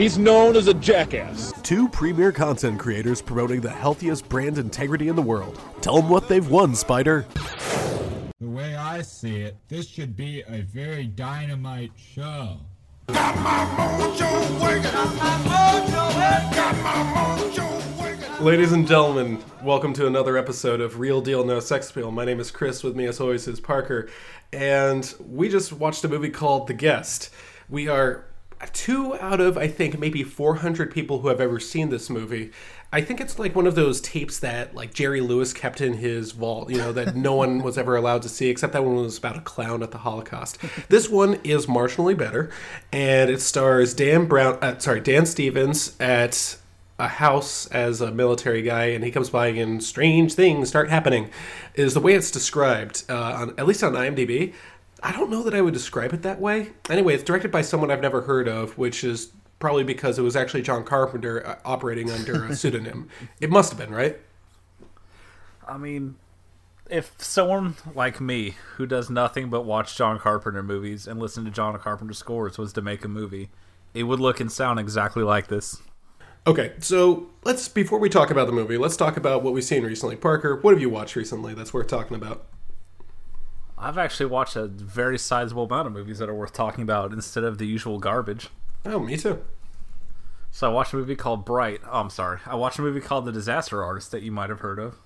he's known as a jackass. two premier content creators promoting the healthiest brand integrity in the world. Tell them what they've won, Spider. The way I see it, this should be a very dynamite show. Got my mojo Ladies and gentlemen, welcome to another episode of Real Deal No Sex Appeal. My name is Chris. With me, as always, is Parker, and we just watched a movie called The Guest. We are two out of I think maybe 400 people who have ever seen this movie. I think it's like one of those tapes that like Jerry Lewis kept in his vault, you know, that no one was ever allowed to see except that one was about a clown at the Holocaust. This one is marginally better, and it stars Dan Brown, uh, sorry, Dan Stevens at a house as a military guy and he comes by and strange things start happening is the way it's described uh, on at least on imdb i don't know that i would describe it that way. Anyway it's directed by someone i've never heard of which is probably because it was actually john carpenter uh, operating under a pseudonym. It must have been right? I mean, if someone like me, who does nothing but watch John Carpenter movies and listen to John Carpenter scores, was to make a movie, it would look and sound exactly like this. okay so let's before we talk about the movie let's talk about what we've seen recently. Parker what have you watched recently that's worth talking about I've actually watched a very sizable amount of movies that are worth talking about instead of the usual garbage. oh me too So I watched a movie called Bright. Oh, I'm sorry. I watched a movie called The Disaster Artist that you might have heard of.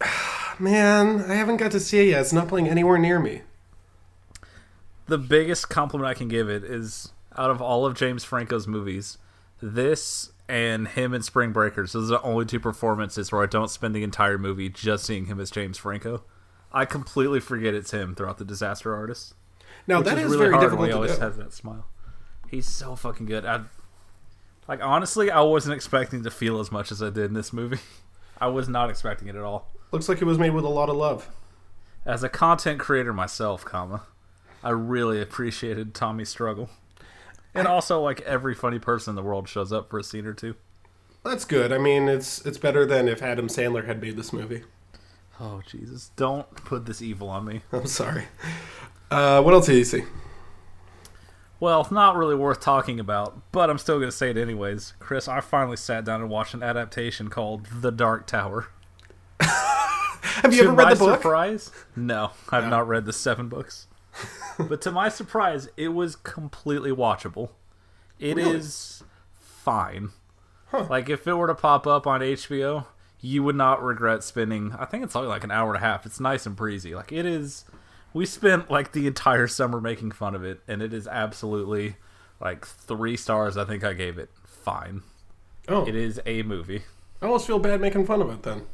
man i haven't got to see it yet it's not playing anywhere near me the biggest compliment I can give it is out of all of James Franco's movies, this and him in Spring Breakers, those are the only two performances where I don't spend the entire movie just seeing him as James Franco. I completely forget it's him throughout the Disaster Artist. now that is is really very hard difficult he always do. has that smile. He's so fucking good. I like honestly, I wasn't expecting to feel as much as I did in this movie. I was not expecting it at all. Looks like it was made with a lot of love. As a content creator myself, comma, I really appreciated Tommy's struggle. And also, like every funny person in the world shows up for a scene or two. That's good. I mean, it's it's better than if Adam Sandler had made this movie. Oh Jesus! Don't put this evil on me. I'm sorry. Uh, what else did you see? Well, not really worth talking about, but I'm still gonna say it anyways. Chris, I finally sat down and watched an adaptation called The Dark Tower. Have you to ever read the book? surprise, no, I've not read the seven books. but to my surprise, it was completely watchable. It is fine. Like if it were to pop up on HBO, you would not regret spending. I think it's only like an hour and a half. It's nice and breezy. Like it is. We spent like the entire summer making fun of it, and it is absolutely like three stars. I think I gave it. Fine. Oh, It is a movie. I almost feel bad making fun of it then.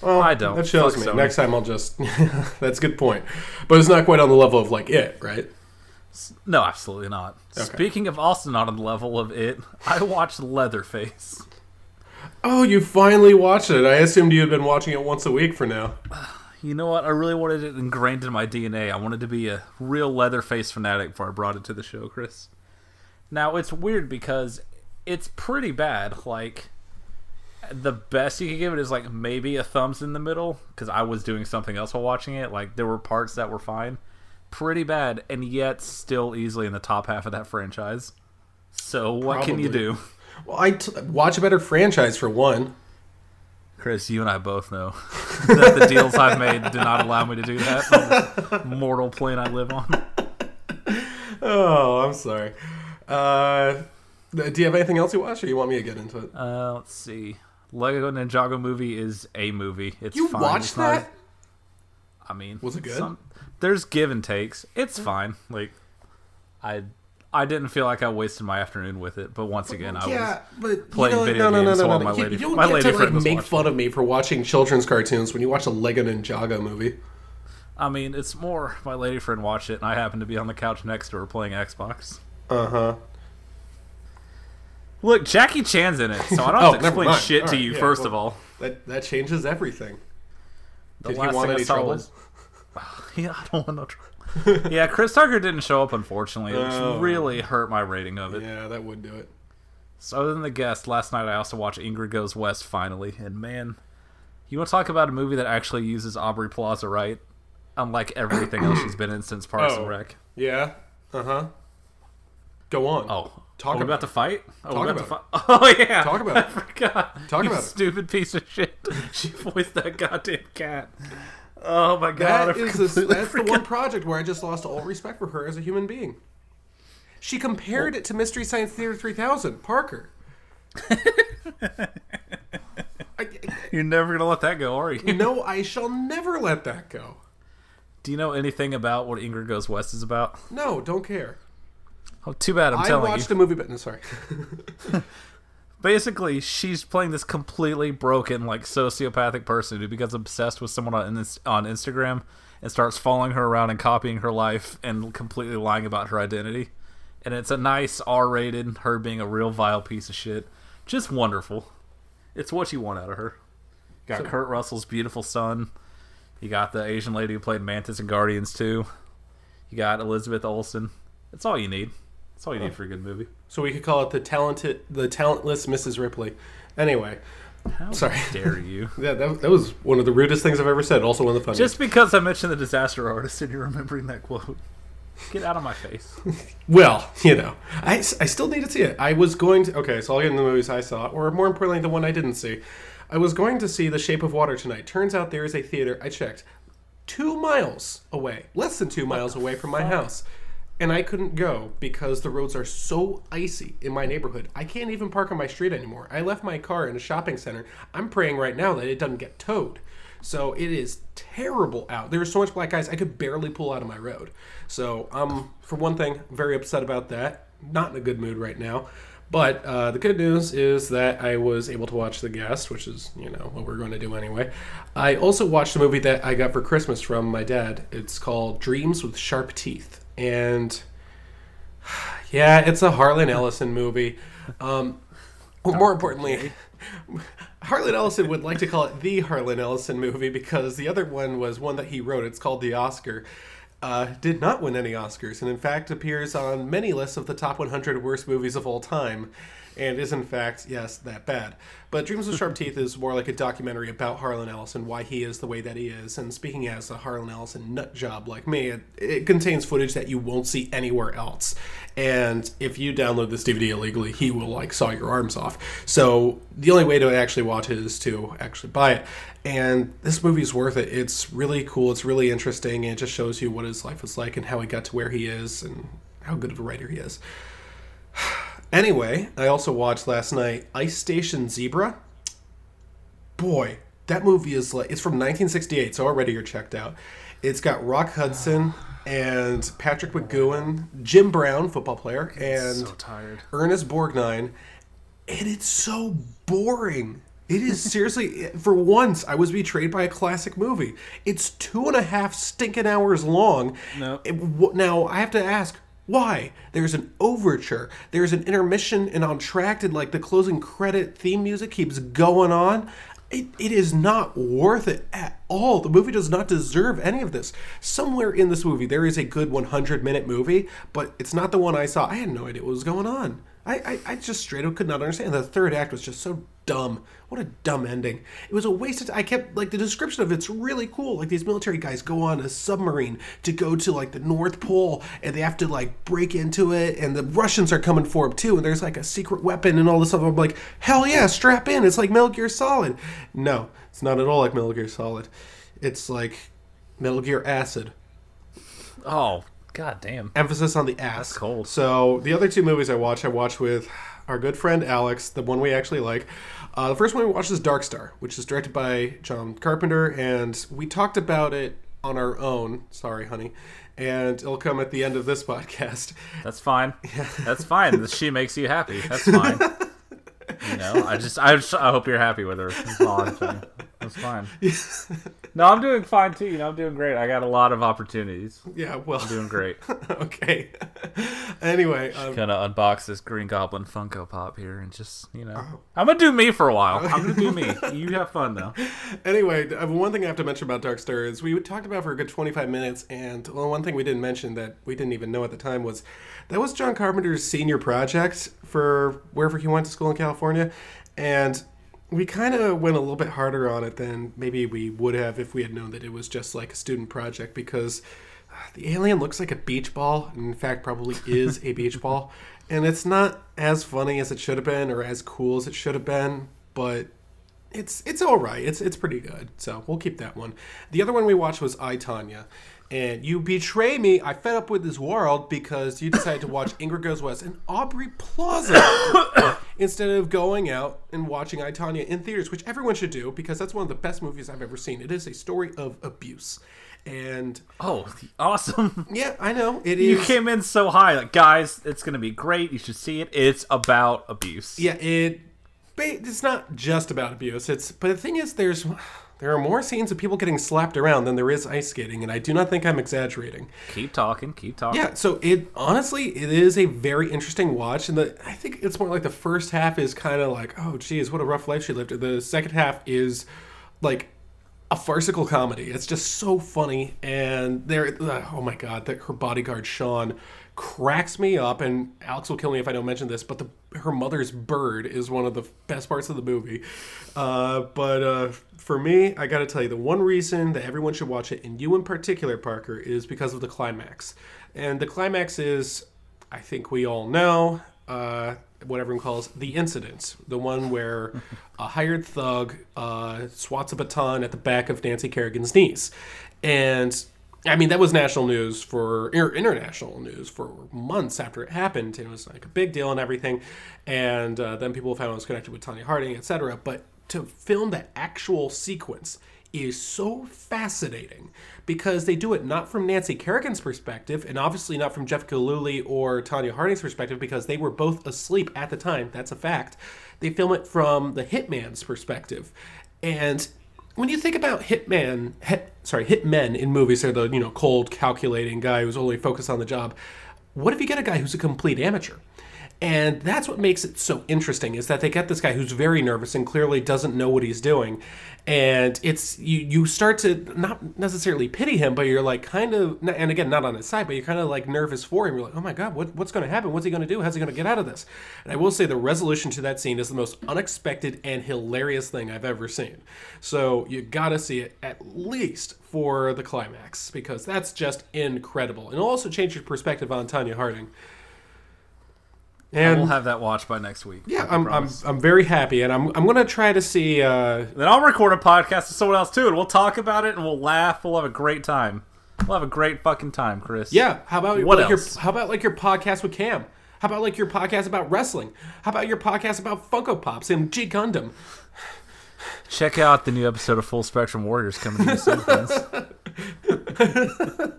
Well, I don't. That shows Fuck me. Sony. Next time I'll just. That's a good point, but it's not quite on the level of like it, right? No, absolutely not. Speaking of also not on the level of it, I watched Leatherface. Oh, you finally watched it. I assumed you had been watching it once a week for now. You know what? I really wanted it ingrained in my DNA. I wanted to be a real Leatherface fanatic before I brought it to the show, Chris. Now, it's weird because it's pretty bad. Like, the best you could give it is like maybe a thumbs in the middle because I was doing something else while watching it. Like, there were parts that were fine. Pretty bad, and yet still easily in the top half of that franchise. So, what can you do? Well, I t- watch a better franchise for one. Chris, you and I both know that the deals I've made do not allow me to do that on the mortal plane I live on. Oh, I'm sorry. Uh, do you have anything else you watch, or you want me to get into it? Uh, let's see. Lego Ninjago movie is a movie. It's you fine. watched It's not- that? I mean, Was it good? there's give and takes. It's fine. Like, I I didn't feel like I wasted my afternoon with it. But once again, I yeah, but playing you know, video no, no, games no, no, while my You, lady- you don't my lady to like friend was make watching fun of me for watching children's cartoons when you watch a Lego Ninjago movie. I mean, it's more my lady friend watched it, and I happened to be on the couch next to her playing Xbox. Uh huh. Look, Jackie Chan's in it, so I don't Oh, to explain shit to Alright, you. yeah, first well- of all, That that changes everything. The Did he want thing I any saw trouble? was. yeah, I don't want no trouble. yeah, Chris Tucker didn't show up, unfortunately, which Oh. really hurt my rating of it. Yeah, that would do it. So, other than the guest, last night I also watched Ingrid Goes West finally, and man, you want to talk about a movie that actually uses Aubrey Plaza right? Unlike everything else she's been in since Parks Oh. and Rec. Yeah. Uh huh. Go on. Oh, Talk about about to fight? Oh, Talk about about to fight? Oh yeah, Talk about I it. forgot. Talk You about it. stupid piece of shit. She voiced that goddamn cat. Oh my god, I is completely that's the one project where I just lost all respect for her as a human being. She compared it to Mystery Science Theater 3000. Parker. I, I- You're never gonna let that go, are you? no, I shall never let that go. Do you know anything about what Ingrid Goes West is about? No, don't care. Oh, too bad. I'm I telling watched you. a movie, but no, sorry. Basically, she's playing this completely broken, like sociopathic person who becomes obsessed with someone on on Instagram and starts following her around and copying her life and completely lying about her identity. And it's a nice R-rated, her being a real vile piece of shit. Just wonderful. It's what you want out of her. Got Kurt Russell's beautiful son. You got the Asian lady who played Mantis in Guardians 2. You got Elizabeth Olsen. That's all you need. That's all you need for a good movie. So we could call it the talented, the talentless Mrs. Ripley. Anyway, How Sorry. dare you? yeah, that, that was one of the rudest things I've ever said. Also one of the funniest. Just because I mentioned the disaster artist and you're remembering that quote. Get out of my face. Well, you know, I, I still need to see it. I was going to. Okay, so I'll get into the movies I saw, or more importantly, the one I didn't see. I was going to see The Shape of Water tonight. Turns out there is a theater, I checked, two miles away, less than two miles away from my house. And I couldn't go because the roads are so icy in my neighborhood. I can't even park on my street anymore. I left my car in a shopping center. I'm praying right now that it doesn't get towed. So it is terrible out. There's so much black ice, I could barely pull out of my road. So I'm, for one thing, very upset about that. Not in a good mood right now. But uh, the good news is that I was able to watch The Guest, which is, you know, what we're going to do anyway. I also watched a movie that I got for Christmas from my dad. It's called Dreams with Sharp Teeth. And yeah, it's a Harlan Ellison movie. Um, more importantly, Harlan Ellison would like to call it the Harlan Ellison movie because the other one was one that he wrote. It's called The Oscar. Uh, did not win any Oscars, and in fact appears on many lists of the top 100 worst movies of all time, and is in fact, yes, that bad. But Dreams with Sharp Teeth is more like a documentary about Harlan Ellison, why he is the way that he is, and speaking as a Harlan Ellison nut job like me, it, it contains footage that you won't see anywhere else. And if you download this DVD illegally, he will like saw your arms off. So the only way to actually watch it is to actually buy it. And this movie's worth it. It's really cool. It's really interesting, and it just shows you what his life was like and how he got to where he is and how good of a writer he is. Anyway, I also watched last night Ice Station Zebra. Boy, that movie is like it's from 1968, so already you're checked out. It's got Rock Hudson and Patrick McGoohan, Jim Brown, football player, and so. Ernest Borgnine, and it's so boring. It is seriously, for once, I was betrayed by a classic movie. It's two and a half stinking hours long. No. It- now, I have to ask, why? There's an overture, there's an intermission, and on track, and like the closing credit theme music keeps going on. It, it is not worth it at all. The movie does not deserve any of this. Somewhere in this movie, there is a good 100 minute movie, but it's not the one I saw. I had no idea what was going on. I, I, I just straight up could not understand. The third act was just so dumb. What a dumb ending. It was a waste of I kept, like, the description of it's really cool. Like, these military guys go on a submarine to go to, like, the North Pole, and they have to, like, break into it, and the Russians are coming for them, too, and there's, like, a secret weapon and all this stuff. I'm like, hell yeah, strap in. It's like Metal Gear Solid. No, it's not at all like Metal Gear Solid. It's like Metal Gear Acid Oh, god damn. emphasis on the ass. That's cold. So the other two movies I watched, I watched with our good friend Alex, the one we actually like. Uh, the first one we watched is Dark Star, which is directed by John Carpenter, and we talked about it on our own. Sorry, honey. And it'll come at the end of this podcast. That's fine. That's fine. She makes you happy. That's fine. You know, I just, I just, I hope you're happy with her. That's all I'm saying. That's fine. No, I'm doing fine too. You know, I'm doing great. I got a lot of opportunities. Yeah, well, I'm Doing great. okay. anyway, um, Gonna unbox this Green Goblin Funko Pop here and just, you know, Oh. I'm gonna do me for a while. I'm gonna do me. You have fun though. anyway, uh, one thing I have to mention about Dark Star is we talked about it for a good 25 minutes, and well, one thing we didn't mention that we didn't even know at the time was that was John Carpenter's senior project for wherever he went to school in California, and we kind of went a little bit harder on it than maybe we would have if we had known that it was just like a student project because uh, the alien looks like a beach ball, and in fact, probably is a beach ball, and it's not as funny as it should have been or as cool as it should have been, but it's it's all right. It's it's pretty good. So we'll keep that one. The other one we watched was I Tonya, and you betray me. I fed up with this world because you decided to watch Ingrid Goes West and Aubrey Plaza instead of going out and watching I Tonya in theaters, which everyone should do because that's one of the best movies I've ever seen. It is a story of abuse, and Oh, awesome. yeah, I know it is You came in so high. Like, guys, it's gonna be great. You should see it. It's about abuse. Yeah, it. It's not just about abuse. It's but the thing is, there's there are more scenes of people getting slapped around than there is ice skating, and I do not think I'm exaggerating. Keep talking. Keep talking. Yeah, so it honestly it is a very interesting watch, and the I think it's more like the first half is kind of like, oh geez, what a rough life she lived. The second half is like a farcical comedy. It's just so funny, and there, uh, oh my god, that her bodyguard Sean cracks me up, and Alex will kill me if I don't mention this, but the her mother's bird is one of the best parts of the movie. Uh, but uh, for me, I got to tell you, the one reason that everyone should watch it, and you in particular, Parker, is because of the climax, and the climax is, I think we all know. Uh, what everyone calls the incident, the one where a hired thug uh, swats a baton at the back of Nancy Kerrigan's knees, and I mean that was national news for or international news for months after it happened. It was like a big deal and everything, and uh, then people found it was connected with Tonya Harding, etc. But to film that actual sequence is so fascinating because they do it not from Nancy Kerrigan's perspective and obviously not from Jeff Gillooly or Tonya Harding's perspective because they were both asleep at the time. That's a fact. They film it from the hitman's perspective. And when you think about hitman, hit, sorry, hitmen in movies, they're the, you know, cold, calculating guy who's only focused on the job. What if you get a guy who's a complete amateur? And that's what makes it so interesting is that they get this guy who's very nervous and clearly doesn't know what he's doing. And it's you you start to not necessarily pity him, but you're like kind of and again not on his side, but you're kind of like nervous for him. You're like, oh my god, what, what's going to happen? What's he going to do? How's he going to get out of this? And I will say the resolution to that scene is the most unexpected and hilarious thing I've ever seen. So you got to see it at least for the climax because that's just incredible. And it'll also change your perspective on Tonya Harding. And we'll have that watch by next week. yeah, I'm, I'm. I'm very happy, and I'm I'm gonna try to see. Uh, Then I'll record a podcast with someone else too, and we'll talk about it, and we'll laugh. We'll have a great time. We'll have a great fucking time, Chris. yeah, how about What like else? Your, how about like your podcast with Cam? How about like your podcast about wrestling? How about your podcast about Funko Pops and G Gundam? Check out the new episode of Full Spectrum Warriors coming to you soon, friends.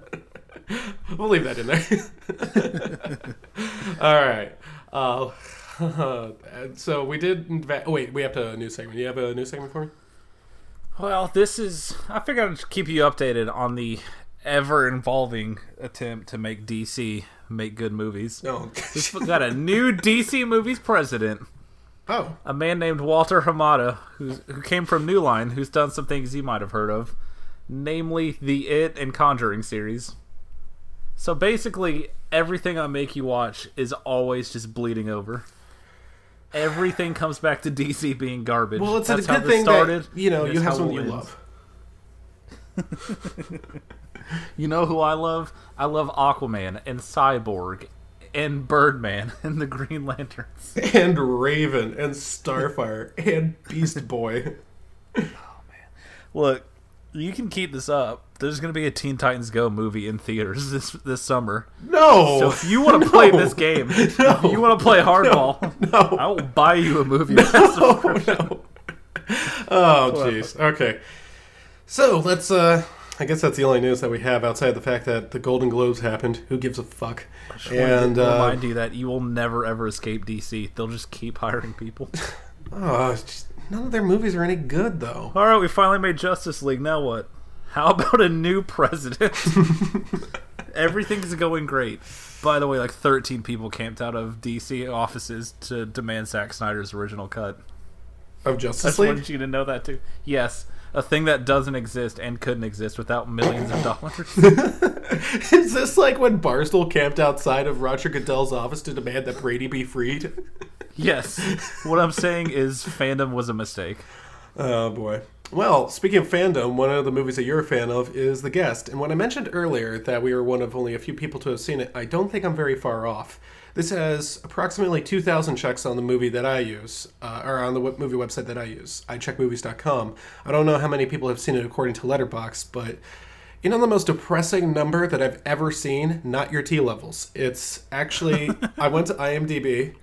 We'll leave that in there. All right. Uh, so we did. Oh wait, we have to a new segment. You have a new segment for me? Well, this is. I figured I'd keep you updated on the ever involving attempt to make DC make good movies. No. We've got a new DC movies president, oh. a man named Walter Hamada, who's, who came from New Line, who's done some things you might have heard of, namely the It and Conjuring series. So basically, everything I make you watch is always just bleeding over. Everything comes back to DC being garbage. Well, it's That's a good thing started. that you know you have someone you love. You know who I love? I love Aquaman and Cyborg and Birdman and the Green Lanterns. And Raven and Starfire and Beast Boy. Oh man. Look, you can keep this up. There's going to be a Teen Titans Go movie in theaters this this summer. No. So if you want to play this game, if you want to play hardball, no. I will buy you a movie. Oh no. Oh jeez. Okay. So let's. uh I guess that's the only news that we have outside the fact that the Golden Globes happened. Who gives a fuck? And uh, remind you that you will never ever escape DC. They'll just keep hiring people. oh, just- none of their movies are any good though. All right, we finally made Justice League. Now what? How about a new president? Everything's going great. By the way, like 13 people camped out of DC offices to demand Zack Snyder's original cut. Of I Justice just League? wanted you to know that too. Yes, a thing that doesn't exist and couldn't exist without millions of dollars. Is this like when Barstool camped outside of Roger Goodell's office to demand that Brady be freed? yes. What I'm saying is fandom was a mistake. Oh boy. Well, speaking of fandom, one of the movies that you're a fan of is The Guest. And when I mentioned earlier that we were one of only a few people to have seen it, I don't think I'm very far off. This has approximately 2,000 checks on the movie that I use, uh, or on the w- movie website that I use, icheckmovies.com. I don't know how many people have seen it according to Letterboxd, but you know the most depressing number that I've ever seen? Not your T levels. It's actually, I went to IMDb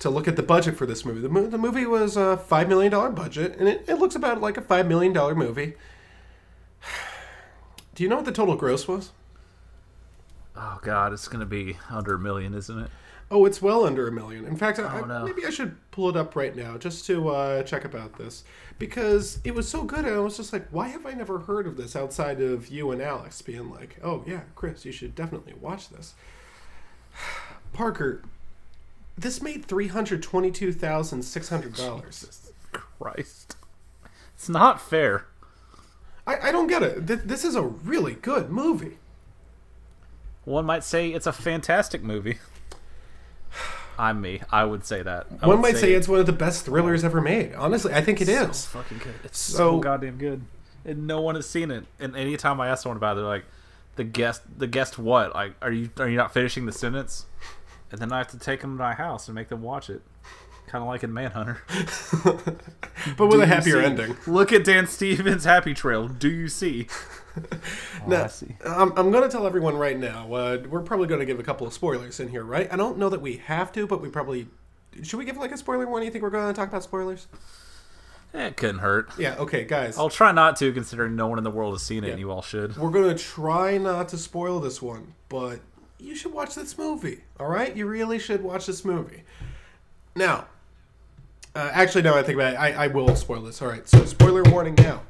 to look at the budget for this movie. The, mo- the movie was a $5 million budget, and it, it looks about like a $5 million movie. Do you know what the total gross was? Oh god, it's gonna be under a million, isn't it? Oh, it's well under a million. In fact, I, Oh, no. maybe I should pull it up right now just to uh, check about this because it was so good. And I was just like, why have I never heard of this outside of you and Alex being like, oh yeah, Chris, you should definitely watch this. Parker, this made three hundred twenty-two thousand six hundred dollars. Christ. It's not fair. I, I don't get it. Th- This is a really good movie. One might say it's a fantastic movie. I'm me. I would say that. I One might say it's one of the best thrillers ever made. Honestly, I think it so is. fucking good. It's so, So- goddamn good. And no one has seen it. And anytime I ask someone about it, they're like, "The guest, the guest, what? Like, are you are you not finishing the sentence?" And then I have to take them to my house and make them watch it, kind of like in Manhunter. but with Do a happier see? ending. Look at Dan Stevens' Happy Trail. Do you see? Oh, Now, I see. I'm, I'm going to tell everyone right now. Uh, we're probably going to give a couple of spoilers in here, right? I don't know that we have to, but we probably should. We give like a spoiler warning. You think we're going to talk about spoilers? Eh, It couldn't hurt. Yeah. Okay, guys. I'll try not to, considering no one in the world has seen it, and you all should. We're going to try not to spoil this one, but you should watch this movie. All right, you really should watch this movie. Now, uh, actually, no. I think about it. I, I will spoil this. All right. So, spoiler warning now.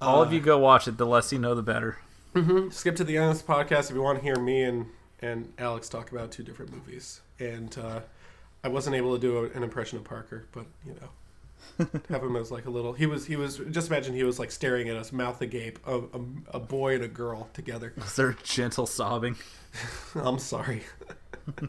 All of you go watch it. The less you know, the better. skip to the end of this podcast if you want to hear me and and Alex talk about two different movies. And uh, I wasn't able to do an impression of Parker, but you know, have him as like a little. He was he was just imagine he was like staring at us, mouth agape, a, a, a boy and a girl together. Is there gentle sobbing? I'm sorry.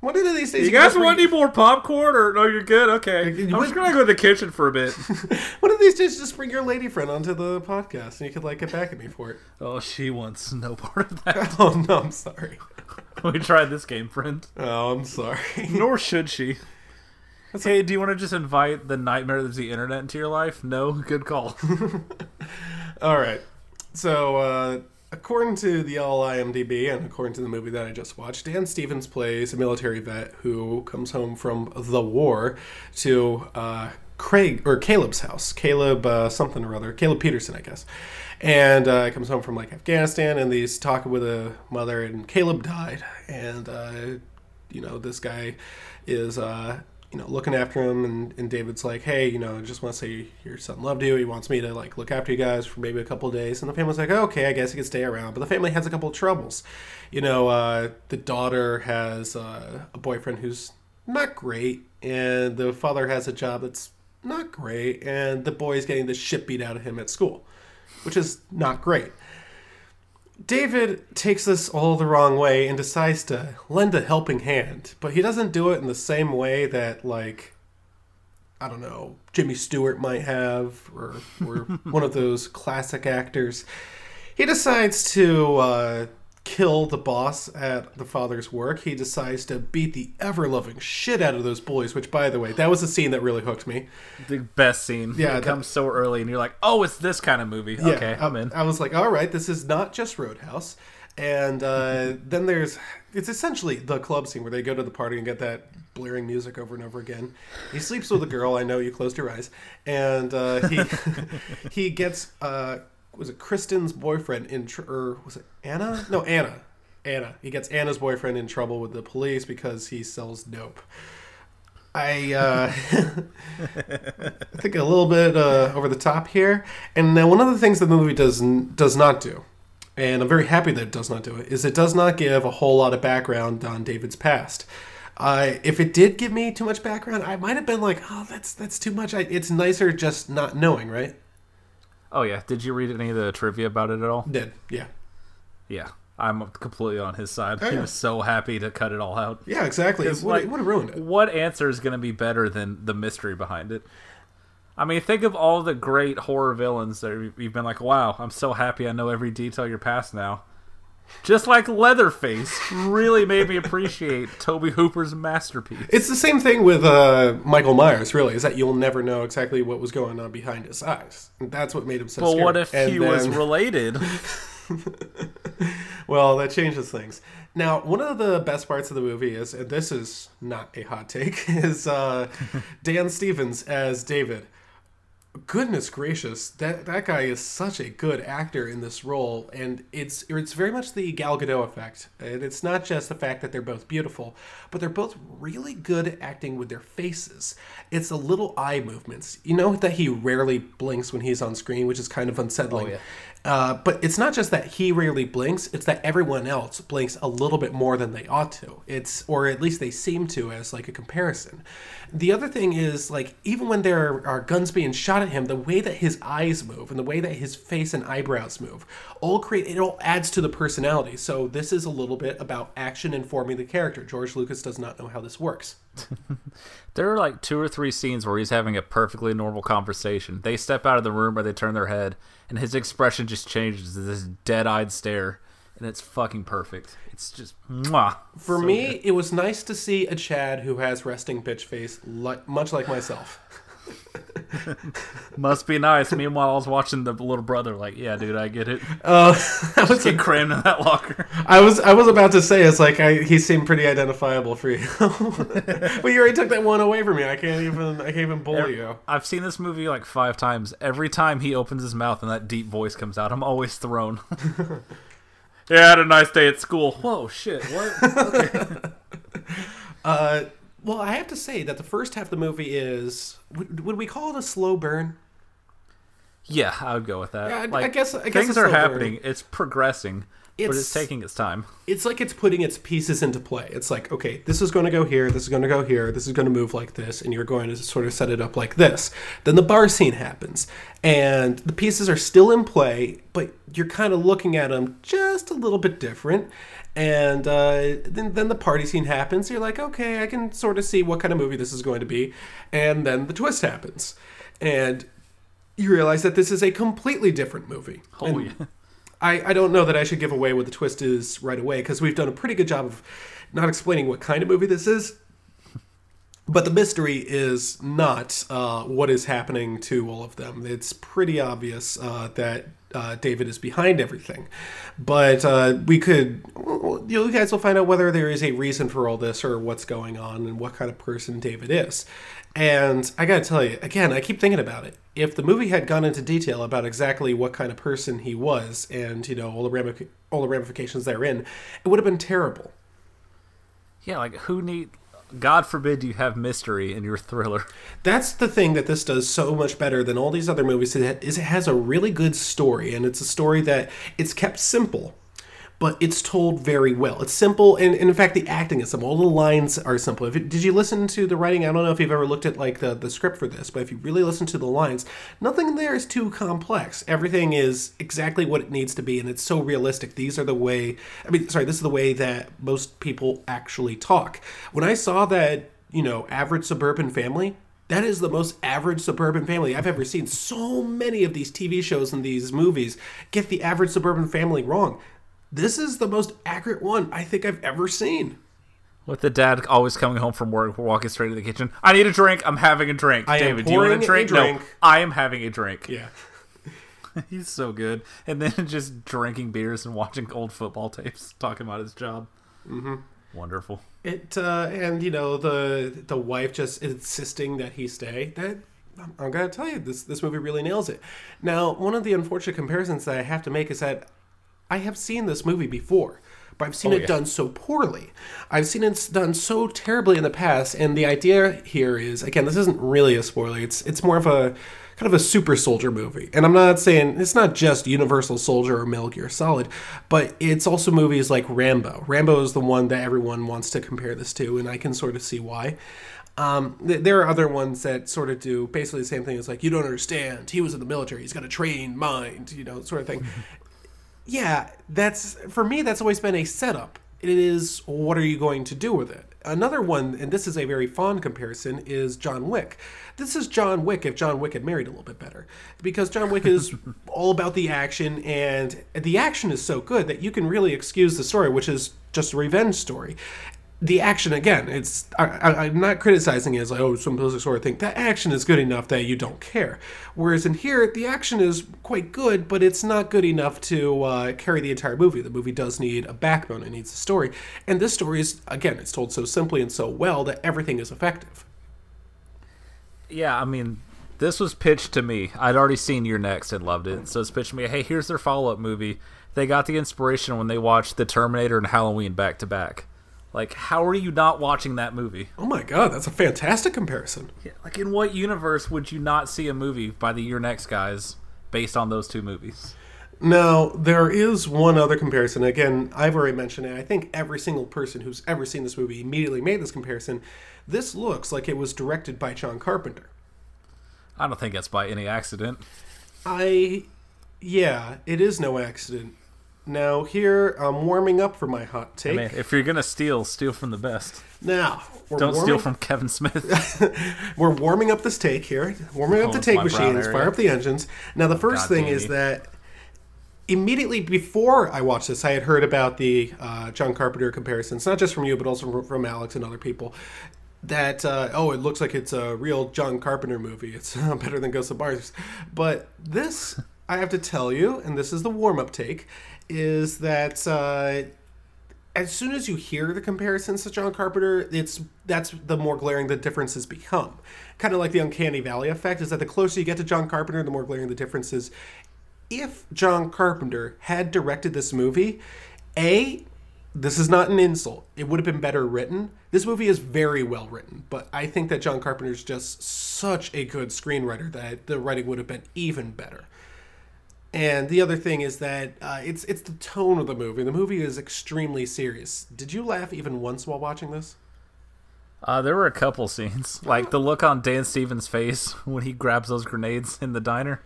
One of these days, You guys bring- want any more popcorn, or no? You're good. Okay, You I'm just gonna go to the kitchen for a bit. One of these days, just bring your lady friend onto the podcast, and you could like get back at me for it. oh, she wants no part of that. Oh no, I'm sorry. we tried this game, friend. Oh, I'm sorry. Nor should she. hey, do you want to just invite the nightmare of the internet into your life? No, good call. All right. So, uh, according to the LIMDb and according to the movie that I just watched, Dan Stevens plays a military vet who comes home from the war to uh, Craig or Caleb's house. Caleb uh, something or other. Caleb Peterson, I guess. And uh, comes home from like Afghanistan, and he's talking with a mother, and Caleb died, and uh, you know this guy is uh, you know looking after him and, and david's like hey you know I just want to say your son loved you. He wants me to like look after you guys for maybe a couple days. And the family's like okay i guess he can stay around. But the family has a couple of troubles. You know uh, the daughter has uh, a boyfriend who's not great and the father has a job that's not great and the boy's getting the shit beat out of him at school which is not great David takes this all the wrong way and decides to lend a helping hand, but he doesn't do it in the same way that, like, I don't know, Jimmy Stewart might have, or, or one of those classic actors. He decides to uh, kill the boss at the father's work. He decides to beat the ever loving shit out of those boys, which, by the way, that was a scene that really hooked me. the best scene. Yeah, it that- comes so early, and you're like, oh, it's this kind of movie. okay, I, I'm in. I was like, all right, this is not just Roadhouse. And uh, then there's, it's essentially the club scene where they go to the party and get that blaring music over and over again. He sleeps with a girl. I know you closed your eyes, and uh, he he gets uh, was it Kristen's boyfriend in tr- or was it Anna? No, Anna. Anna. He gets Anna's boyfriend in trouble with the police because he sells dope. I uh, I think a little bit uh, over the top here. And now one of the things that the movie does does not do, and I'm very happy that it does not do it, is it does not give a whole lot of background on David's past. Uh, if it did give me too much background, I might have been like, "Oh, that's that's too much." I, it's nicer just not knowing, right? Oh yeah, did you read any of the trivia about it at all? Did yeah, Yeah, I'm completely on his side. Oh, He was so happy to cut it all out. yeah, exactly. Would like, it would have ruined it. What answer is going to be better than the mystery behind it? I mean, think of all the great horror villains that you've been like, wow, I'm so happy I know every detail of your past now. Just like Leatherface really made me appreciate Tobe Hooper's masterpiece. It's the same thing with uh, Michael Myers. Really, is that you'll never know exactly what was going on behind his eyes. And that's what made him so. But scary. what if And he was related? Well, that changes things. Now, one of the best parts of the movie is, and this is not a hot take, is uh, Dan Stevens as David. Goodness gracious, that that guy is such a good actor in this role, and it's it's very much the Gal Gadot effect. And it's not just the fact that they're both beautiful, but they're both really good acting with their faces. It's the little eye movements. You know that he rarely blinks when he's on screen, which is kind of unsettling. Oh, yeah. Uh, but it's not just that he rarely blinks; it's that everyone else blinks a little bit more than they ought to. It's, or at least they seem to, as like a comparison. The other thing is, like, even when there are guns being shot at him, the way that his eyes move and the way that his face and eyebrows move, all create it all adds to the personality. So this is a little bit about action informing the character. George Lucas does not know how this works. There are like two or three scenes where he's having a perfectly normal conversation. They step out of the room or they turn their head, and his expression just changes to this dead-eyed stare, and it's fucking perfect. It's just mwah. For So me, good. it was nice to see a Chad who has resting bitch face, like, much like myself. must be nice. Meanwhile, I was watching the little brother, like, yeah, dude, I get it. Uh, I was Get crammed in that locker. I was I was about to say it's like I, he seemed pretty identifiable for you, but you already took that one away from me. I can't even I can't even bully you. I've seen this movie like five times. Every time he opens his mouth and that deep voice comes out, I'm always thrown. yeah, I had a nice day at school. Whoa, shit, what? Uh, well, I have to say that the first half of the movie is would, would we call it a slow burn? Yeah, I would go with that. Yeah, I- like, I guess- I guess things it's are slow burn. happening. It's progressing, but It's- it's taking its time. It's like it's putting its pieces into play. It's like okay, this is going to go here, this is going to go here, this is going to move like this, and you're going to sort of set it up like this. Then the bar scene happens, and the pieces are still in play, but you're kind of looking at them just a little bit different. And uh, then, then the party scene happens. You're like, okay, I can sort of see what kind of movie this is going to be. And then the twist happens, and you realize that this is a completely different movie. Oh, yeah. I, I don't know that I should give away what the twist is right away because we've done a pretty good job of not explaining what kind of movie this is. But the mystery is not uh, what is happening to all of them. It's pretty obvious uh, that uh, David is behind everything. But uh, we could, you guys will find out whether there is a reason for all this or what's going on and what kind of person David is. And I gotta tell you, again, I keep thinking about it. If the movie had gone into detail about exactly what kind of person he was and, you know, all the, all the ramifications therein, it would have been terrible. Yeah, like who need? God forbid you have mystery in your thriller. That's the thing that this does so much better than all these other movies is it has a really good story and it's a story that it's kept simple but it's told very well. It's simple and, and in fact the acting is simple. All the lines are simple. It, did you listen to the writing? I don't know if you've ever looked at like the, the script for this, but if you really listen to the lines, nothing there is too complex. Everything is exactly what it needs to be and it's so realistic. These are the way I mean sorry, this is the way that most people actually talk. When I saw that, you know, average suburban family, that is the most average suburban family I've ever seen. So many of these TV shows and these movies get the average suburban family wrong. This is the most accurate one I think I've ever seen. With the dad always coming home from work, walking straight to the kitchen. I need a drink. I'm having a drink. I David, do you want a a drink? drink. No, I am having a drink. Yeah. He's so good. And then just drinking beers and watching old football tapes, talking about his job. Mm-hmm. Wonderful. It uh, and you know the the wife just insisting that he stay. That I'm, I'm gonna tell you this this movie really nails it. Now one of the unfortunate comparisons that I have to make is that I have seen this movie before, but I've seen Oh, it yeah. done so poorly. I've seen it done so terribly in the past, and the idea here is again, this isn't really a spoiler. It's it's more of a kind of a super soldier movie, and I'm not saying it's not just Universal Soldier or Metal Gear Solid, but it's also movies like Rambo. Rambo is the one that everyone wants to compare this to, and I can sort of see why. Um, th- there are other ones that sort of do basically the same thing. It's like you don't understand. He was in the military. He's got a trained mind, you know, sort of thing. Yeah, that's for me. That's always been a setup. It is what are you going to do with it? Another one, and this is a very fond comparison, is John Wick. This is John Wick if John Wick had married a little bit better, because John Wick is all about the action, and the action is so good that you can really excuse the story, which is just a revenge story the action again it's I, i'm not criticizing it as like oh some people sort of think that action is good enough that you don't care whereas in here the action is quite good but it's not good enough to uh, carry the entire movie the movie does need a backbone it needs a story and this story is again it's told so simply and so well that everything is effective Yeah, I mean, this was pitched to me. I'd already seen You're Next and loved it. So it's pitched to me, hey, here's their follow up movie. They got the inspiration when they watched The Terminator and Halloween back to back. Like, how are you not watching that movie? oh my god that's a fantastic comparison Yeah, Like, in what universe would you not see a movie by the You're Next guys based on those two movies? Now, there is one other comparison. Again, I've already mentioned it. I think every single person who's ever seen this movie immediately made this comparison. This looks like it was directed by John Carpenter. I don't think that's by any accident. I, yeah, it is no accident. Now, here, I'm warming up for my hot I take. mean, if you're gonna steal, steal from the best. now, Don't warming, steal from Kevin Smith. We're warming up this take here. Warming up Oh, the it's take machines. Fire up the engines. Now, the first God thing is that immediately before I watched this, I had heard about the uh, John Carpenter comparisons, not just from you, but also from, from Alex and other people. That uh, oh, it looks like it's a real John Carpenter movie. It's better than Ghost of Mars. But this, I have to tell you, and this is the warm up take, is that. Uh, as soon as you hear the comparisons to John Carpenter, it's that's the more glaring the differences become. Kind of like the uncanny valley effect is that the closer you get to John Carpenter, the more glaring the differences. If John Carpenter had directed this movie, a this is not an insult. It would have been better written. This movie is very well written, but I think that John Carpenter is just such a good screenwriter that the writing would have been even better. And the other thing is that uh, it's it's the tone of the movie. The movie is extremely serious. Did you laugh even once while watching this? Uh, there were a couple scenes, like the look on Dan Stevens' face when he grabs those grenades in the diner.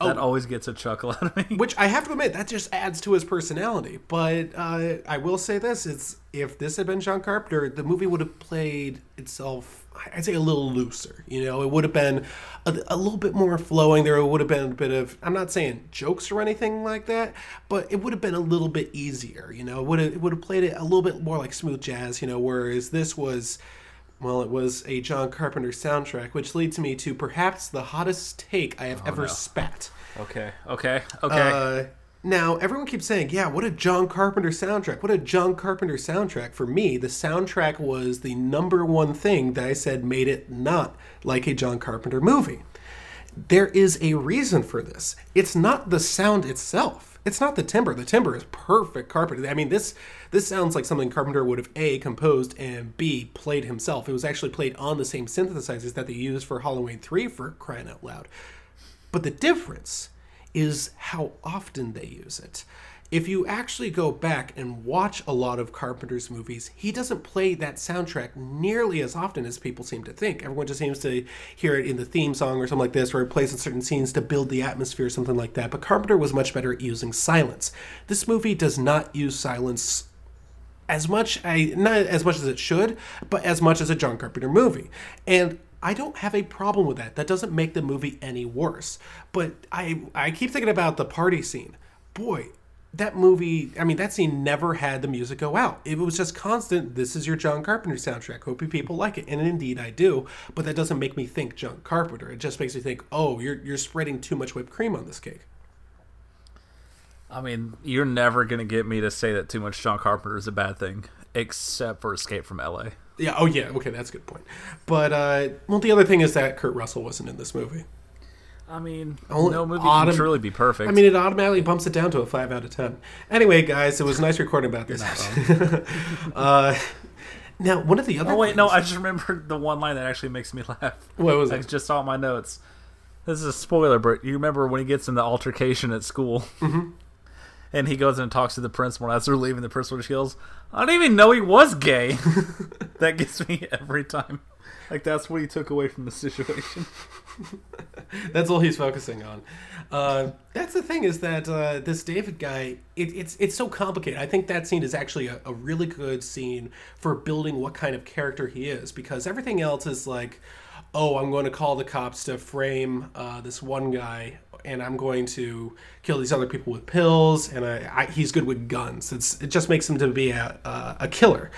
That always gets a chuckle out of me. Which I have to admit, that just adds to his personality. But uh, I will say this: it's if this had been John Carpenter, the movie would have played itself. I'd say a little looser. You know, it would have been a, a little bit more flowing. There would have been a bit of. I'm not saying jokes or anything like that, but it would have been a little bit easier. You know, it would have it would have played it a little bit more like smooth jazz. You know, whereas this was. Well, it was a John Carpenter soundtrack, which leads me to perhaps the hottest take I have ever spat. Okay, okay, okay. Uh, now everyone keeps saying, "Yeah, what a John Carpenter soundtrack! What a John Carpenter soundtrack!" For me, the soundtrack was the number one thing that I said made it not like a John Carpenter movie. There is a reason for this. It's not the sound itself. It's not the timbre. The timbre is perfect Carpenter. I mean, this this sounds like something Carpenter would have a composed and b played himself. It was actually played on the same synthesizers that they used for Halloween Three for crying out loud. But the difference is how often they use it. If you actually go back and watch a lot of Carpenter's movies, he doesn't play that soundtrack nearly as often as people seem to think. Everyone just seems to hear it in the theme song or something like this, or it plays in certain scenes to build the atmosphere or something like that. But Carpenter was much better at using silence. This movie does not use silence as much I not as much as it should, but as much as a John Carpenter movie. And I don't have a problem with that. That doesn't make the movie any worse. But I I keep thinking about the party scene. Boy, that movie, I mean, that scene never had the music go out. It was just constant. This is your John Carpenter soundtrack. Hope you people like it, and indeed I do. But that doesn't make me think John Carpenter. It just makes me think, oh, you're you're spreading too much whipped cream on this cake. I mean, you're never gonna get me to say that too much John Carpenter is a bad thing, except for Escape from L.A. Yeah. Oh, yeah. Okay, that's a good point. But uh, well, the other thing is that Kurt Russell wasn't in this movie. I mean, Only no movie autumn- can truly be perfect. I mean, it automatically bumps it down to a five out of ten. Anyway, guys, it was nice recording about this. uh, now, one of the other. oh wait, no, I just remembered the one line that actually makes me laugh. What was I it? just saw my notes. This is a spoiler, but you remember when he gets in the altercation at school, mm-hmm. And he goes and talks to the principal. As they're leaving, the principal just "I didn't even know he was gay." that gets me every time. Like that's what he took away from the situation. That's all he's focusing on. Uh, that's the thing is that uh, this David guy, it, it's it's so complicated. I think that scene is actually a, a really good scene for building what kind of character he is because everything else is like, oh, I'm going to call the cops to frame uh, this one guy. And I'm going to kill these other people with pills, and I, I, he's good with guns. It's, it just makes him to be a, a, a killer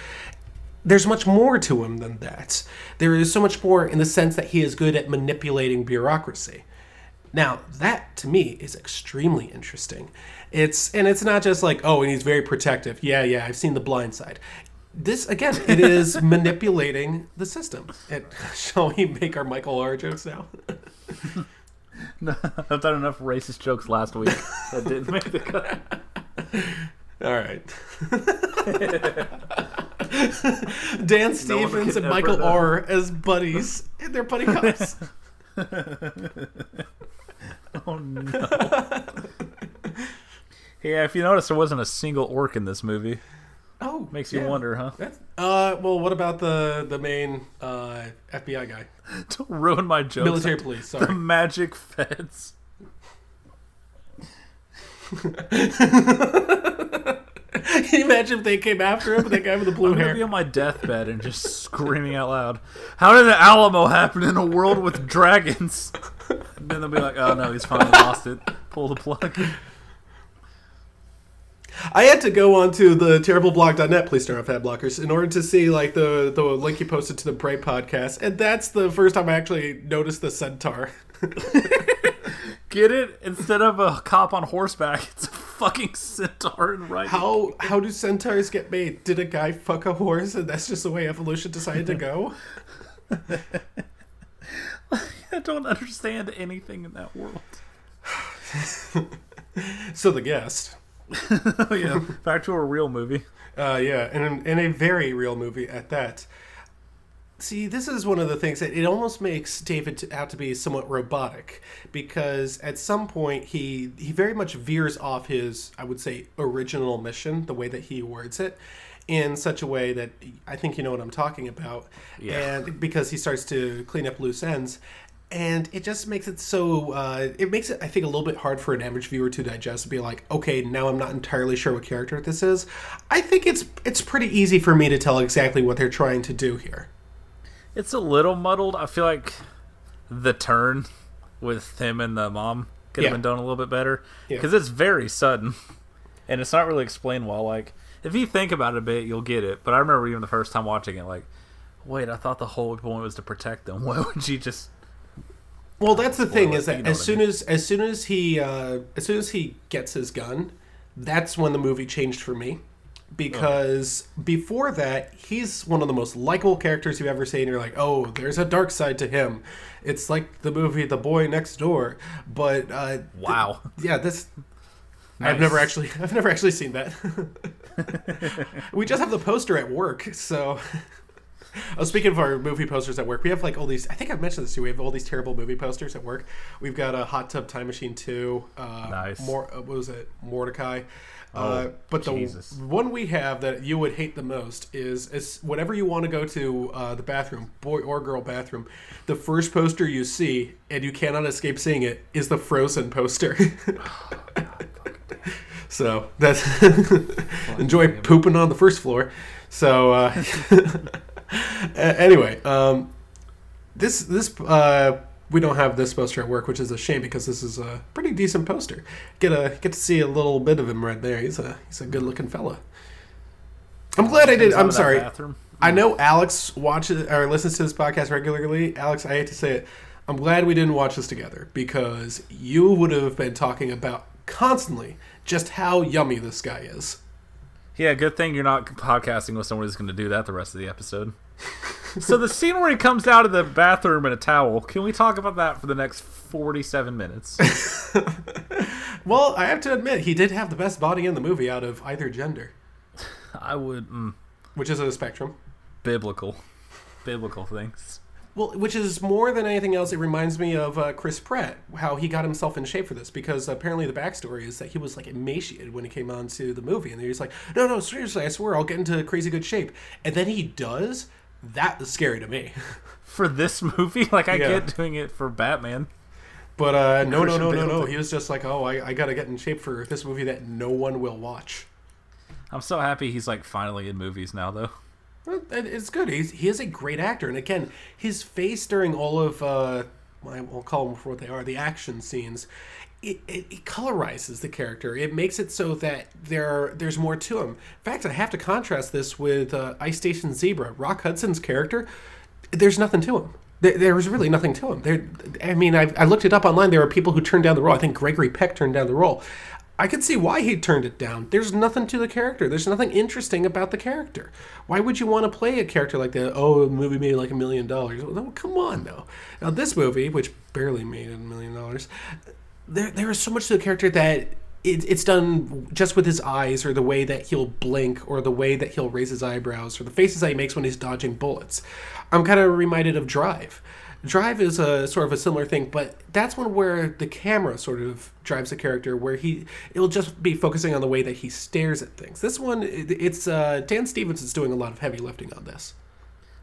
there's much more to him than that. There is so much more in the sense that he is good at manipulating bureaucracy. Now, that to me is extremely interesting. It's and it's not just like, oh, and he's very protective. Yeah, yeah, I've seen the blind side. This again, it is manipulating the system. It, shall we make our Michael R jokes now? I've done enough racist jokes last week that didn't make the cut. All right. Dan Stevens and Michael. R as buddies, and they're buddy cops. Oh no. yeah, if you notice, there wasn't a single orc in this movie. Oh, Makes you wonder, huh? That's, uh, well, what about the the main uh, FBI guy, Don't ruin my joke. military police? The magic feds. Can you imagine if they came after him, that guy with the blue I'm hair? be on my deathbed and just screaming out loud. How did the Alamo happen in a world with dragons? And then they'll be like, "Oh no, he's finally lost it. Pull the plug." I had to go onto the terribleblog.net, please turn off ad blockers, in order to see like the the link you posted to the Bright podcast, and that's the first time I actually noticed the centaur. Get it? Instead of a cop on horseback, it's a fucking centaur in right. How how do centaurs get made? Did a guy fuck a horse, and that's just the way evolution decided to go? I don't understand anything in that world. So the guest. Yeah, back to a real movie. Uh, yeah, and and a very real movie at that. See, this is one of the things that it almost makes David out to be somewhat robotic because at some point he he very much veers off his I would say original mission, the way that he words it, in such a way that I think you know what I'm talking about. Yeah. And because he starts to clean up loose ends. And it just makes it so. Uh, it makes it, I think, a little bit hard for an average viewer to digest. To be like, okay, now I'm not entirely sure what character this is. I think it's it's pretty easy for me to tell exactly what they're trying to do here. It's a little muddled. I feel like the turn with him and the mom could have Yeah. been done a little bit better Yeah. because it's very sudden and it's not really explained well. Like if you think about it a bit, you'll get it. But I remember even the first time watching it, like, wait, I thought the whole point was to protect them. Why would she just? Well, that's the thing is that you know as what I soon mean. as as soon as he uh, as soon as he gets his gun, that's when the movie changed for me. Because before that, he's one of the most likable characters you've ever seen. You're like, oh, there's a dark side to him. It's like the movie The Boy Next Door. But uh, Wow. yeah, this I've never actually I've never actually seen that. we just have the poster at work, so Oh, speaking of our movie posters at work, we have like all these. I think I've mentioned this too. We have all these terrible movie posters at work. We've got a Hot Tub Time Machine two. Uh, Nice. More. Uh, what was it? Mordecai. uh, Oh, but the Jesus. one we have that you would hate the most is is whenever you want to go to uh, the bathroom, boy or girl bathroom, the first poster you see and you cannot escape seeing it is the Frozen poster. so that's enjoy pooping on the first floor. So uh, anyway, um, this this uh, we don't have this poster at work, which is a shame because this is a pretty decent poster. Get a get to see a little bit of him right there. He's a he's a good looking fella. I'm glad I did. I'm sorry. bathroom. I know Alex watches or listens to this podcast regularly. Alex, I hate to say it. I'm glad we didn't watch this together because you would have been talking about constantly just how yummy this guy is. Yeah, good thing you're not podcasting with someone who's going to do that the rest of the episode. So the scene where he comes out of the bathroom in a towel, can we talk about that for the next 47 minutes? Well, I have to admit, he did have the best body in the movie out of either gender, I would mm, which is a spectrum. biblical biblical things. Well, which is more than anything else, it reminds me of uh, Chris Pratt, how he got himself in shape for this. Because apparently the backstory is that he was like emaciated when he came on to the movie, and he was like, "No, no, seriously, I swear, I'll get into crazy good shape." And then he does. That was scary to me. For this movie, like I Yeah. get doing it for Batman. But uh, no, no, Christian no, no, no. He was just like, "Oh, I, I gotta get in shape for this movie that no one will watch." I'm so happy he's like finally in movies now though. It's good. He's, he is a great actor, and again, his face during all of uh, I will call them for what they are, the action scenes. It, it, it colorizes the character. It makes it so that there there's more to him. In fact, I have to contrast this with uh, Ice Station Zebra. Rock Hudson's character, there's nothing to him. There, there was really nothing to him. There, I mean, I, I looked it up online. There were people who turned down the role. I think Gregory Peck turned down the role. I could see why he turned it down. There's nothing to the character. There's nothing interesting about the character. Why would you want to play a character like that? Oh, the movie made like a million dollars. Well, come on, though. Now this movie, which barely made a million dollars, there there is so much to the character that it, it's done just with his eyes, or the way that he'll blink, or the way that he'll raise his eyebrows, or the faces that he makes when he's dodging bullets. I'm kind of reminded of Drive. Drive is a sort of a similar thing, but that's one where the camera sort of drives the character, where he it'll just be focusing on the way that he stares at things. This one, it's uh, Dan Stevens is doing a lot of heavy lifting on this.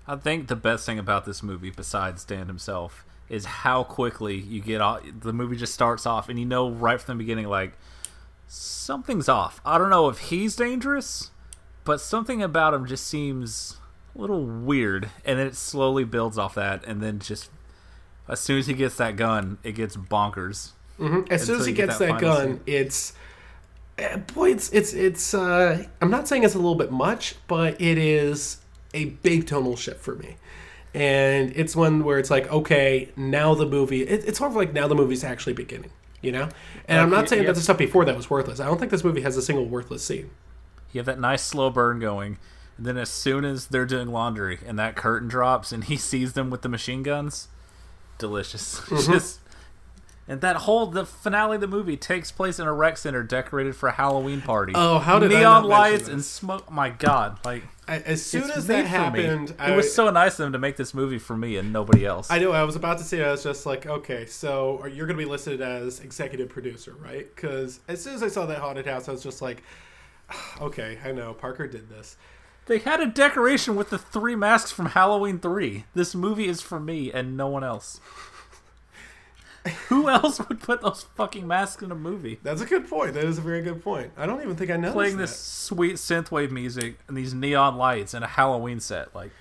I think the best thing about this movie, besides Dan himself, is how quickly you get off. The movie just starts off, and you know right from the beginning, like something's off. I don't know if he's dangerous, but something about him just seems a little weird, and then it slowly builds off that, and then just as soon as he gets that gun, it gets bonkers. As soon as he gets that that, gun, scene. it's eh, boy, it's it's it's. Uh, I'm not saying it's a little bit much, but it is a big tonal shift for me. And it's one where it's like, okay, now the movie. It, it's sort of like now the movie's actually beginning, you know. And I'm not saying that the stuff before that was worthless. I don't think this movie has a single worthless scene. You have that nice slow burn going, and then as soon as they're doing laundry and that curtain drops and he sees them with the machine guns, delicious. Mm-hmm. Just and that whole the finale of the movie takes place in a rec center decorated for a Halloween party. Oh, how did neon lights and smoke? My God, like I, as soon as that happened, I, it was so nice of them to make this movie for me and nobody else. I know. I was about to say. I was just like, okay, so you're going to be listed as executive producer, right? Because as soon as I saw that haunted house, I was just like, okay, I know Parker did this. They had a decoration with the three masks from Halloween 3. This movie is for me and no one else. Who else would put those fucking masks in a movie? That's a good point. That is a very good point. I don't even think I know. Playing that. this sweet synthwave music and these neon lights and a Halloween set. Like,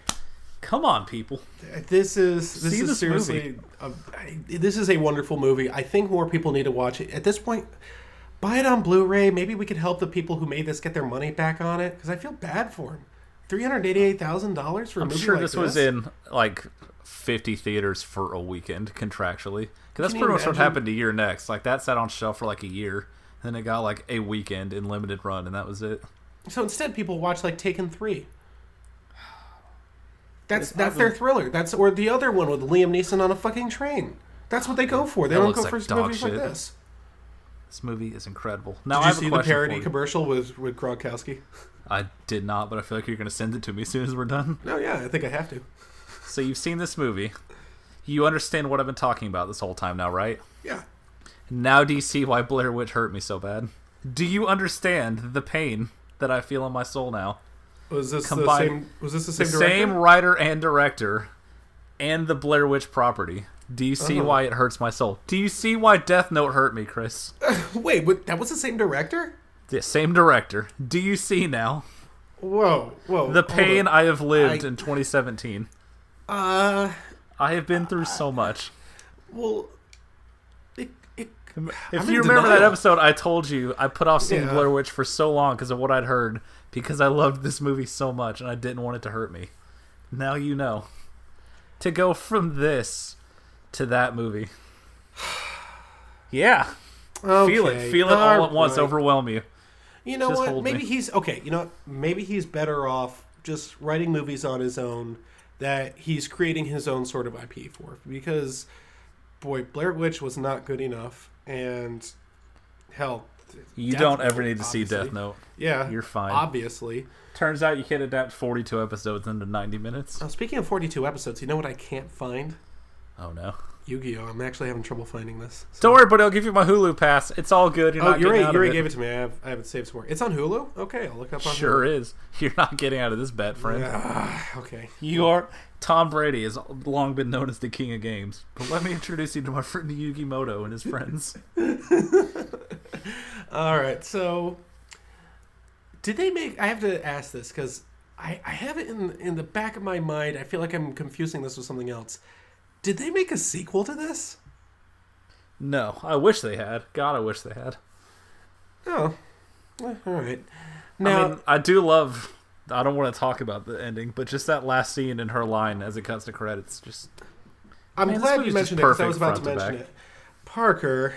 come on, people. Uh, this is this See is this seriously a, I, this is a wonderful movie. I think more people need to watch it. At this point, buy it on Blu-ray. Maybe we could help the people who made this get their money back on it because I feel bad for them. Three hundred eighty-eight thousand dollars for a I'm movie sure like this was in like 50 theaters for a weekend contractually. Because that's Can you pretty much what imagine? happened to You're Next. Like, that sat on shelf for like a year. Then it got like a weekend in limited run, and that was it. So instead, people watch like Taken Three. That's It's that's their thriller. That's or the other one with Liam Neeson on a fucking train. That's what they go for. They That don't looks go like for dog movies like shit. this. This movie is incredible. Now, Did I you have a see the question parody for you. commercial with with Gronkowski? I did not, but I feel like you're going to send it to me as soon as we're done. No, yeah, I think I have to. So you've seen this movie. You understand what I've been talking about this whole time now, right? Yeah. Now do you see why Blair Witch hurt me so bad? Do you understand the pain that I feel in my soul now? Was this Combined- the same? Was this the The same? same writer and director and the Blair Witch property. Do you see Uh-huh. why it hurts my soul? Do you see why Death Note hurt me, Chris? Wait, what, that was the same director? The same director. Do you see now Whoa, whoa. the pain. I have lived I- in 2017? Uh, I have been through so much. well, it, it, If I'm you remember that episode, I told you I put off seeing Yeah. Blair Witch for so long because of what I'd heard because I loved this movie so much and I didn't want it to hurt me. Now you know. To go from this to that movie. Yeah. Feel it. Feel it all at once. alright. Overwhelm you. You know Just what? Maybe me. he's okay. You know, maybe he's better off just writing movies on his own, that he's creating his own sort of IP for because boy, Blair Witch was not good enough and hell You Death don't ever need to see. Death Note. Yeah, You're fine. Obviously. Turns out you can't adapt 42 episodes into 90 minutes. Now, speaking of 42 episodes, you know what I can't find? Oh no. Yu-Gi-Oh! I'm actually having trouble finding this. So- Don't worry, buddy. I'll give you my Hulu pass. It's all good. You're Oh, not you're right. out You of it. gave it to me. I have I have it saved somewhere. It's on Hulu. Okay, I'll look up on Sure Hulu. is. You're not getting out of this bet, friend. Ah, okay. You are. Tom Brady has long been known as the king of games. But let me introduce you to my friend Yugi Muto and his friends. All right. So, did they make? I have to ask this because I I have it in in the back of my mind. I feel like I'm confusing this with something else. Did they make a sequel to this? No, I wish they had. God, I wish they had. Oh, eh, all right. Now, I mean, I do love. I don't want to talk about the ending, but just that last scene in her line as it cuts to credits, just I'm Man, glad you mentioned it because I was about to mention it. Parker,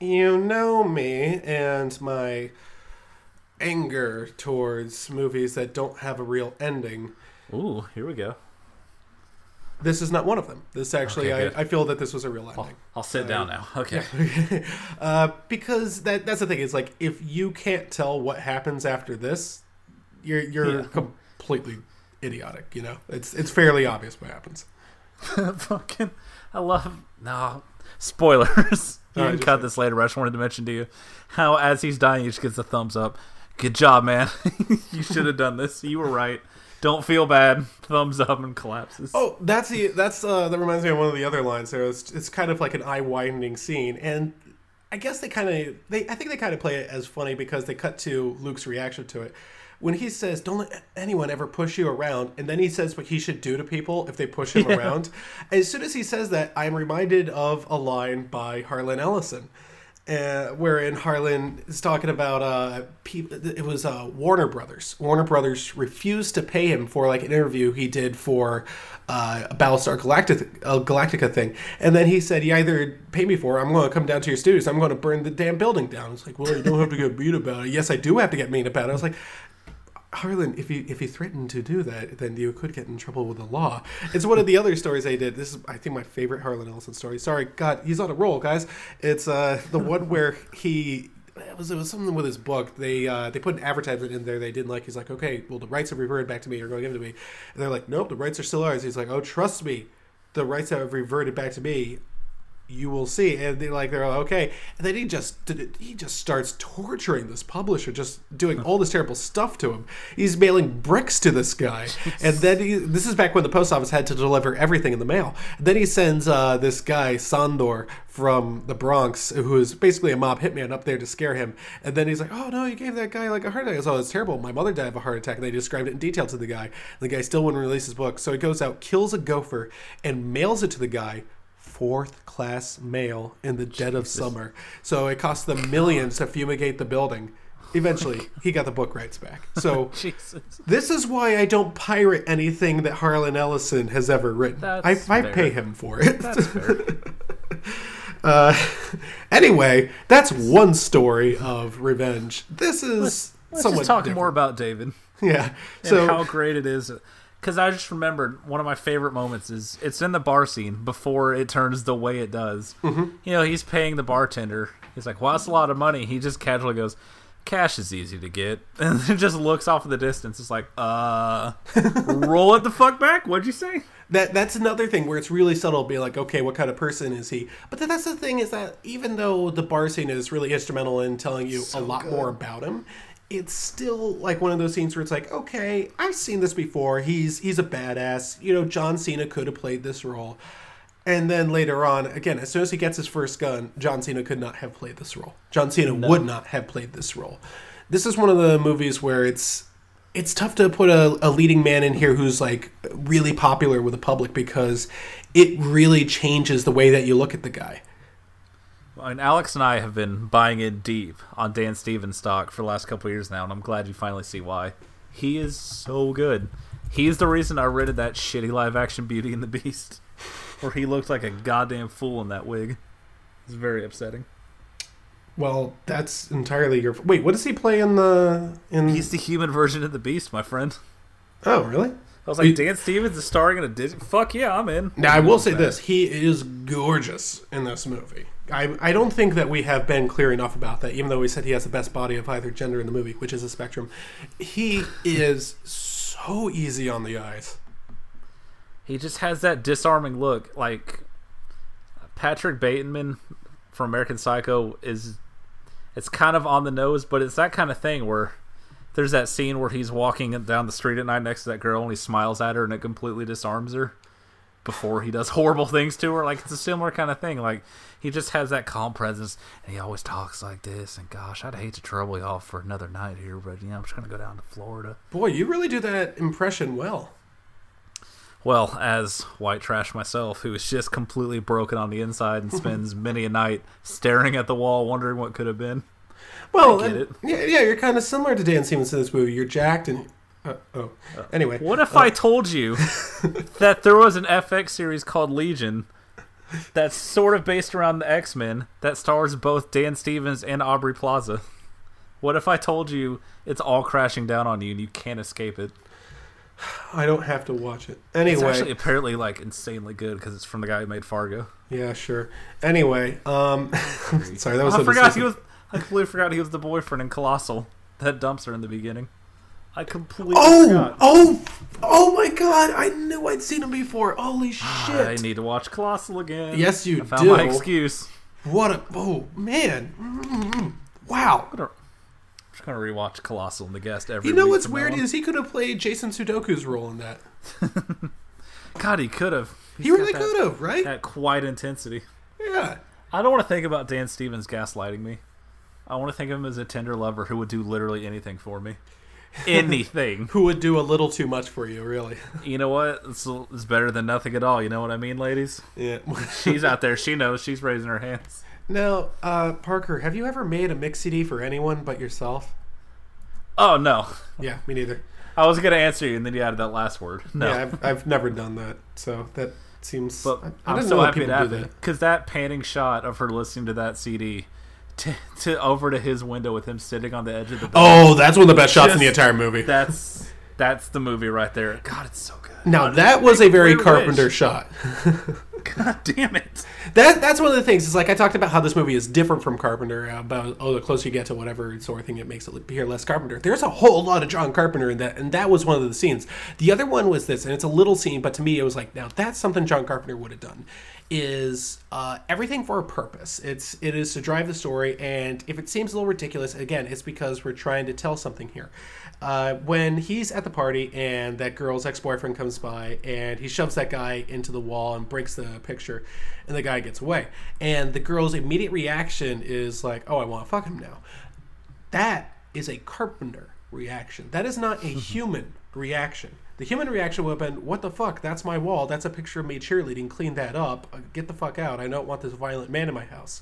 you know me and my anger towards movies that don't have a real ending. ooh, here we go. This is not one of them. This actually, Okay. I, I feel that this was a real ending. I'll sit down now. Okay. uh, because that that's the thing. It's like if you can't tell what happens after this, you're you're Yeah. completely idiotic. You know, it's it's fairly obvious what happens. Fucking, I love no spoilers. You right, can cut this later. I just wanted to mention to you how, as he's dying, he just gets a thumbs up. Good job, man. you should have done this. You were right. Don't feel bad. Thumbs up and collapses. Oh, that's the that's uh, that reminds me of one of the other lines. There, it's, it's kind of like an eye widening scene, and I guess they kind of they I think they kind of play it as funny because they cut to Luke's reaction to it when he says, "Don't let anyone ever push you around," and then he says what he should do to people if they push him around. As soon as he says that, I'm reminded of a line by Harlan Ellison. Uh, wherein Harlan is talking about uh. It was uh, Warner Brothers. Warner Brothers refused to pay him for like an interview he did for uh, a Battlestar Galactica, uh, Galactica thing, and then he said, "You either pay me for, it, I'm going to come down to your studios. I'm going to burn the damn building down." It's like, well, you don't have to get mean about it. Yes, I do have to get mean about it. I was like. Harlan, if you if you threaten to do that, then you could get in trouble with the law. It's one of the other stories I did. This is, I think, my favorite Harlan Ellison story. Sorry, God, he's on a roll, guys. It's uh, the one where he it was it was something with his book. They uh, they put an advertisement in there they didn't like. He's like, okay, well the rights have reverted back to me. You're going to give them to me. And they're like, nope, the rights are still ours. He's like, oh, trust me, the rights have reverted back to me you will see and they're like they're like, okay and then he just he just starts torturing this publisher just doing all this terrible stuff to him. He's mailing bricks to this guy and then he this is back when the post office had to deliver everything in the mail. Then he sends uh, this guy sandor from the bronx who is basically a mob hitman up there to scare him. And then he's like oh no you gave that guy like a heart attack. Oh it's terrible. My mother died of a heart attack and they described it in detail to the guy. And the guy still wouldn't release his book. So he goes out kills a gopher and mails it to the guy fourth class mail in the dead of summer. So it cost them millions to fumigate the building. Eventually, he got the book rights back. So Jesus. this is why I don't pirate anything that Harlan Ellison has ever written. I, That's I pay him for it. That's fair. Uh, anyway, that's one story of revenge. This is Let's somewhat just talk different. more about David Yeah. and So how great it is. Because I just remembered one of my favorite moments is it's in the bar scene before it turns the way it does. Mm-hmm. You know, he's paying the bartender. He's like, "Well, that's a lot of money." He just casually goes, "Cash is easy to get," and then just looks off in the distance. It's like, uh, roll it the fuck back. What'd you say? that that's another thing where it's really subtle being like okay what kind of person is he but that's the thing is that even though the bar scene is really instrumental in telling you a lot more about him it's still like one of those scenes where it's like okay i've seen this before. He's he's a badass. You know john cena could have played this role. And then later on again as soon as he gets his first gun john cena could not have played this role. John cena would not have played this role. This is one of the movies where it's it's tough to put a, a leading man in here who's like really popular with the public because it really changes the way that you look at the guy. And Alex and I have been buying in deep on Dan Stevens stock for the last couple of years now, and I'm glad you finally see why. He is so good. He's the reason I rented that shitty live action Beauty and the Beast, where he looked like a goddamn fool in that wig. It's very upsetting. Well, that's entirely your. Wait, what does he play in the in? He's the human version of the Beast, my friend. oh, really? I was like, Dan Stevens is starring in a Disney. Fuck yeah, I'm in. Now I will say this: he is gorgeous in this movie. I, I don't think that we have been clear enough about that, even though we said he has the best body of either gender in the movie, which is a spectrum. He is so easy on the eyes. He just has that disarming look. Like Patrick Bateman from American Psycho is. It's kind of on the nose, but it's that kind of thing where there's that scene where he's walking down the street at night next to that girl and he smiles at her and it completely disarms her before he does horrible things to her. Like it's a similar kind of thing. Like he just has that calm presence and he always talks like this. And gosh, I'd hate to trouble y'all for another night here, but you know I'm just gonna go down to Florida. Boy, you really do that impression well. Well, as white trash myself, who is just completely broken on the inside and spends many a night staring at the wall, wondering what could have been. Well, I get it. yeah, yeah, you're kind of similar to Dan Stevens in this movie. You're jacked and uh, oh, anyway. What if I told you that there was an FX series called Legion that's sort of based around the X Men that stars both Dan Stevens and Aubrey Plaza? What if I told you it's all crashing down on you and you can't escape it? I don't have to watch it It's anyway. actually apparently like insanely good because it's from the guy who made Fargo. yeah, sure. Anyway, um, sorry, that was. I forgot he was. I completely forgot he was the boyfriend in Colossal. That dumps her in the beginning. I completely Oh, forgot. oh, oh my God! I knew I'd seen him before. Holy shit! I need to watch Colossal again. Yes, you I found do. my excuse. What a oh man! Mm-mm. Wow. I'm gonna, I'm just gonna rewatch Colossal and the guest every. You know week what's weird is he could have played Jason Sudeikis's role in that. God, he could have. He really could have, right? At quite intensity. Yeah. I don't want to think about Dan Stevens gaslighting me. I want to think of him as a tender lover who would do literally anything for me. Anything. Who would do a little too much for you, really? you know what? It's, it's better than nothing at all. You know what I mean, ladies? Yeah. She's out there. She knows. She's raising her hands. now, uh, Parker, have you ever made a mix CD for anyone but yourself? Oh no. Yeah, me neither. I was gonna answer you, and then you added that last word. No. Yeah, I've, I've never done that, so that seems. But I, I I'm so happy to do have that. because that panning shot of her listening to that CD to, to over to his window with him sitting on the edge of the bed. Oh, that's one of the best shots in the entire movie. That's that's the movie right there. God, it's so good. now that was a very Carpenter Wish. shot. God damn it. That that's one of the things. Is like I talked about how this movie is different from Carpenter. About oh, the closer you get to whatever sort of thing, it makes it appear less Carpenter. There's a whole lot of John Carpenter in that, and that was one of the scenes. The other one was this, and it's a little scene, but to me, it was like, now that's something John Carpenter would have done. Is uh, everything for a purpose? It's it is to drive the story, and if it seems a little ridiculous, again, it's because we're trying to tell something here. Uh, when he's at the party and that girl's ex-boyfriend comes by and he shoves that guy into the wall and breaks the picture and the guy gets away and the girl's immediate reaction is like oh i want to fuck him now that is a carpenter reaction that is not a human reaction the human reaction would have been what the fuck? That's my wall. That's a picture of me cheerleading. Clean that up. Uh, get the fuck out. I don't want this violent man in my house.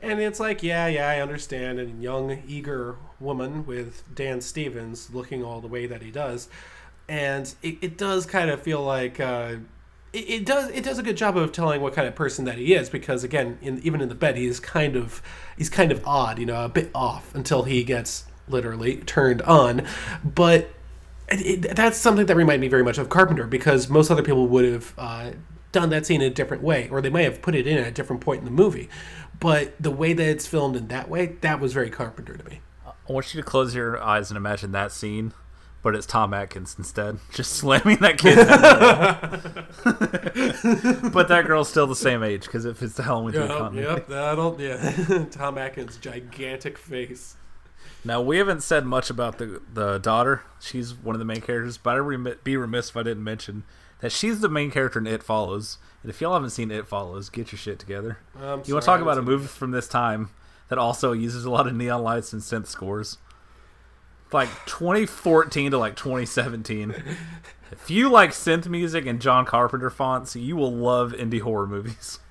And it's like yeah yeah i understand. And young eager woman with dan stevens looking all the way that he does. And it, it does kind of feel like uh, it, it does it does a good job of telling what kind of person that he is because again in, even in the bed he's kind of he's kind of odd you know a bit off until he gets literally turned on. But it, it, that's something that reminded me very much of Carpenter because most other people would have uh, done that scene in a different way or they may have put it in at a different point in the movie but the way that it's filmed in that way that was very Carpenter to me I want you to close your eyes and imagine that scene, but it's Tom Atkins instead, just slamming that kid. but that girl's still the same age because it fits the Halloween theme Yep, continuity. yep, that'll yeah. Tom Atkins' gigantic face. Now we haven't said much about the the daughter. She's one of the main characters, but I'd remi- be remiss if I didn't mention that she's the main character in It Follows. And if y'all haven't seen It Follows, get your shit together. I'm you want to talk about a movie from this time that also uses a lot of neon lights and synth scores, like 2014 to like 2017. if you like synth music and John Carpenter fonts, you will love indie horror movies.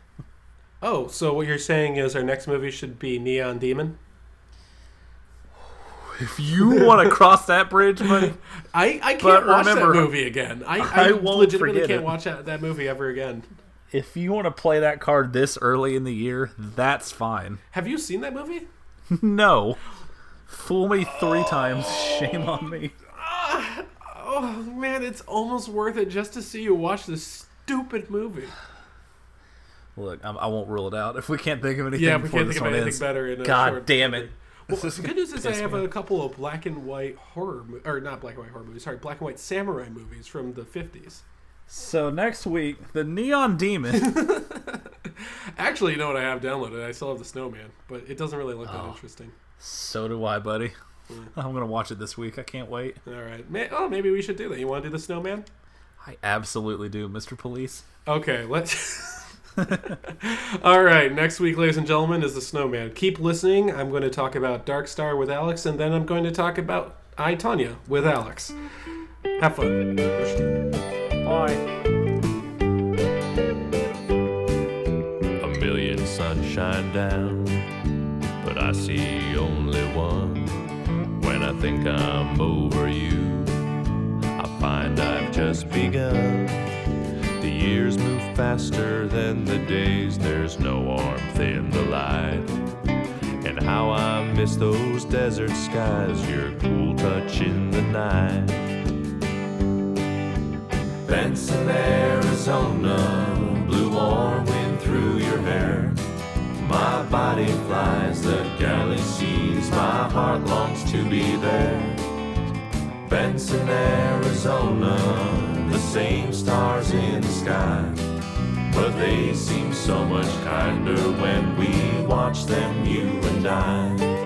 Oh, so what you're saying is our next movie should be Neon Demon? If you want to cross that bridge, buddy, I, I can't But watch remember, that movie again. I, I I, legitimately can't it. watch that, that movie ever again. if you want to play that card this early in the year, that's fine. Have you seen that movie? No. Fool me three times, oh. shame on me. Ah, oh man, it's almost worth it just to see you watch this stupid movie. Look, I'm, I won't rule it out if we can't think of anything. Yeah, we before can't this think of one anything ends. better. In a God damn movie. Well, the good news is I have a couple of black and white horror, mo- or not black and white horror movies. Sorry, black and white samurai movies from the fifties. So next week, the Neon Demon. Actually, you know what I have downloaded? I still have the Snowman, but it doesn't really look that Oh. interesting. so do I, buddy. Hmm. I'm gonna watch it this week. I can't wait. All right, May- oh, maybe we should do that. You want to do the Snowman? I absolutely do, Mr. Police. Okay, let's. All right, next week, ladies and gentlemen, is the Snowman. Keep listening. I'm going to talk about Dark Star with Alex, and then I'm going to talk about I Tonya with Alex. Have fun. Bye. A million sunshine down, but I see only one. When I think I'm over you, I find I've just begun. Years move faster than the days, there's no warmth in the light. And how I miss those desert skies, your cool touch in the night. Benson, Arizona, blue warm wind through your hair. My body flies the galaxies, my heart longs to be there. Benson, Arizona, the same stars in the sky. But they seem so much kinder when we watch them, you and I.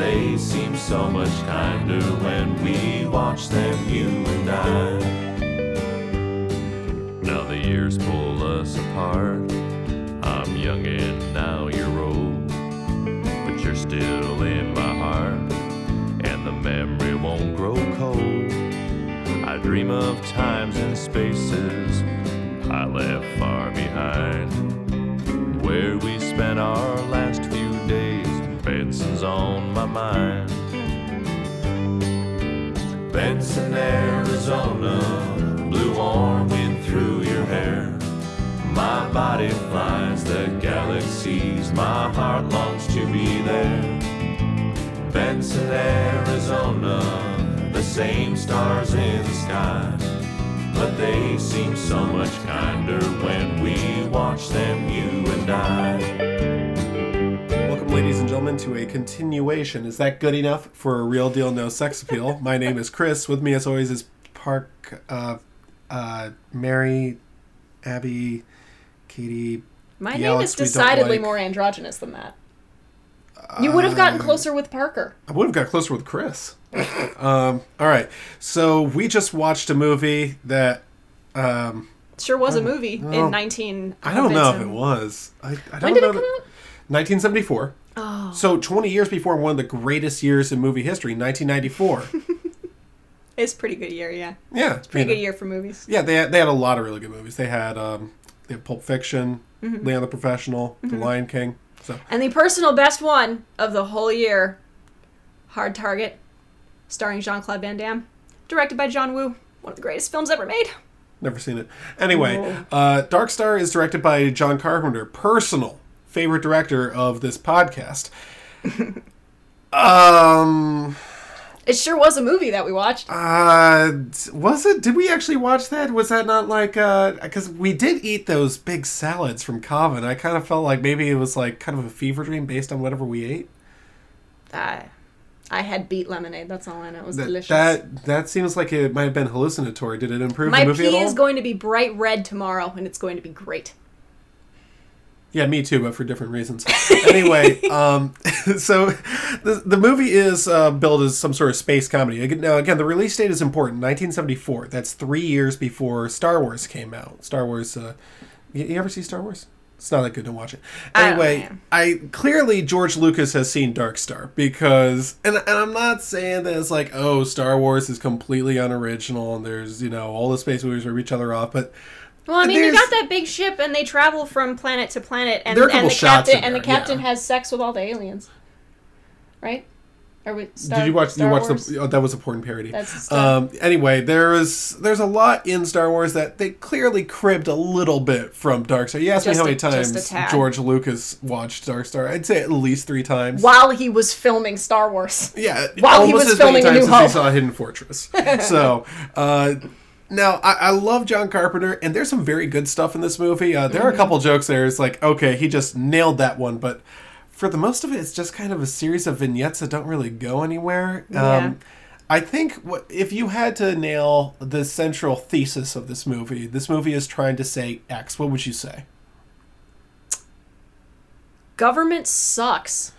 they seem so much kinder when we watch them, you and I. Now the years pull us apart. I'm young and now you're old. But you're still in my heart, and the memory won't grow cold. I dream of times and spaces I left far behind, where we spent our mind. Benson, Arizona, blue warm wind through your hair. My body flies the galaxies, my heart longs to be there. Benson, Arizona, the same stars in the sky. But they seem so much kinder when we watch them, you and I. Welcome, ladies to a continuation. Is that good enough for a real deal no sex appeal? My name is Chris. With me, as always, is Park, uh, uh, Mary, Abby, Katie. My name Alex is decidedly like. more androgynous than that. You would have gotten closer with Parker. I would have got closer with Chris. um, all right, so we just watched a movie that um, Sure was a movie in 19. I don't know if it was. I, I don't When did know it come that- out? 1974. Oh. So 20 years before one of the greatest years in movie history, 1994. It's a pretty good year, yeah. yeah, it's Pretty good year for movies. Yeah, they had, they had a lot of really good movies. They had um, they had Pulp Fiction, Mm-hmm. Leon the Professional, The Lion King. So And the personal best one of the whole year, Hard Target, starring Jean Claude Van Damme, directed by John Woo. One of the greatest films ever made. never seen it. Anyway, uh, Dark Star is directed by John Carpenter, personal favorite director of this podcast. um, It sure was a movie that we watched. uh, was it? Did we actually watch that? Was that not like uh? Because we did eat those big salads from Coven. I kind of felt like maybe it was like kind of a fever dream based on whatever we ate. Uh, I had beet lemonade. That's all I know. It was That delicious. that that seems like it might have been hallucinatory. Did it improve My the movie at pee is going to be bright red tomorrow, and it's going to be great. Yeah, me too, but for different reasons. anyway, um, so the, the movie is uh, billed as some sort of space comedy. Again, now, again, the release date is important 1974. That's three years before Star Wars came out. Star Wars. Uh, you, you ever see Star Wars? It's not that good to watch it. Anyway, know. I clearly George Lucas has seen Dark Star because, and, and I'm not saying that it's like, oh, Star Wars is completely unoriginal and there's you know all the space movies rip each other off, but Well, I mean, you got that big ship, and they travel from planet to planet, and, There are a and the captain in and the captain yeah. has sex with all the aliens, right? Are we? Star, Did you watch? Star you watched Wars? the? Oh, that was a porn parody. That's um. Anyway, there is there's a lot in Star Wars that they clearly cribbed a little bit from Dark Star. You asked me how a- many times. George Lucas watched Dark Star. I'd say at least three times. While he was filming Star Wars. Yeah, While he was filming New as he saw Hidden Fortress. so. uh now I, I love John Carpenter, and there's some very good stuff in this movie. Uh, Mm-hmm. there are a couple jokes there. It's like, okay, he just nailed that one, but for the most of it, it's just kind of a series of vignettes that don't really go anywhere. Yeah. Um, I think what, if you had to nail the central thesis of this movie, this movie is trying to say X. What would you say? Government sucks.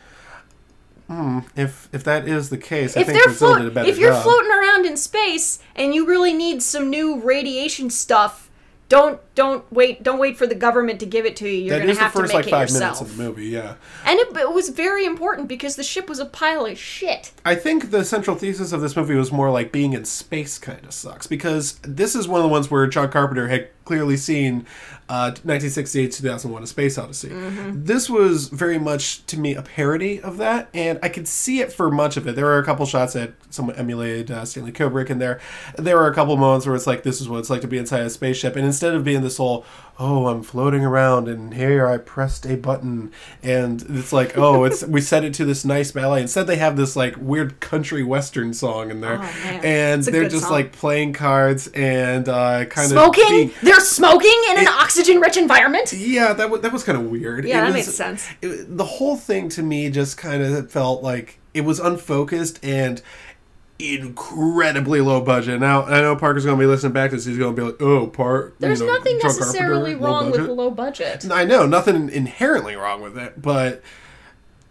Hmm. If if that is the case, if I think they're Brazil did a better if you're job. floating around in space and you really need some new radiation stuff, don't don't wait don't wait for the government to give it to you. You're is the have first to make like it five yourself. minutes of the movie. Yeah. And it, it was very important because the ship was a pile of shit. I think the central thesis of this movie was more like being in space kind of sucks because this is one of the ones where John Carpenter had clearly seen uh, 1968 2001 A Space Odyssey. Mm-hmm. This was very much to me a parody of that, and I could see it for much of it. There were a couple shots that somewhat emulated uh, Stanley Kubrick in there. There were a couple moments where it's like, this is what it's like to be inside a spaceship, and instead of being this whole, oh, I'm floating around, and here I pressed a button, and it's like, oh, it's we set it to this nice ballet. Instead, they have this like weird country western song in there, Oh, and they're just song. like playing cards and uh, kind Smoking? of smoking They're smoking in an oxygen-rich environment. yeah, that was that was kind of weird. Yeah, It that was- makes sense. it- the whole thing to me just kind of felt like it was unfocused and incredibly low budget. Now I know Parker's going to be listening back to this. He's going to be like, "Oh, Park." There's you know, nothing John necessarily Carpenter, low wrong with low budget. I know nothing inherently wrong with it, but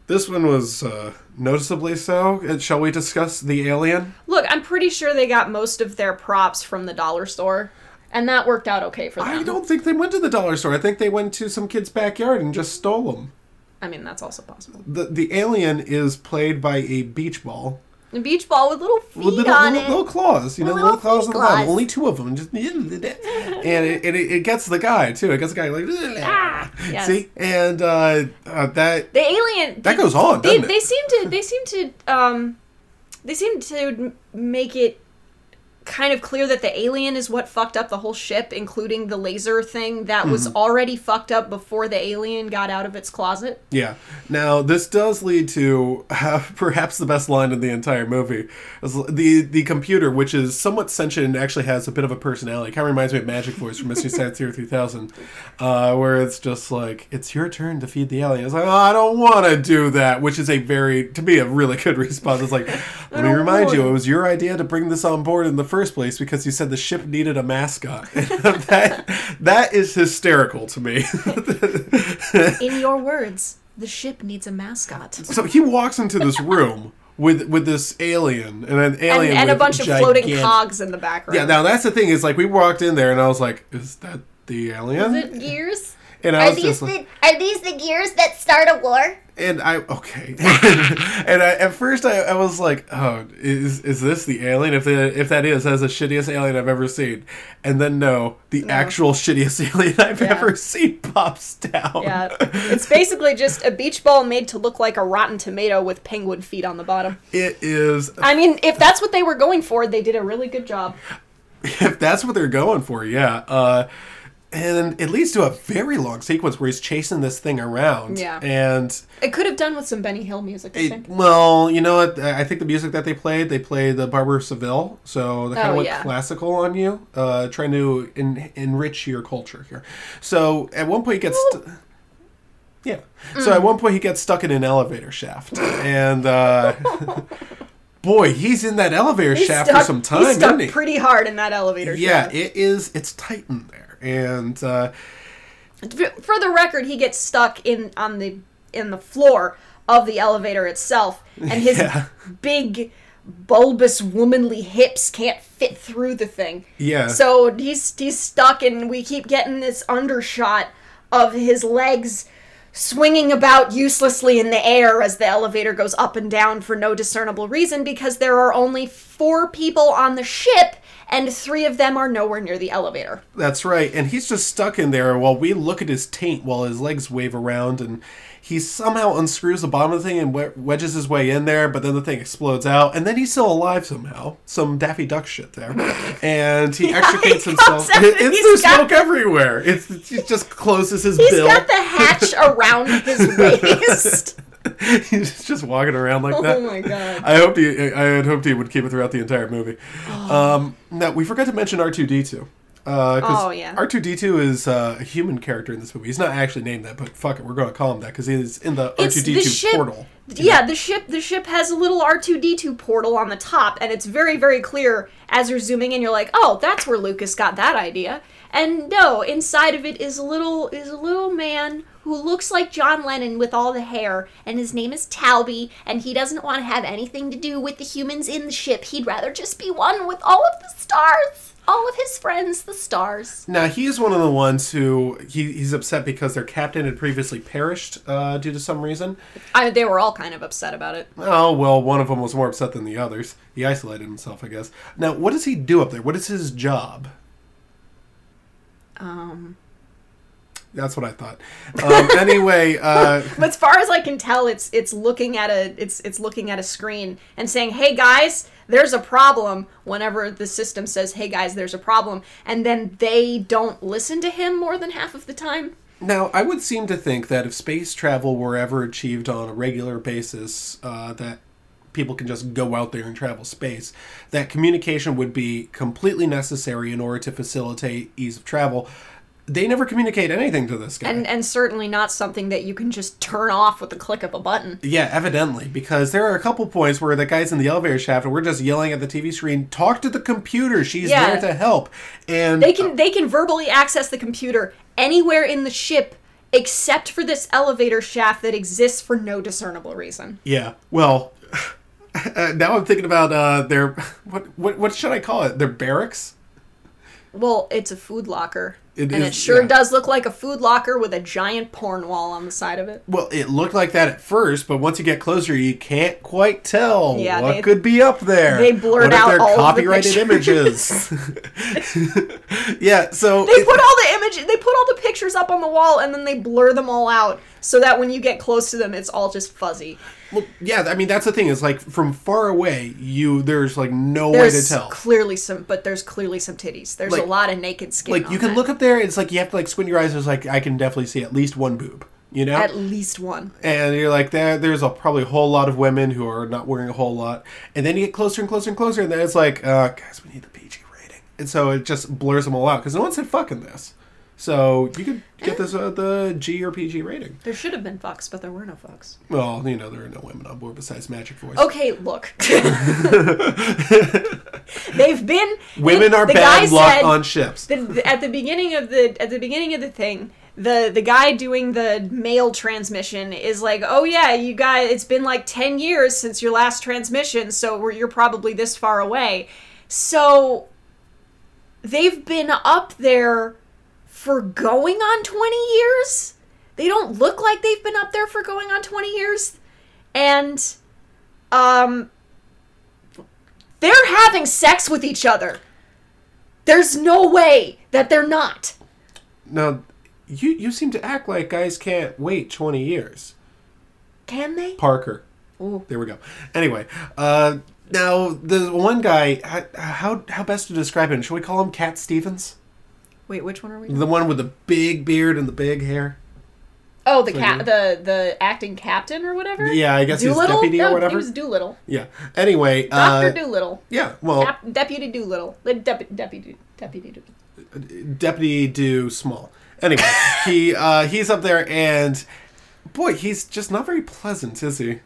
this one was uh, noticeably so. Uh, Shall we discuss the alien? Look, I'm pretty sure they got most of their props from the dollar store, and that worked out okay for them. I don't think they went to the dollar store. I think they went to some kid's backyard and just stole them. I mean, that's also possible. The the alien is played by a beach ball. The beach ball with little feet With little, on little, it. little claws, you know, Little little, claws on the bottom. Only two of them, just and it, it, it gets the guy too. It gets the guy like Ah, yes. see, and uh, uh, that The alien That goes on, They, they seem to. They seem to. Um, they seem to make it kind of clear that the alien is what fucked up the whole ship, including the laser thing that was Mm-hmm. already fucked up before the alien got out of its closet. Yeah. Now this does lead to uh, perhaps the best line in the entire movie. The the computer, which is somewhat sentient and actually has a bit of a personality, kind of reminds me of Magic Voice from Mystery Science Theater 3000, uh, where it's just like it's your turn to feed the alien. It's like oh, I don't want to do that, which is a very to me a really good response. It's like let me remind you, it was your idea to bring this on board in the first place because you said the ship needed a mascot. that that is hysterical to me. In your words, the ship needs a mascot. So he walks into this room with with this alien and an alien and a with bunch of floating cogs in the background. Yeah, now that's the thing is like we walked in there and I was like, is that the alien? Is it gears? and I Are was these just like, the are these the gears that start a war? And I okay, and I, at first I, I was like, oh, is is this the alien? If the, if that is, that's the shittiest alien I've ever seen. And then no, the actual shittiest alien I've Yeah. ever seen pops down. Yeah, it's basically just a beach ball made to look like a rotten tomato with penguin feet on the bottom. It is I mean, if that's what they were going for, they did a really good job. if that's what they're going for, yeah. Uh, and it leads to a very long sequence where he's chasing this thing around. Yeah. And It could have done with some Benny Hill music, I it, think. well, you know what? I think the music that they played, they played the Barber of Seville, so they kind Oh, of went yeah. classical on you, uh, trying to en- enrich your culture here. So at one point he gets. St- yeah. So Mm. at one point he gets stuck in an elevator shaft, and uh, boy, he's in that elevator He's shaft stuck, for some time, he's stuck he? pretty hard in that elevator shaft. Yeah, shaft. it is. It's tight in there, and uh, For the record, he gets stuck in on the in the floor of the elevator itself, and his Yeah. big bulbous womanly hips can't fit through the thing. Yeah. So he's he's stuck, and we keep getting this undershot of his legs swinging about uselessly in the air as the elevator goes up and down for no discernible reason because there are only four people on the ship and three of them are nowhere near the elevator. That's right. And he's just stuck in there while we look at his taint while his legs wave around and he somehow unscrews the bottom of the thing and wedges his way in there, but then the thing explodes out, and then he's still alive somehow. Some Daffy Duck shit there, and he extricates he himself. It- it's he's there's smoke everywhere. It's he just closes his He's bill. got the hatch around his waist. he's just walking around like that. Oh my god. I hoped he. I had hoped he would keep it throughout the entire movie. Um, now we forgot to mention R two D two. Because Oh, yeah. R two D two is uh, a human character in this movie. He's not actually named that, but fuck it, we're going to call him that because he's in the R two D two portal. Yeah, the ship the ship has a little R2D2 portal on the top and it's very very clear as you're zooming in you're like, "Oh, that's where Lucas got that idea." And no, inside of it is a little is a little man who looks like John Lennon with all the hair and his name is Talby and he doesn't want to have anything to do with the humans in the ship. He'd rather just be one with all of the stars. All of his friends, the stars. Now he is one of the ones who he, he's upset because their captain had previously perished uh, due to some reason. I, they were all kind of upset about it. Oh well, one of them was more upset than the others. He isolated himself, I guess. Now, what does he do up there? What is his job? Um That's what I thought. Um, anyway, uh, But as far as I can tell, it's it's looking at a it's it's looking at a screen and saying, "Hey guys, there's a problem." Whenever the system says, "Hey guys, there's a problem," and then they don't listen to him more than half of the time. Now, I would seem to think that if space travel were ever achieved on a regular basis, uh, that people can just go out there and travel space, that communication would be completely necessary in order to facilitate ease of travel. They never communicate anything to this guy. And and certainly not something that you can just turn off with the click of a button. yeah, evidently, because there are a couple points where the guy's in the elevator shaft and we're just yelling at the TV screen, "Talk to the computer. She's Yeah. there to help." And They can they can verbally access the computer anywhere in the ship except for this elevator shaft that exists for no discernible reason. Yeah. Well, uh, now I'm thinking about uh, their what, what what should I call it? Their barracks. Well, it's a food locker. It and is- it sure yeah. does look like a food locker with a giant porn wall on the side of it. Well, it looked like that at first, but once you get closer, you can't quite tell Yeah, what they- could be up there. they blurred out all of the copyrighted images. yeah. So They it- put all the image they put all the pictures up on the wall and then they blur them all out so that when you get close to them it's all just fuzzy. well, yeah. I mean, that's the thing is like from far away, you there's like no way to tell. clearly some but there's clearly some titties. There's Like- a lot of naked skin. Like you can that. look up there, it's like you have to like squint your eyes. It's like I can definitely see at least one boob. You know, at least one. and you're like there there's a probably a whole lot of women who are not wearing a whole lot and then you get closer and closer and closer and then it's like uh guys we need the pg rating and so it just blurs them all out because no one said fuck in this so you could get this uh, the g or pg rating. There should have been fucks, but there were no fucks. well you know there are no women on board besides magic voice. Okay, look. They've been women are the bad luck on ships. the, the- at the beginning of the at the beginning of the thing the the guy doing the mail transmission is like oh yeah you guys it's been like 10 years since your last transmission so we're, you're probably this far away. So they've been up there for going on 20 years they don't look like they've been up there for going on 20 years and um they're having sex with each other there's no way that they're not. now you you seem to act like guys can't wait 20 years Can they? parker Ooh. There we go. Anyway, uh, now the one guy, how, how how best to describe him? Should we call him Cat Stevens? Wait, which one are we? The one with the big beard and the big hair. Oh, the cat, the the acting captain or whatever. Yeah, I guess he's Doolittle? deputy or whatever. He was Doolittle. Yeah. Anyway, Doctor uh, Doolittle. yeah. Well, Cap- Deputy Doolittle. The deputy deputy deputy. Doolittle. Deputy Do Small. Anyway, he uh, he's up there and boy, he's just not very pleasant, is he?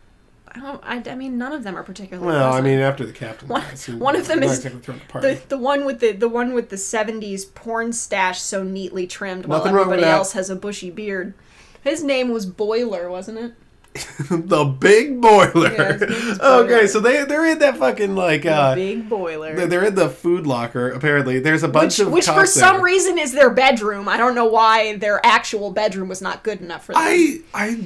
I don't. I, I mean, none of them are particularly. Well, I mean, after the captain, one, dies, one of them is exactly the, the one with the the one with the '70s porn stash so neatly trimmed, while Nothing with everybody else has a bushy beard. His name was Boiler, wasn't it? the big boiler. Yeah, his name is Boiler. okay, so they they're in that fucking like uh Big boiler. they're- they're in the food locker. Apparently, there's a bunch which, of which for some there. reason is their bedroom. I don't know why their actual bedroom was not good enough for them. I I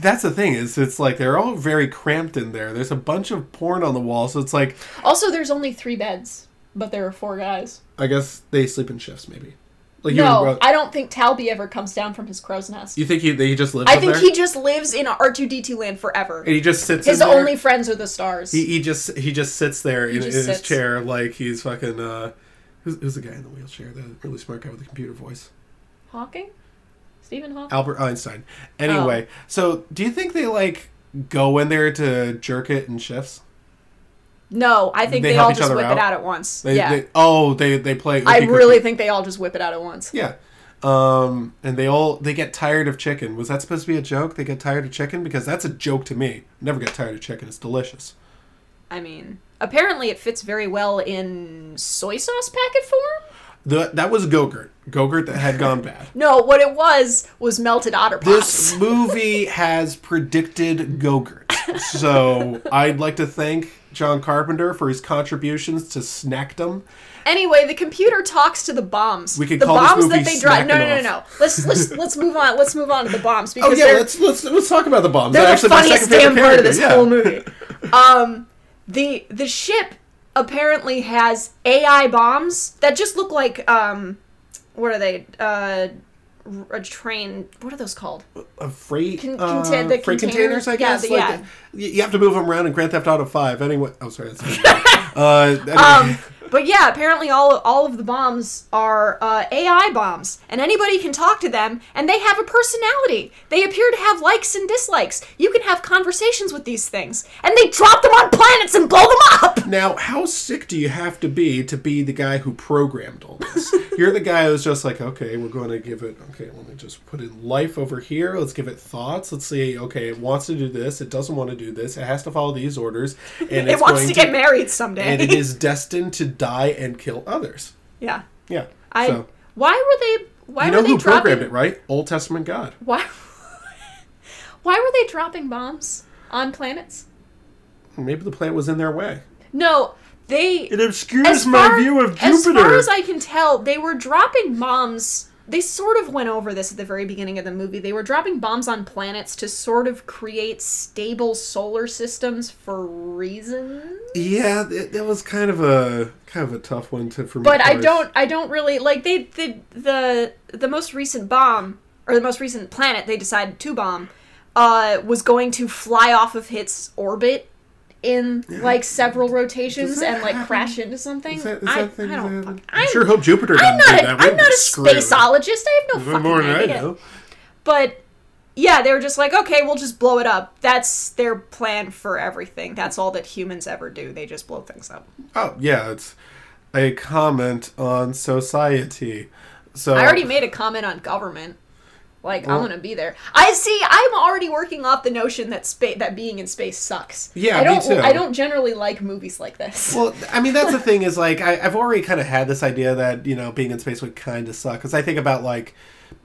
that's the thing is it's like they're all very cramped in there. There's a bunch of porn on the wall, so it's like Also, there's only three beds, but there are four guys. I guess they sleep in shifts maybe. Like No, I don't think Talby ever comes down from his crow's nest. you think he he just lives I think there? he just lives in R2D2 land forever. and he just sits His only friends are the stars. He, he just he just sits there in, in just his chair like he's fucking uh who's, who's the guy in the wheelchair the really smart guy with the computer voice Hawking? Stephen Hawking? Albert Einstein anyway Oh. so do you think they like go in there to jerk it in shifts No, I think They they, all just whip out? it out at once. they, yeah. they, oh they they play I Ookie Cookie. really think they all just whip it out at once. yeah um and they all they get tired of chicken was that supposed to be a joke they get tired of chicken because that's a joke to me never get tired of chicken it's delicious I mean, apparently it fits very well in soy sauce packet form. The, that was Gogurt Gogurt that had gone bad No, what it was was melted otter pops. This movie has predicted Gogurt. So I'd like to thank John Carpenter for his contributions to Snackdom. Anyway, the computer talks to the bombs. We could the call this bombs movie that they drop. No, no, no, no. Let's let's let's move on. Let's move on to the bombs Oh yeah, let's let's let's talk about the bombs. they're the Actually, funniest second damn part of this character, whole movie. Um, the the ship apparently has AI bombs that just look like um, what are they? Uh, a train. What are those called? A freight, Con- uh, contain- freight containers? containers, I guess. the- like, yeah. you have to move them around in Grand Theft Auto Five. Anyway, oh sorry. That's uh, anyway. Um, but yeah, apparently all all of the bombs are uh, AI bombs, and anybody can talk to them, and they have a personality. They appear to have likes and dislikes. You can have conversations with these things, and they drop them on planets and blow them up. Now, how sick do you have to be to be the guy who programmed all this? You're the guy who's just like, okay, we're going to give it, okay, let me just put in life over here. Let's give it thoughts. Let's see, okay, it wants to do this. It doesn't want to do this. It has to follow these orders. And it wants to get married someday. And it is destined to die and kill others. yeah. Yeah. I. so, why were they? Why you were they who dropping? programmed it, right? Old Testament God. Why? why were they dropping bombs on planets? Maybe the planet was in their way. No, they. It obscures as my view of Jupiter. As far as I can tell, they were dropping bombs. They sort of went over this at the very beginning of the movie. They were dropping bombs on planets to sort of create stable solar systems for reasons. yeah, it was kind of a kind of a tough one to for me. But I don't I don't really like they the the the most recent bomb or the most recent planet they decided to bomb uh was going to fly off of its orbit in like several rotations and like happen? crash into something. Is that, is I, I don't fuck- I I'm, sure hope Jupiter I'm doesn't not do a, that. We'd I'm not a spaceologist. I have no more fucking than I idea. know. But yeah, they were just like, okay, we'll just blow it up. That's their plan for everything. That's all that humans ever do. They just blow things up. Oh yeah, it's a comment on society. So I already made a comment on government. Like Well- I'm gonna be there. I see. I'm already working off the notion that space that being in space sucks. Yeah, I me don't. too. I don't generally like movies like this. Well, I mean, that's the thing is like I, I've already kind of had this idea that you know being in space would kind of suck because I think about like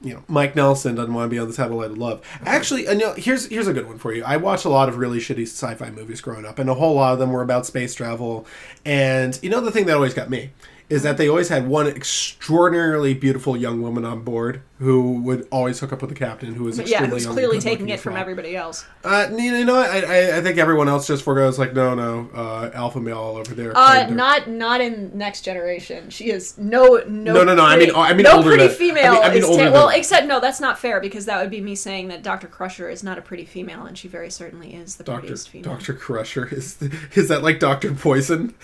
you know Mike Nelson doesn't want to be on the satellite of love. Actually, uh, no, here's here's a good one for you. I watched a lot of really shitty sci-fi movies growing up, and a whole lot of them were about space travel. And you know the thing that always got me is that they always had one extraordinarily beautiful young woman on board who would always hook up with the captain, who was yeah, extremely who's young clearly taking it from everybody else. Uh, you know. I, I, I think everyone else just forgoes like, no, no, uh, alpha male over there. Uh, not not in next generation. She is no no. No, no, no, I pretty- mean- I mean no older pretty than- female I mean- I mean is older ta- than- well. Except no, that's not fair because that would be me saying that Doctor Crusher is not a pretty female, and she very certainly is the Doctor prettiest female. Doctor Crusher is is that like Doctor Poison?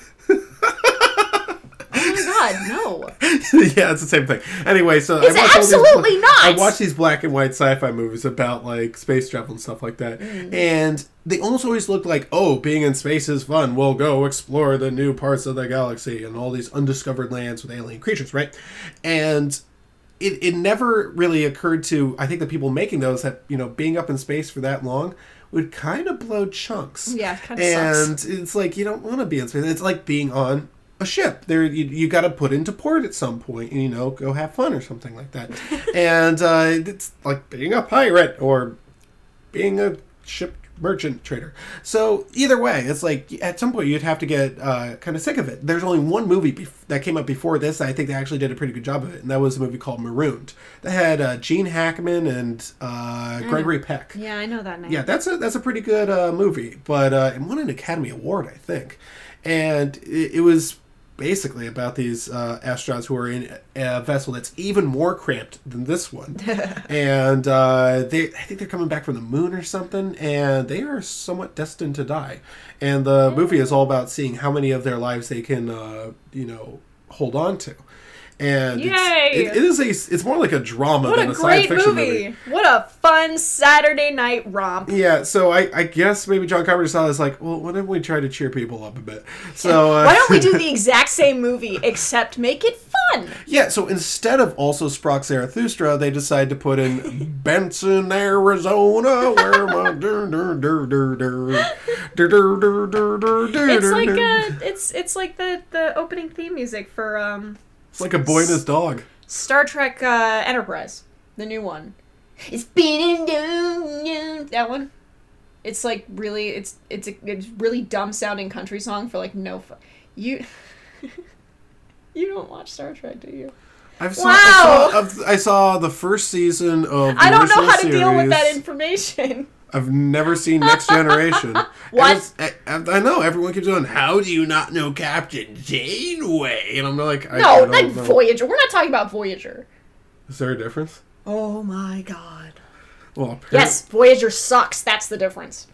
God, no! yeah, it's the same thing. Anyway, so It's I watch all these- absolutely not! I watch these black and white sci-fi movies about like space travel and stuff like that, Mm. and they almost always look like, oh, being in space is fun. We'll go explore the new parts of the galaxy and all these undiscovered lands with alien creatures, right? And it, it never really occurred to I think the people making those that you know being up in space for that long would kind of blow chunks. Yeah, kinda and sucks. it's like you don't want to be in space. It's like being on a ship. There, you, you got to put into port at some point, and you know, go have fun or something like that. and uh, it's like being a pirate or being a ship merchant trader. So either way, it's like at some point you'd have to get uh, kind of sick of it. There's only one movie bef- that came out before this. I think they actually did a pretty good job of it, and that was a movie called Marooned. That had uh, Gene Hackman and uh, Gregory Peck. Yeah, I know that name. Yeah, that's a that's a pretty good uh, movie, but uh, it won an Academy Award, I think, and it, it was basically about these uh, astronauts who are in a vessel that's even more cramped than this one, and uh, they I think they're coming back from the moon or something, and they are somewhat destined to die, and the movie is all about seeing how many of their lives they can uh, you know hold on to and Yay! It, it is a it's more like a drama what than a, a science fiction movie. movie. What a fun Saturday night romp! Yeah, so I, I guess maybe John Carpenter saw this like, well, why don't we try to cheer people up a bit? So uh, why don't we do the exact same movie except make it fun? Yeah, so instead of also sprach Zarathustra, they decide to put in Benson, Arizona, where my It's like a, it's it's like the the opening theme music for um it's like a boy and his dog. Star Trek uh, Enterprise, the new one. It's been in that one. It's like really, it's it's a it's really dumb sounding country song for like no. Fu- you you don't watch Star Trek, do you? I've saw, Wow. I, saw, I saw the first season of. The I don't know how to deal with that information. I've never seen Next Generation. What? I, I know everyone keeps going. How do you not know Captain Janeway? And I'm like, I, I No, don't like know. Voyager. We're not talking about Voyager. Is there a difference? Oh my god. Well, Yes, Voyager sucks. That's the difference.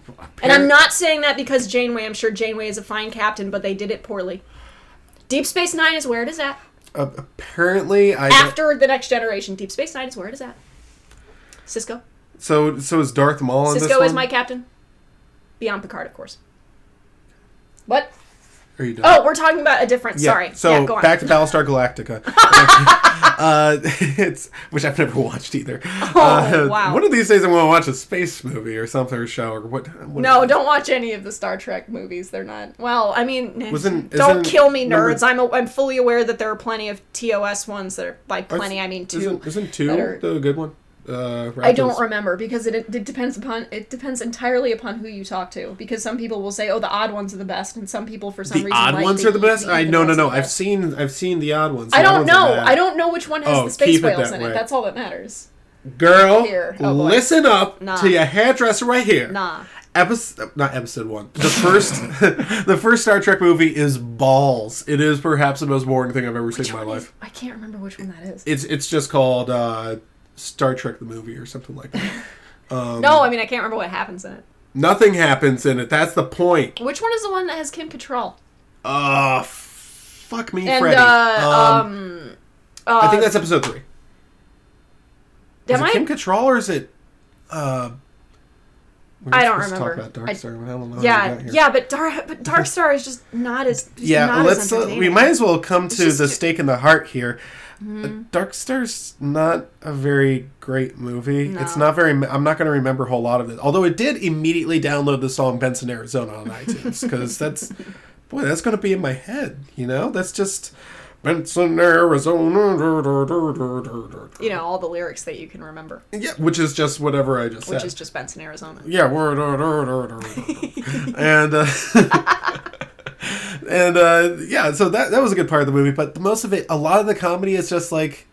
And I'm not saying that because Janeway. I'm sure Janeway is a fine captain, but they did it poorly. Deep Space Nine is where it is at. Uh, apparently, I After the Next Generation, Deep Space Nine is where it is at. Sisko. So so is Darth Maul in this Sisko one? is my captain. Beyond Picard, of course. What? Are you done? Oh, we're talking about a different. Yeah, Sorry. So yeah, go on. back to Battlestar Galactica. uh, it's which I've never watched either. Oh, uh, wow. One of these days, I'm going to watch a space movie or something or show or what. what no, don't watch any of the Star Trek movies. They're not. Well, I mean, Wasn't- don't kill me, number- nerds. I'm a, I'm fully aware that there are plenty of TOS ones that are by plenty. I mean, 2 Isn't, isn't two are- the good one? Uh, I don't remember because it, it depends upon it depends entirely upon who you talk to. Because some people will say, "Oh, the odd ones are the best," and some people, for some reason. The reason, odd like ones the are the best. I even no no no. I've best. seen I've seen the odd ones. The I don't ones know. I don't know which one has Oh, the space keep it whales in way. it. That's all that matters. Girl, Here. Oh, listen up Nah. to your hairdresser right here. Nah. Episode, not episode one. The first, the first Star Trek movie is balls. It is perhaps the most boring thing I've ever seen in my Which one is- life. I can't remember which one that is. It's it's just called uh, Star Trek the movie or something like that. Um, no, I mean I can't remember what happens in it. nothing happens in it. That's the point. Which one is the one that has Kim Cattrall? Uh, fuck me, And Freddy. uh, um, um, I think uh, that's episode three. Is it I? Kim Cattrall or is it? Uh, we were I don't remember. Talk about I- Darkstar, but I don't know. yeah, yeah, but Dark, but Dark Star is just not as Yeah, Not let's. as Uh, we might as well come It's to the stake in the heart here. Mhm. Uh, Darkstar's not a very great movie. It's not very. I'm not going to remember a whole lot of it. Although it did immediately download the song "Benson, Arizona" on iTunes because that's boy, that's going to be in my head. You know, that's just Benson, Arizona. You know all the lyrics that you can remember, Yeah, which is just whatever I just which said. is just Benson, Arizona. Yeah, and uh, and uh, yeah, so that that was a good part of the movie. But the most of it, a lot of the comedy is just like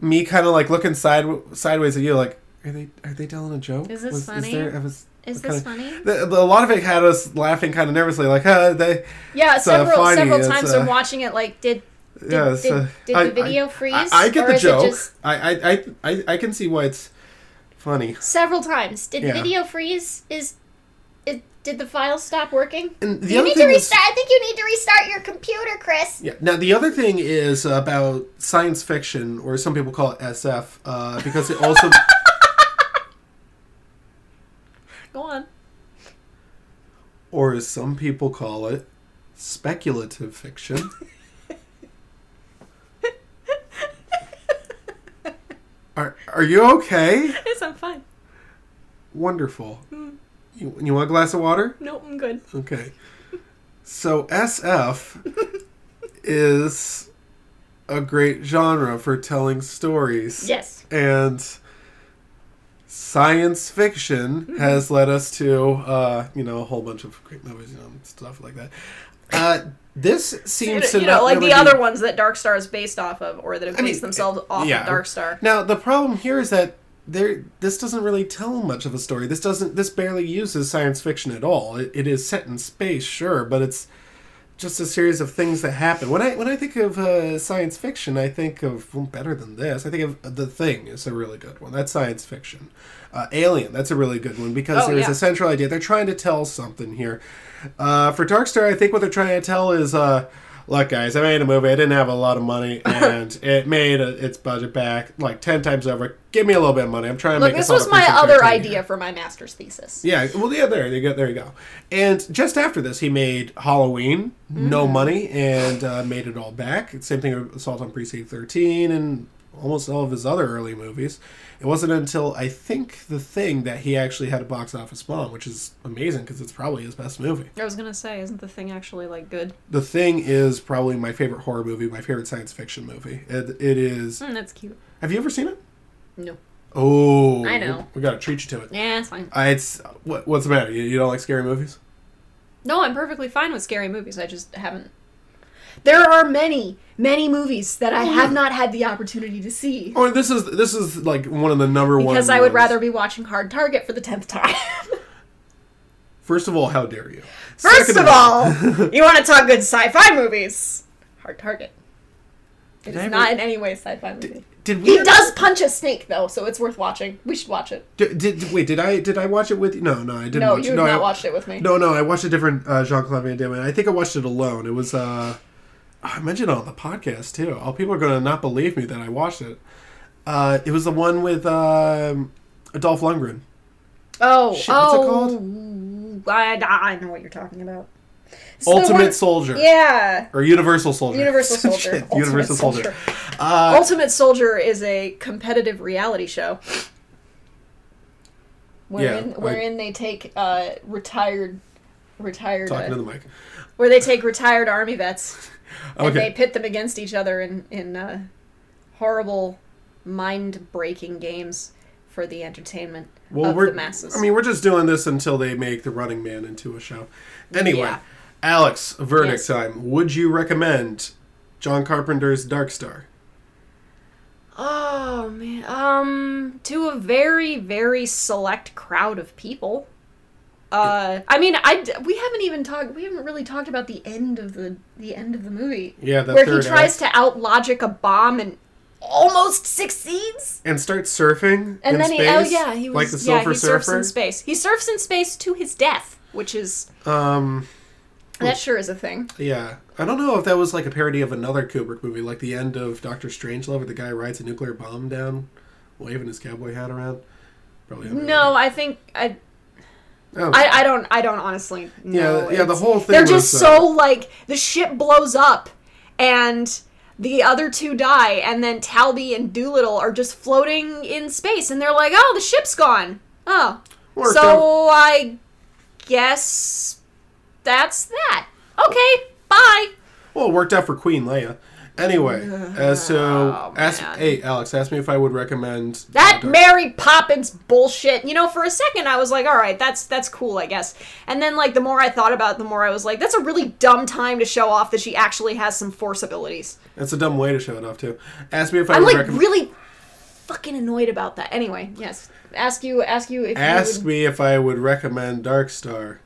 me kind of like looking side sideways at you, like, are they are they telling a joke? Is this Was- funny? there- was- Is this funny? The, the- a lot of it had us laughing kind of nervously, like, huh, they. Yeah, uh, several funny, several times uh, I'm watching it. Like, did did, yeah, did, uh, did I- the video I- freeze? I, I get the is joke. Just I, I, I, I, can see why it's funny. Several times. Did Yeah. the video freeze? Is, is did the file stop working? And the you other need to thing is- restart. I think you need to restart your computer, Chris. Yeah. Now the other thing is about science fiction, or some people call it SF, uh, because it also go on? or as some people call it, speculative fiction. are Are you okay? Yes, I'm fine. Wonderful. You, you want a glass of water? Nope, I'm good. Okay. So SF is a great genre for telling stories. Yes. And science fiction has led us to, uh, you know, a whole bunch of great movies, you know, and stuff like that. Uh, this You seems know, to you know, like really the be- other ones that Dark Star is based off of, or that have I mean, based themselves off yeah. of Dark Star. Now the problem here is that there this doesn't really tell much of a story. This doesn't this barely uses science fiction at all. It, it is set in space, sure, but it's just a series of things that happen. When I when I think of uh, science fiction, I think of well, better than this. I think of The Thing is a really good one. That's science fiction. Uh, Alien, that's a really good one because Oh, there's yeah. a central idea. They're trying to tell something here. Uh, for Darkstar, I think what they're trying to tell is, uh, look, guys, I made a movie. I didn't have a lot of money, and it made uh its budget back like ten times over. Give me a little bit of money. I'm trying to make. Look, make this was my other idea here. for my master's thesis. Yeah, well, yeah, there you go, there you go. And just after this, he made Halloween, no Mm. money, and uh, made it all back. Same thing with Assault on Precinct 13 and almost all of his other early movies. It wasn't until I think The Thing that he actually had a box office bomb, which is amazing because it's probably his best movie. I was gonna say, isn't the thing actually like good? The Thing is probably my favorite horror movie, my favorite science fiction movie. It, it is. Mm, that's cute. Have you ever seen it? No. Oh, I know. We, gotta treat you to it. Yeah, it's fine. Uh, it's what, what's the matter? You, you don't like scary movies? No, I'm perfectly fine with scary movies. I just haven't. There are many, many movies that I have not had the opportunity to see Oh, this is this is like one of the number one. because I would ones. rather be watching Hard Target for the tenth time. First of all, how dare you? First Second of all, you want to talk good sci-fi movies? Hard Target. It Did is ever- not in any way a sci-fi movie. did we? He does punch a snake though, so it's worth watching. We should watch it. Did, did wait? Did I did I watch it with you? No, no, I didn't. No, watch you it. no, not I, watched it with me. No, no, I watched a different uh, Jean Claude Van Damme. I think I watched it alone. It was uh, I mentioned it on the podcast too. All people are going to not believe me that I watched it. Uh, it was the one with um, Adolf Lundgren. Oh, Shit, what's it oh, I, I know what you're talking about. It's Ultimate one- Soldier. Yeah. Or Universal Soldier. Universal Soldier. Shit, Ultimate Universal Soldier. Soldier. Uh, Ultimate Soldier is a competitive reality show. Wherein, Yeah, wherein they take uh, retired, retired, talking uh, to the mic. where they take retired army vets and they pit them against each other in in uh, horrible, mind-breaking games for the entertainment Well, of we're, the masses. I mean, we're just doing this until they make the Running Man into a show. Anyway, Yeah. Alex, verdict Yes. time. Would you recommend John Carpenter's Dark Star? Oh man. Um to a very very select crowd of people. Uh I mean I we haven't even talked we haven't really talked about the end of the the end of the movie. Yeah, the where he tries act. to out logic a bomb and almost succeeds. And start surfing And then space? he oh yeah, he was like the yeah, Silver he surfs in space. He surfs in space to his death, which is Um, that sure is a thing. yeah. I don't know if that was like a parody of another Kubrick movie, like the end of Doctor Strangelove, where the guy rides a nuclear bomb down, waving his cowboy hat around. Probably. No, I think I Oh. I, I don't I don't honestly know. Yeah, yeah, the whole thing They're was, just uh, so like the ship blows up and the other two die and then Talby and Doolittle are just floating in space and they're like, "Oh, the ship's gone." Oh. Worked so I guess that's that. Okay, bye. Well, it worked out for Queen Leia. Anyway, as so, oh, ask, Oh, man. hey Alex, ask me if I would recommend That Dark- Mary Poppins bullshit. You know, for a second I was like, all right, that's that's cool, I guess. And then like the more I thought about it, the more I was like, that's a really dumb time to show off that she actually has some force abilities. That's a dumb way to show it off too. Ask me if I I'm would like recommend. really fucking annoyed about that. Anyway, yes. Ask you ask you if Ask you would... me if I would recommend Dark Star.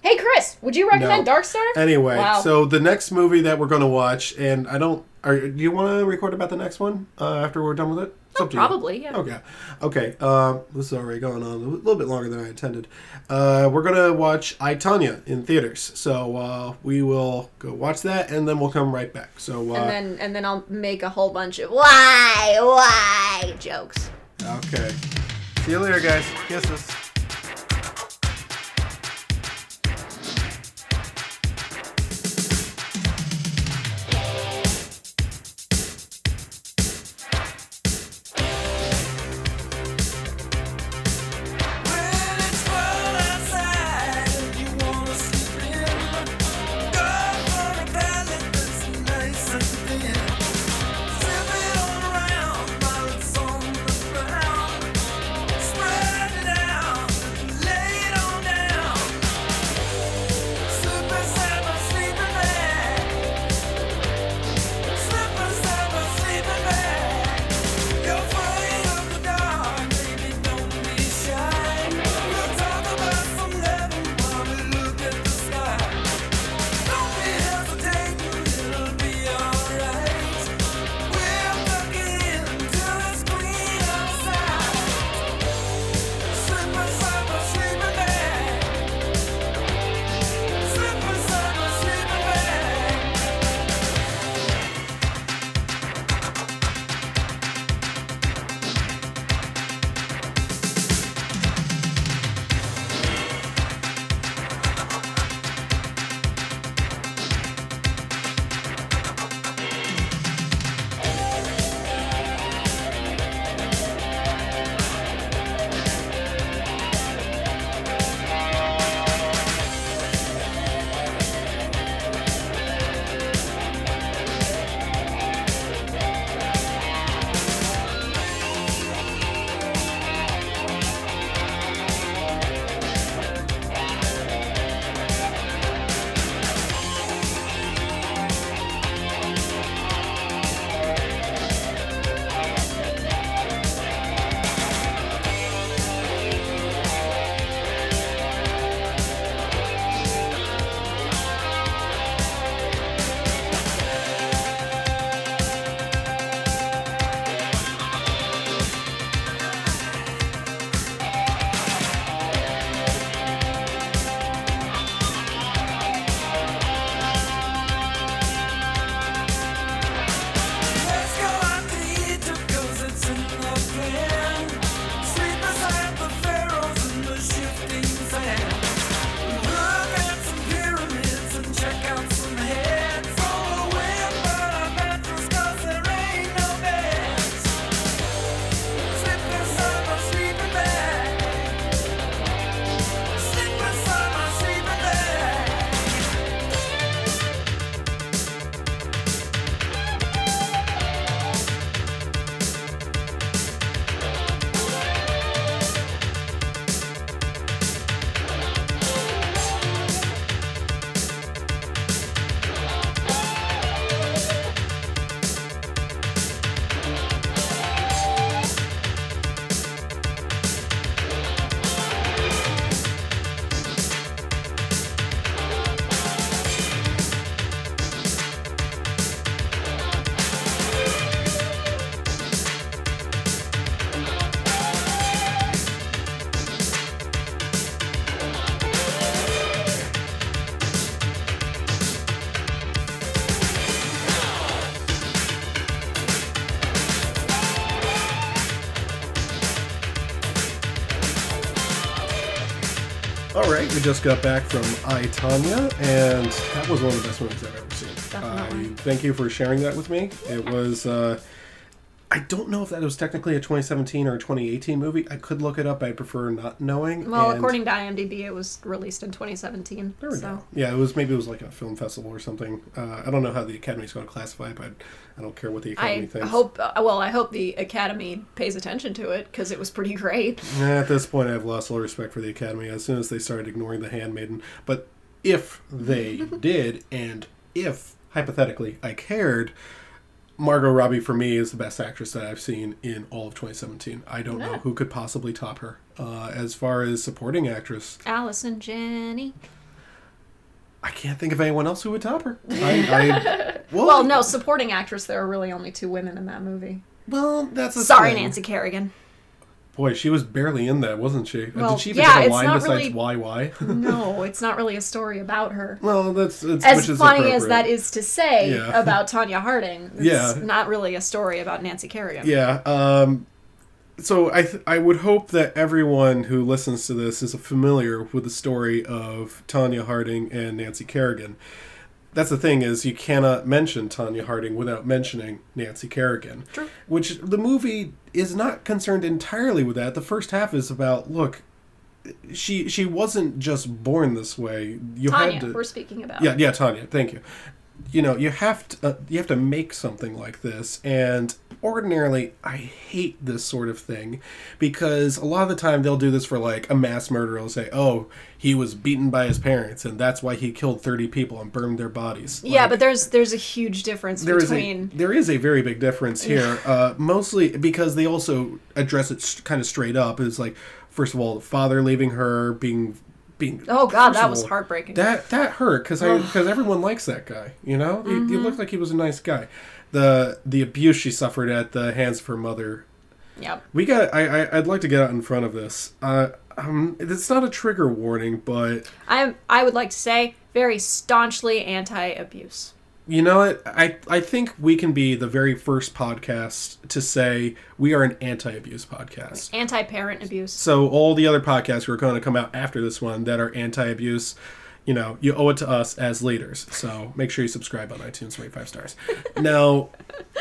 Hey Chris, would you recommend No. Dark Star? Anyway, Wow. so the next movie that we're going to watch, and I don't. Are, do you want to record about the next one uh, after we're done with it? To you. Probably, yeah. Okay. Okay. Um, this is already going on a little bit longer than I intended. Uh, we're gonna watch I Tonya in theaters, so uh, we will go watch that, and then we'll come right back. So. Uh, And then and then I'll make a whole bunch of why why jokes. Okay. See you later, guys. Kisses. We just got back from I Tonya, and that was one of the best movies I've ever seen. Definitely. I thank you for sharing that with me. It was. Uh, don't know if that was technically a 2017 or a 2018 movie. I could look it up. I prefer not knowing. Well, and- according to IMDb, it was released in 2017. There we so. go. Yeah, it was maybe it was like a film festival or something. Uh, I don't know how the Academy's going to classify it, but I don't care what the Academy thinks. I thinks. hope. Uh, well, I hope the Academy pays attention to it because it was pretty great. At this point, I've lost all respect for the Academy as soon as they started ignoring The Handmaiden. But if they did, and if, hypothetically, I cared, Margot Robbie, for me, is the best actress that I've seen in all of 2017. I don't know who could possibly top her. Uh, as far as supporting actress, Allison Janney. I can't think of anyone else who would top her. I, I, well, Well, no, supporting actress. There are really only two women in that movie. Well, that's Sorry, thing. Nancy Kerrigan. Boy, she was barely in that, wasn't she? Uh, Well, Did she even yeah, have a it's line not besides really- why why? No, it's not really a story about her. well, that's it's, As which is funny as that is to say Yeah. about Tonya Harding, it's Yeah. not really a story about Nancy Kerrigan. Yeah. Um, so I th- I would hope that everyone who listens to this is familiar with the story of Tonya Harding and Nancy Kerrigan. That's the thing is you cannot mention Tonya Harding without mentioning Nancy Kerrigan. True. Which the movie is not concerned entirely with that. The first half is about look, she she wasn't just born this way. You Tonya, had to, we're speaking about. yeah, yeah, Tonya. Thank you. You know, you have to uh, you have to make something like this, and ordinarily, I hate this sort of thing because a lot of the time they'll do this for like a mass murder. They'll say, "Oh, he was beaten by his parents, and that's why he killed thirty people and burned their bodies." Yeah, but there's there's a huge difference there is between a there is a very big difference here. uh, mostly because they also address it kind of straight up. Is like, first of all, the father leaving her, being being. Oh, God, that was heartbreaking. That that hurt because I because everyone likes that guy. You know, he, he looked like he was a nice guy. The the abuse she suffered at the hands of her mother. Yep. We got. I, I I'd like to get out in front of this. Uh, um, it's not a trigger warning, but I I would like to say very staunchly anti-abuse. You know what? I I think we can be the very first podcast to say we are an anti-abuse podcast. Anti-parent abuse. So all the other podcasts who are going to come out after this one that are anti-abuse, you know, you owe it to us as leaders. So make sure you subscribe on iTunes, rate five stars. now,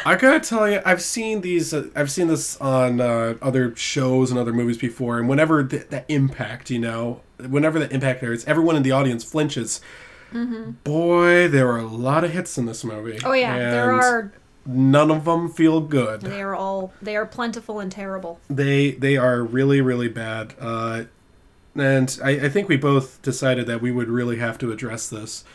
I gotta tell you, I've seen these. Uh, I've seen this on uh, other shows and other movies before, and whenever th- that impact, you know, whenever the impact hurts, everyone in the audience flinches. Boy, there are a lot of hits in this movie. Mm-hmm. Oh yeah, there are None of them feel good. they are all they are plentiful and terrible. They they are really really bad. Uh, and I, I think we both decided that we would really have to address this.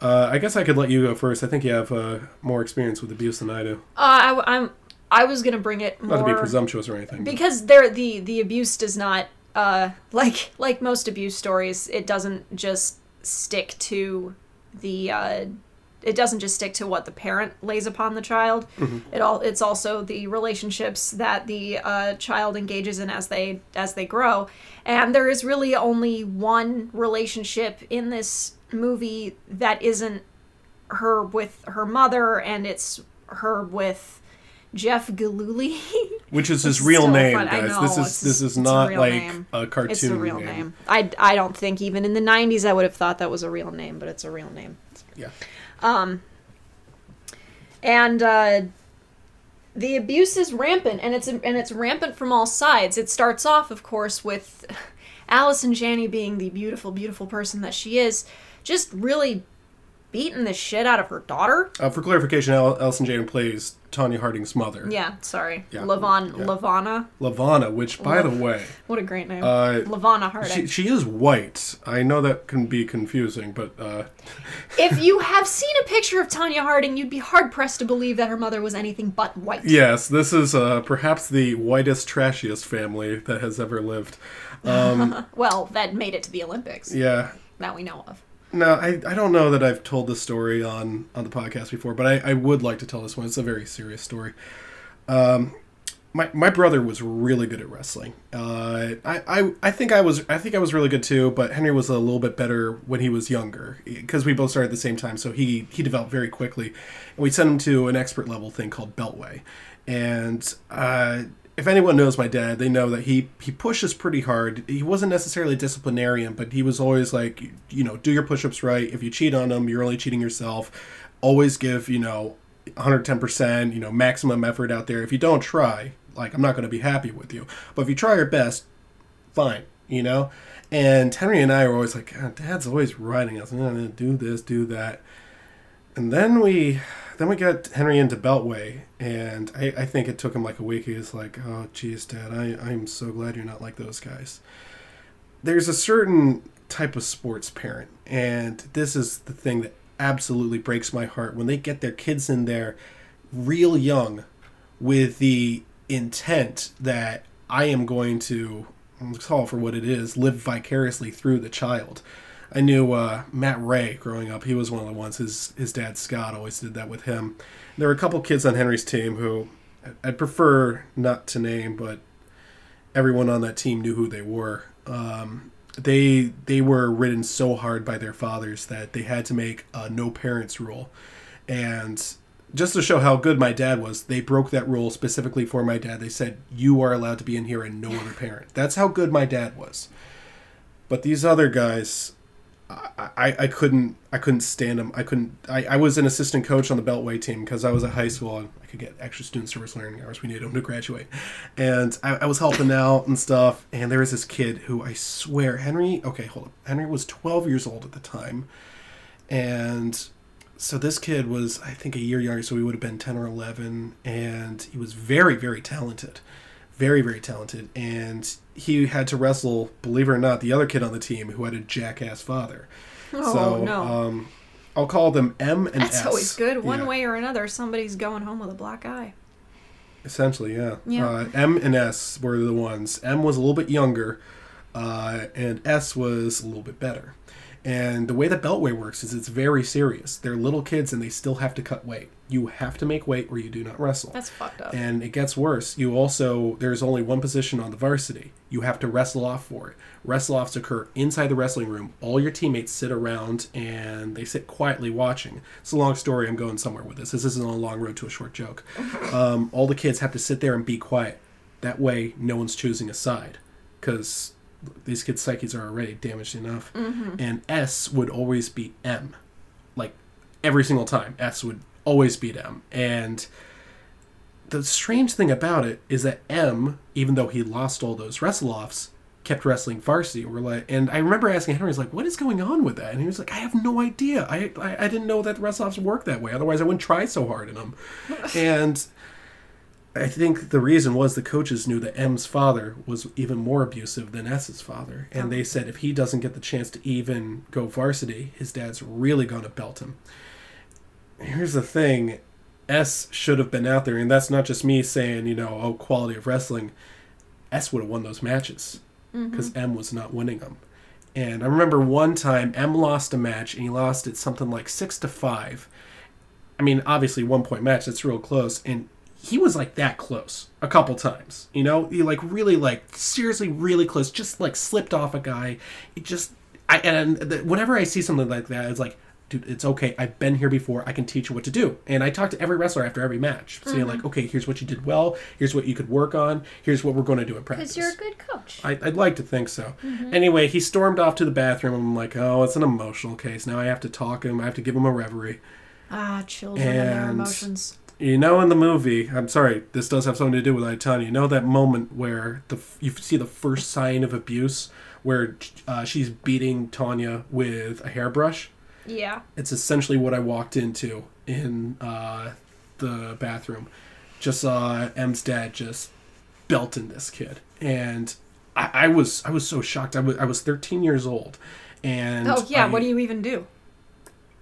Uh, I guess I could let you go first. I think you have uh, more experience with abuse than I do. Uh, I, am I was gonna bring it Not to be presumptuous or anything. because there the the abuse does not uh like like most abuse stories it doesn't just stick to the uh it doesn't just stick to what the parent lays upon the child. It all it's also the relationships that the uh, child engages in as they as they grow. And there is really only one relationship in this movie that isn't her with her mother and it's her with Jeff Gillooly Which is his real so name, fun. Guys. know, this is his- this is a not real like name. a cartoon It's a real name. I, I don't think even in the 90s I would have thought that was a real name, but it's a real name. Yeah. Um. And uh, the abuse is rampant, and it's and it's rampant from all sides. It starts off, of course, with Allison Janney being the beautiful, beautiful person that she is, just really beating the shit out of her daughter. Uh, for clarification, Al- Allison Janney plays Tonya Harding's mother, Yeah, sorry, Yeah, Lavon, yeah. Lavana. Lavana. Which, by the way, What a great name, Uh, Lavana Harding. she she is white. I know that can be confusing, but uh, if you have seen a picture of Tanya Harding, you'd be hard pressed to believe that her mother was anything but white. yes, this is uh, perhaps the whitest, trashiest family that has ever lived. Well, that made it to the Olympics Yeah, that we know of. No, I, I don't know that I've told this story on, on the podcast before, but I, I would like to tell this one. It's a very serious story. Um, my, my brother was really good at wrestling. Uh, I, I I think I was I think I was really good too, but Henry was a little bit better when he was younger because we both started at the same time. So he he developed very quickly, and we sent him to an expert level thing called Beltway, and uh, if anyone knows my dad, they know that he he pushes pretty hard. He wasn't necessarily disciplinarian, but he was always like, you know, do your push-ups right. If you cheat on them, you're only cheating yourself. Always give, you know, 110%, you know, maximum effort out there. If you don't try, like I'm not going to be happy with you. But if you try your best, fine, you know? And Henry and I were always like, Dad's always writing us, "Eh, do this, do that. And then we then we got Henry into Beltway, and I, I think it took him like a week. He was like, "Oh, geez, Dad, I I'm so glad you're not like those guys." There's a certain type of sports parent, and this is the thing that absolutely breaks my heart when they get their kids in there real young with the intent that I am going to call for what it is, live vicariously through the child. I knew uh, Matt Ray growing up. He was one of the ones. His his dad Scott always did that with him. There were a couple kids on Henry's team who I'd prefer not to name, but everyone on that team knew who they were. Um, they they were ridden so hard by their fathers that they had to make a no parents rule, and just to show how good my dad was, they broke that rule specifically for my dad. They said you are allowed to be in here and no other parent. That's how good my dad was. But these other guys, I, I, couldn't I couldn't stand them. I couldn't. I, I was an assistant coach on the Beltway team because I was at high school and I could get extra student service learning hours. We needed them to graduate, and I, I was helping out and stuff. And there was this kid who I swear Henry. Okay, hold up. Henry was 12 years old at the time, and so this kid was I think a year younger. So he would have been 10 or 11, and he was very very talented, very very talented, and he had to wrestle. Believe it or not, the other kid on the team who had a jackass father. Oh, so, no. Um, I'll call them M and S. That's S. always good. One Yeah. way or another, somebody's going home with a black eye. Essentially, yeah. Yeah. Uh, M and S were the ones. M was a little bit younger, uh, and S was a little bit better. And the way the Beltway works is it's very serious. They're little kids and they still have to cut weight. You have to make weight or you do not wrestle. That's fucked up. And it gets worse. You also there's only one position on the varsity. You have to wrestle off for it. Wrestle offs occur inside the wrestling room. All your teammates sit around and they sit quietly watching. It's a long story. I'm going somewhere with this. This isn't a long road to a short joke. Um, all the kids have to sit there and be quiet. That way, no one's choosing a side because these kids' psyches are already damaged enough. Mhm. And S would always be M, like every single time. S would always beat M, and the strange thing about it is that M, even though he lost all those wrestle offs, kept wrestling varsity. We're like, and I remember asking Henry, "I was like, what is going on with that?" And he was like, "I have no idea. I I, I didn't know that wrestle offs work that way. Otherwise, I wouldn't try so hard in them." and I think the reason was the coaches knew that M's father was even more abusive than S's father, and oh. they said if he doesn't get the chance to even go varsity, his dad's really going to belt him. Here's the thing S should have been out there, and that's not just me saying, you know, oh, quality of wrestling. S would have won those matches because Mhm. M was not winning them. And I remember one time M lost a match, and he lost it something like six to five. I mean, obviously one point match, that's real close, and he was like that close a couple times. You know, he like really like seriously really close, just like slipped off a guy. It just I and the, whenever I see something like that, it's like, dude, it's okay. I've been here before. I can teach you what to do. And I talk to every wrestler after every match, saying Mhm. like, okay, here's what you did well. Here's what you could work on. Here's what we're going to do in practice. Because you're a good coach. I, I'd like to think so. Mhm. Anyway, he stormed off to the bathroom. I'm like, oh, it's an emotional case. Now I have to talk him. I have to give him a reverie. Ah, children and their emotions. you know, in the movie, I'm sorry, this does have something to do with you. You know that moment where the you see the first sign of abuse, where uh, she's beating Tonya with a hairbrush. Yeah. It's essentially what I walked into in uh, the bathroom. Just saw M's dad just belting this kid, and I, I was I was so shocked. I was I was 13 years old, and oh yeah. I- what do you even do?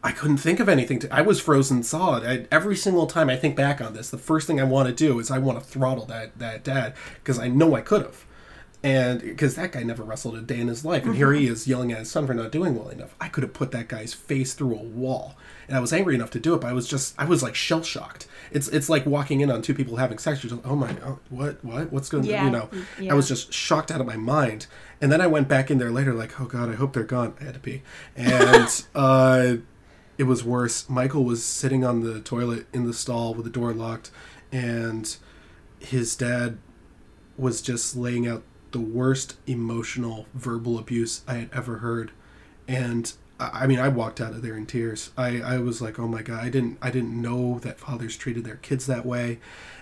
I couldn't think of anything to. I was frozen solid. I, every single time I think back on this, the first thing I want to do is I want to throttle that that dad because I know I could have, and because that guy never wrestled a day in his life, and here he is yelling at his son for not doing well enough. I could have put that guy's face through a wall, and I was angry enough to do it. But I was just I was like shell shocked. It's it's like walking in on two people having sex. You're just oh my oh, what what what's going Yeah, you know. yeah. I was just shocked out of my mind. And then I went back in there later, like, oh god, I hope they're gone. I had to pee, and uh, it was worse. Michael was sitting on the toilet in the stall with the door locked, and his dad was just laying out the worst emotional verbal abuse I had ever heard, and I mean I walked out of there in tears. I, I was like, oh my god, I didn't I didn't know that fathers treated their kids that way,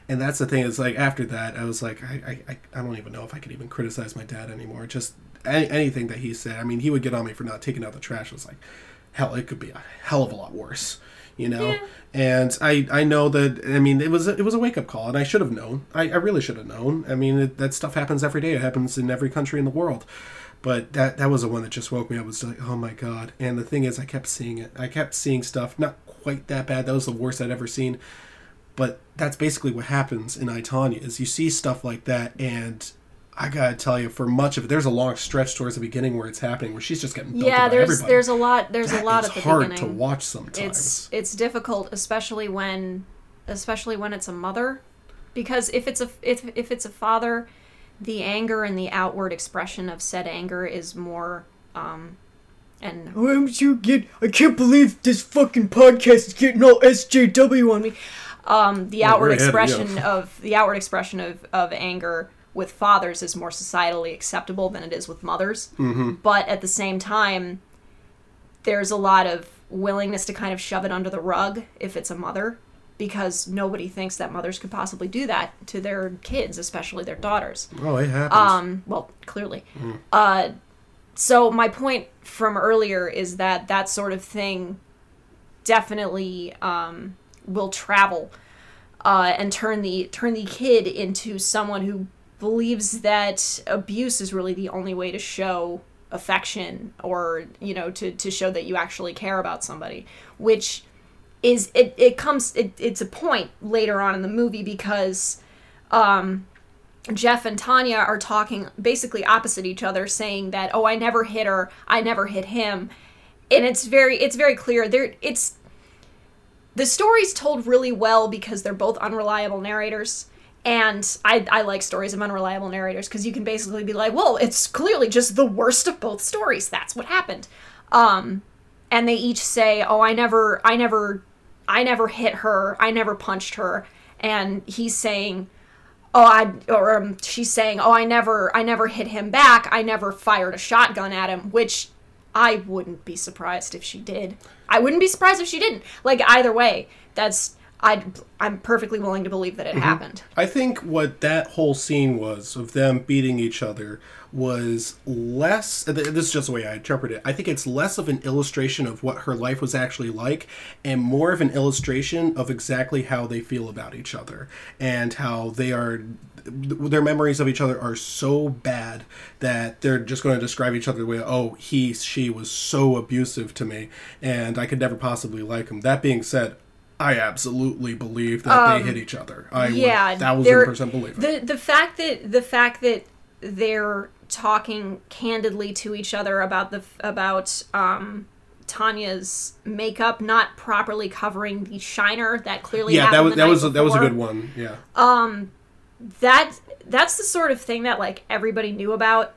and that's the thing. Is like after that, I was like, I, I, I- I don't even know if I could even criticize my dad anymore. Just any, anything that he said. I mean, he would get on me for not taking out the trash. I was like, hell, it could be a hell of a lot worse, you know. And I, I know that. I mean, it was a, it was a wake up call, and I should have known. I, I really should have known. I mean, it, that stuff happens every day. It happens in every country in the world. But that that was the one that just woke me up. I was like, oh my god. And the thing is, I kept seeing it. I kept seeing stuff. Not quite that bad. That was the worst I'd ever seen. But that's basically what happens in I is you see stuff like that, and I gotta tell you, for much of it, there's a long stretch towards the beginning where it's happening, where she's just getting dumped yeah by there's everybody. there's a lot there's That a lot is at the hard beginning to watch sometimes. it's it's difficult especially when especially when it's a mother because if it's a if, if it's a father the anger and the outward expression of said anger is more um and oh, I'm so get I can't believe this fucking podcast is getting all SJW on me. Um, the Well, outward we're ahead expression of the outward expression of, of anger with fathers is more societally acceptable than it is with mothers. Mm-hmm. But at the same time, there's a lot of willingness to kind of shove it under the rug if it's a mother because nobody thinks that mothers could possibly do that to their kids, especially their daughters. oh, it happens. Um, well, clearly. Uh, so my point from earlier is that that sort of thing definitely um, will travel uh, and turn the turn the kid into someone who believes that abuse is really the only way to show affection or you know to, to show that you actually care about somebody which is it, it comes it, it's a point later on in the movie because um Jeff and Tonya are talking basically opposite each other, saying that, "Oh, I never hit her. I never hit him," and it's very, it's very clear. There, it's the story's told really well because they're both unreliable narrators, and I, I like stories of unreliable narrators because you can basically be like, "Well, it's clearly just the worst of both stories. That's what happened," um, and they each say, "Oh, I never, I never, I never hit her. I never punched her," and he's saying oh i or um, she's saying oh i never i never hit him back. I never fired a shotgun at him which i wouldn't be surprised if she did. I wouldn't be surprised if she didn't. Like either way that's i i'm perfectly willing to believe that it mhm. happened I think what that whole scene was of them beating each other was less. This is just the way I interpret it. I think it's less of an illustration of what her life was actually like, and more of an illustration of exactly how they feel about each other and how they are. Their memories of each other are so bad that they're just going to describe each other the way, oh, he, she was so abusive to me, and I could never possibly like him. That being said, I absolutely believe that they hit each other. I Um, yeah thousand percent believe it. the the fact that the fact that they're talking candidly to each other about the about um Tonya's makeup not properly covering the shiner that clearly yeah, that was that was that was a good one. Yeah, um that that's the sort of thing that like everybody knew about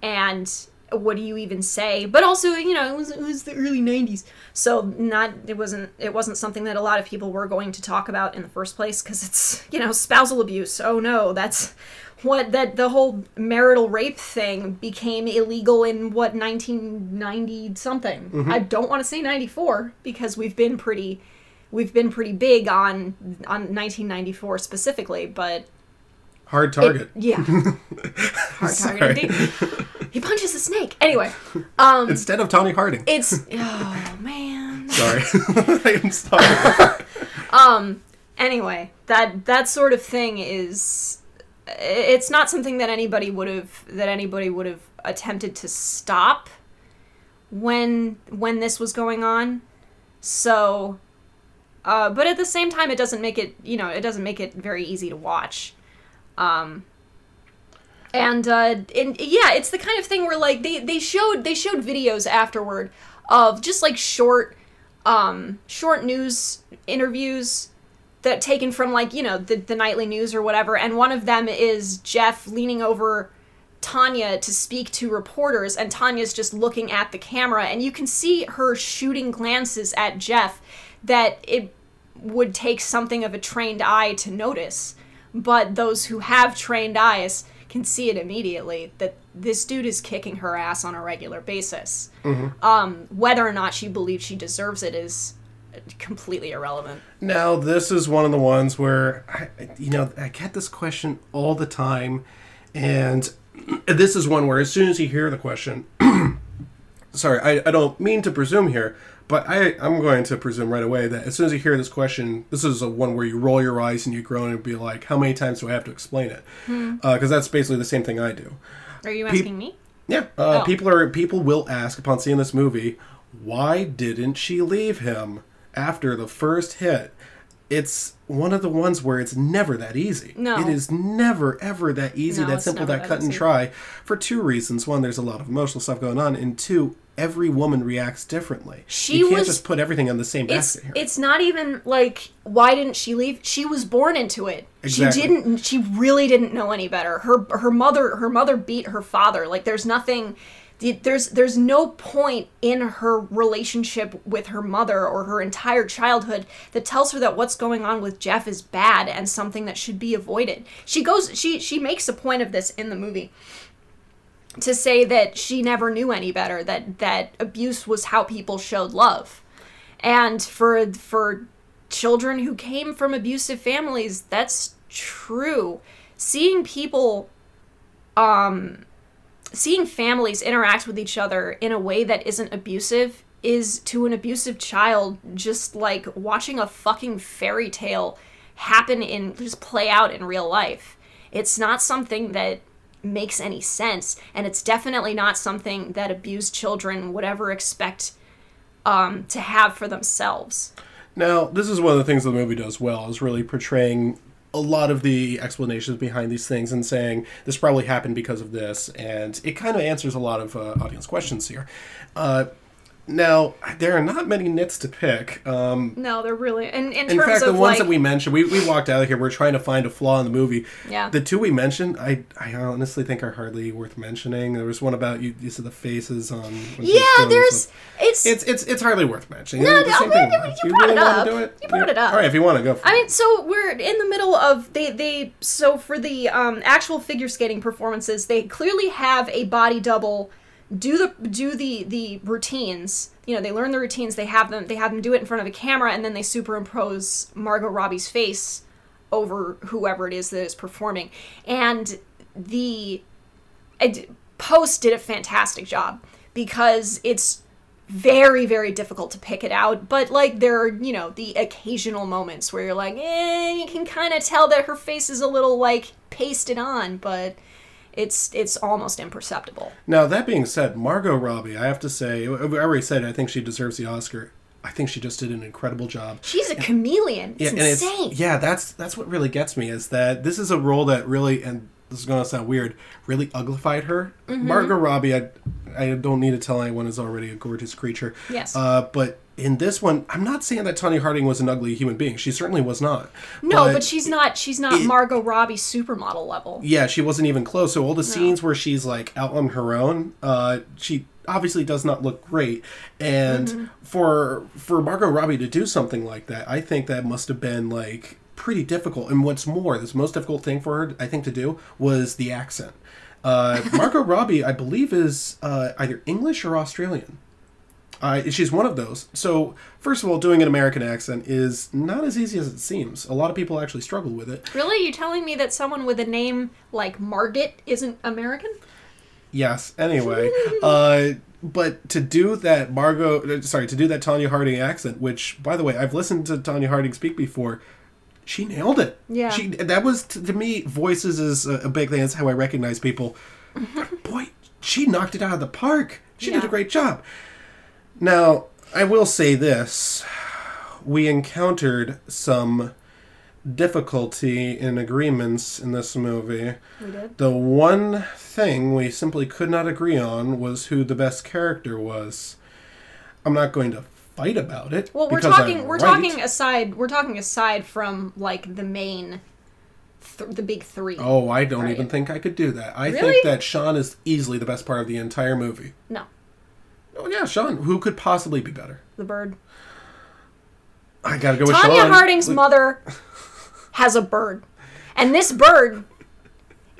and what do you even say but also you know it was, it was the early 90s so not it wasn't it wasn't something that a lot of people were going to talk about in the first place because it's you know spousal abuse oh no that's what that the whole marital rape thing became illegal in what 1990 something mm-hmm. i don't want to say 94 because we've been pretty we've been pretty big on on 1994 specifically but hard it- target. yeah. Hard target indeed. He punches a snake. Anyway, um, Instead of Tony Harding. it's oh man. Sorry, I'm sorry. Anyway, that that sort of thing is it's not something that anybody would have that anybody would have attempted to stop when when this was going on. So uh, but at the same time it doesn't make it you know it doesn't make it very easy to watch um and uh and yeah it's the kind of thing where like they they showed they showed videos afterward of just like short um short news interviews that taken from like you know the, the nightly news or whatever. And one of them is jeff leaning over tonya to speak to reporters and tonya's just looking at the camera. And you can see her shooting glances at jeff that it would take something of a trained eye to notice. But those who have trained eyes can see it immediately that this dude is kicking her ass on a regular basis. Um, whether or not she believes she deserves it is completely irrelevant. Now, this is one of the ones where, I, you know, I get this question all the time, and this is one where as soon as you hear the question, sorry, I, I don't mean to presume here, but I, I'm going to presume right away that as soon as you hear this question, this is a one where you roll your eyes and you groan and be like, how many times do I have to explain it? Because that's basically the same thing I do. Are you asking me? Yeah, uh, Oh. people are people will ask upon seeing this movie, why didn't she leave him after the first hit? It's one of the ones where it's never that easy. No. it is never ever that easy, No, that simple, that that cut and try. For two reasons: one, there's a lot of emotional stuff going on, and two, every woman reacts differently. She you can't was- just put everything on the same It's basket here. it's not even like why didn't she leave? She was born into it. Exactly. She didn't she really didn't know any better. Her her mother her mother beat her father. Like there's nothing there's there's no point in her relationship with her mother or her entire childhood that tells her that what's going on with Jeff is bad and something that should be avoided. She goes she she makes a point of this in the movie to say that she never knew any better that that abuse was how people showed love. And for for children who came from abusive families that's true. Seeing people um seeing families interact with each other in a way that isn't abusive is to an abusive child just like watching a fucking fairy tale happen in just play out in real life. It's not something that makes any sense and it's definitely not something that abused children would ever expect um, to have for themselves Now, this is one of the things the movie does well is really portraying a lot of the explanations behind these things and saying this probably happened because of this, and it kind of answers a lot of uh, audience questions here. Uh, now, there are not many nits to pick. Um, no they're really in, in, in fact, the ones like that we mentioned, we, we walked out of here. We're trying to find a flaw in the movie. Yeah. The two we mentioned, I I honestly think are hardly worth mentioning. There was one about you. You said the faces on. when she was yeah there's the- it's It's it's it's hardly worth mentioning. No, The no, same no, thing no, with- you you brought really it up. do it? You brought it up. All right, if you want to go. For I it. mean, so we're in the middle of they they so for the um, actual figure skating performances, they clearly have a body double do the do the the routines. You know, they learn the routines. They have them they have them do it in front of a camera, and then they superimpose Margot Robbie's face over whoever it is that is performing. And the Post did a fantastic job because it's very very difficult to pick it out but like there are you know the occasional moments where you're like eh, you can kind of tell that her face is a little like pasted on but it's it's almost imperceptible Now that being said, Margot Robbie, I have to say, I already said, I think she deserves the Oscar. I think she just did an incredible job. she's a chameleon it's and insane it's yeah, that's that's what really gets me is that this is a role that really and this is going to sound weird, really uglified her. Mm-hmm. Margot Robbie, I I don't need to tell anyone is already a gorgeous creature. Yes. Uh, but in this one, I'm not saying that Tonya Harding was an ugly human being. She certainly was not. no but, she's not she's not it- margot robbie supermodel level yeah, she wasn't even close. So all the scenes where she's like out on her own, uh, she obviously does not look great. And Mm-hmm. for for Margot Robbie to do something like that, I think that must have been like pretty difficult. And what's more, this most difficult thing for her, I think, to do was the accent. Uh, Margot Robbie, I believe, is uh, either English or Australian. Uh, she's one of those. So, first of all, doing an American accent is not as easy as it seems. A lot of people actually struggle with it. really you telling me that someone with a name like Margot isn't american Yes. Anyway, uh, but to do that Margot, uh, sorry, to do that Tonya Harding accent, which, by the way, I've listened to Tonya Harding speak before. She nailed it. Yeah. She that was to, to me. Voices is a, a big thing. That's how I recognize people. Mm-hmm. Boy, she knocked it out of the park. She did a great job. Now, I will say this: we encountered some difficulty in agreements in this movie. we did The one thing we simply could not agree on was who the best character was. I'm not going to fight about it. Well, we're talking. I'm We're right. talking aside. We're talking aside from like the main, th- the big three. Oh, I don't Right. even think I could do that. I Really? think that Sean is easily the best part of the entire movie. No, Oh yeah, Sean. Who could possibly be better? the bird. I gotta go with Tonya Harding's Look- mother has a bird, and this bird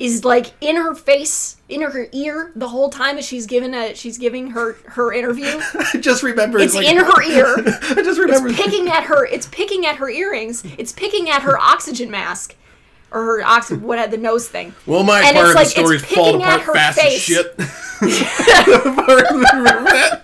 is like in her face, in her ear the whole time as she's giving a she's giving her her interview. I just remember It's like- in her ear. I just remember It's picking at her. It's picking at her earrings. It's picking at her oxygen mask, or her oxygen what had the nose thing. Well, my And part it's of like- the story's it's falling apart fast as shit. Remember that?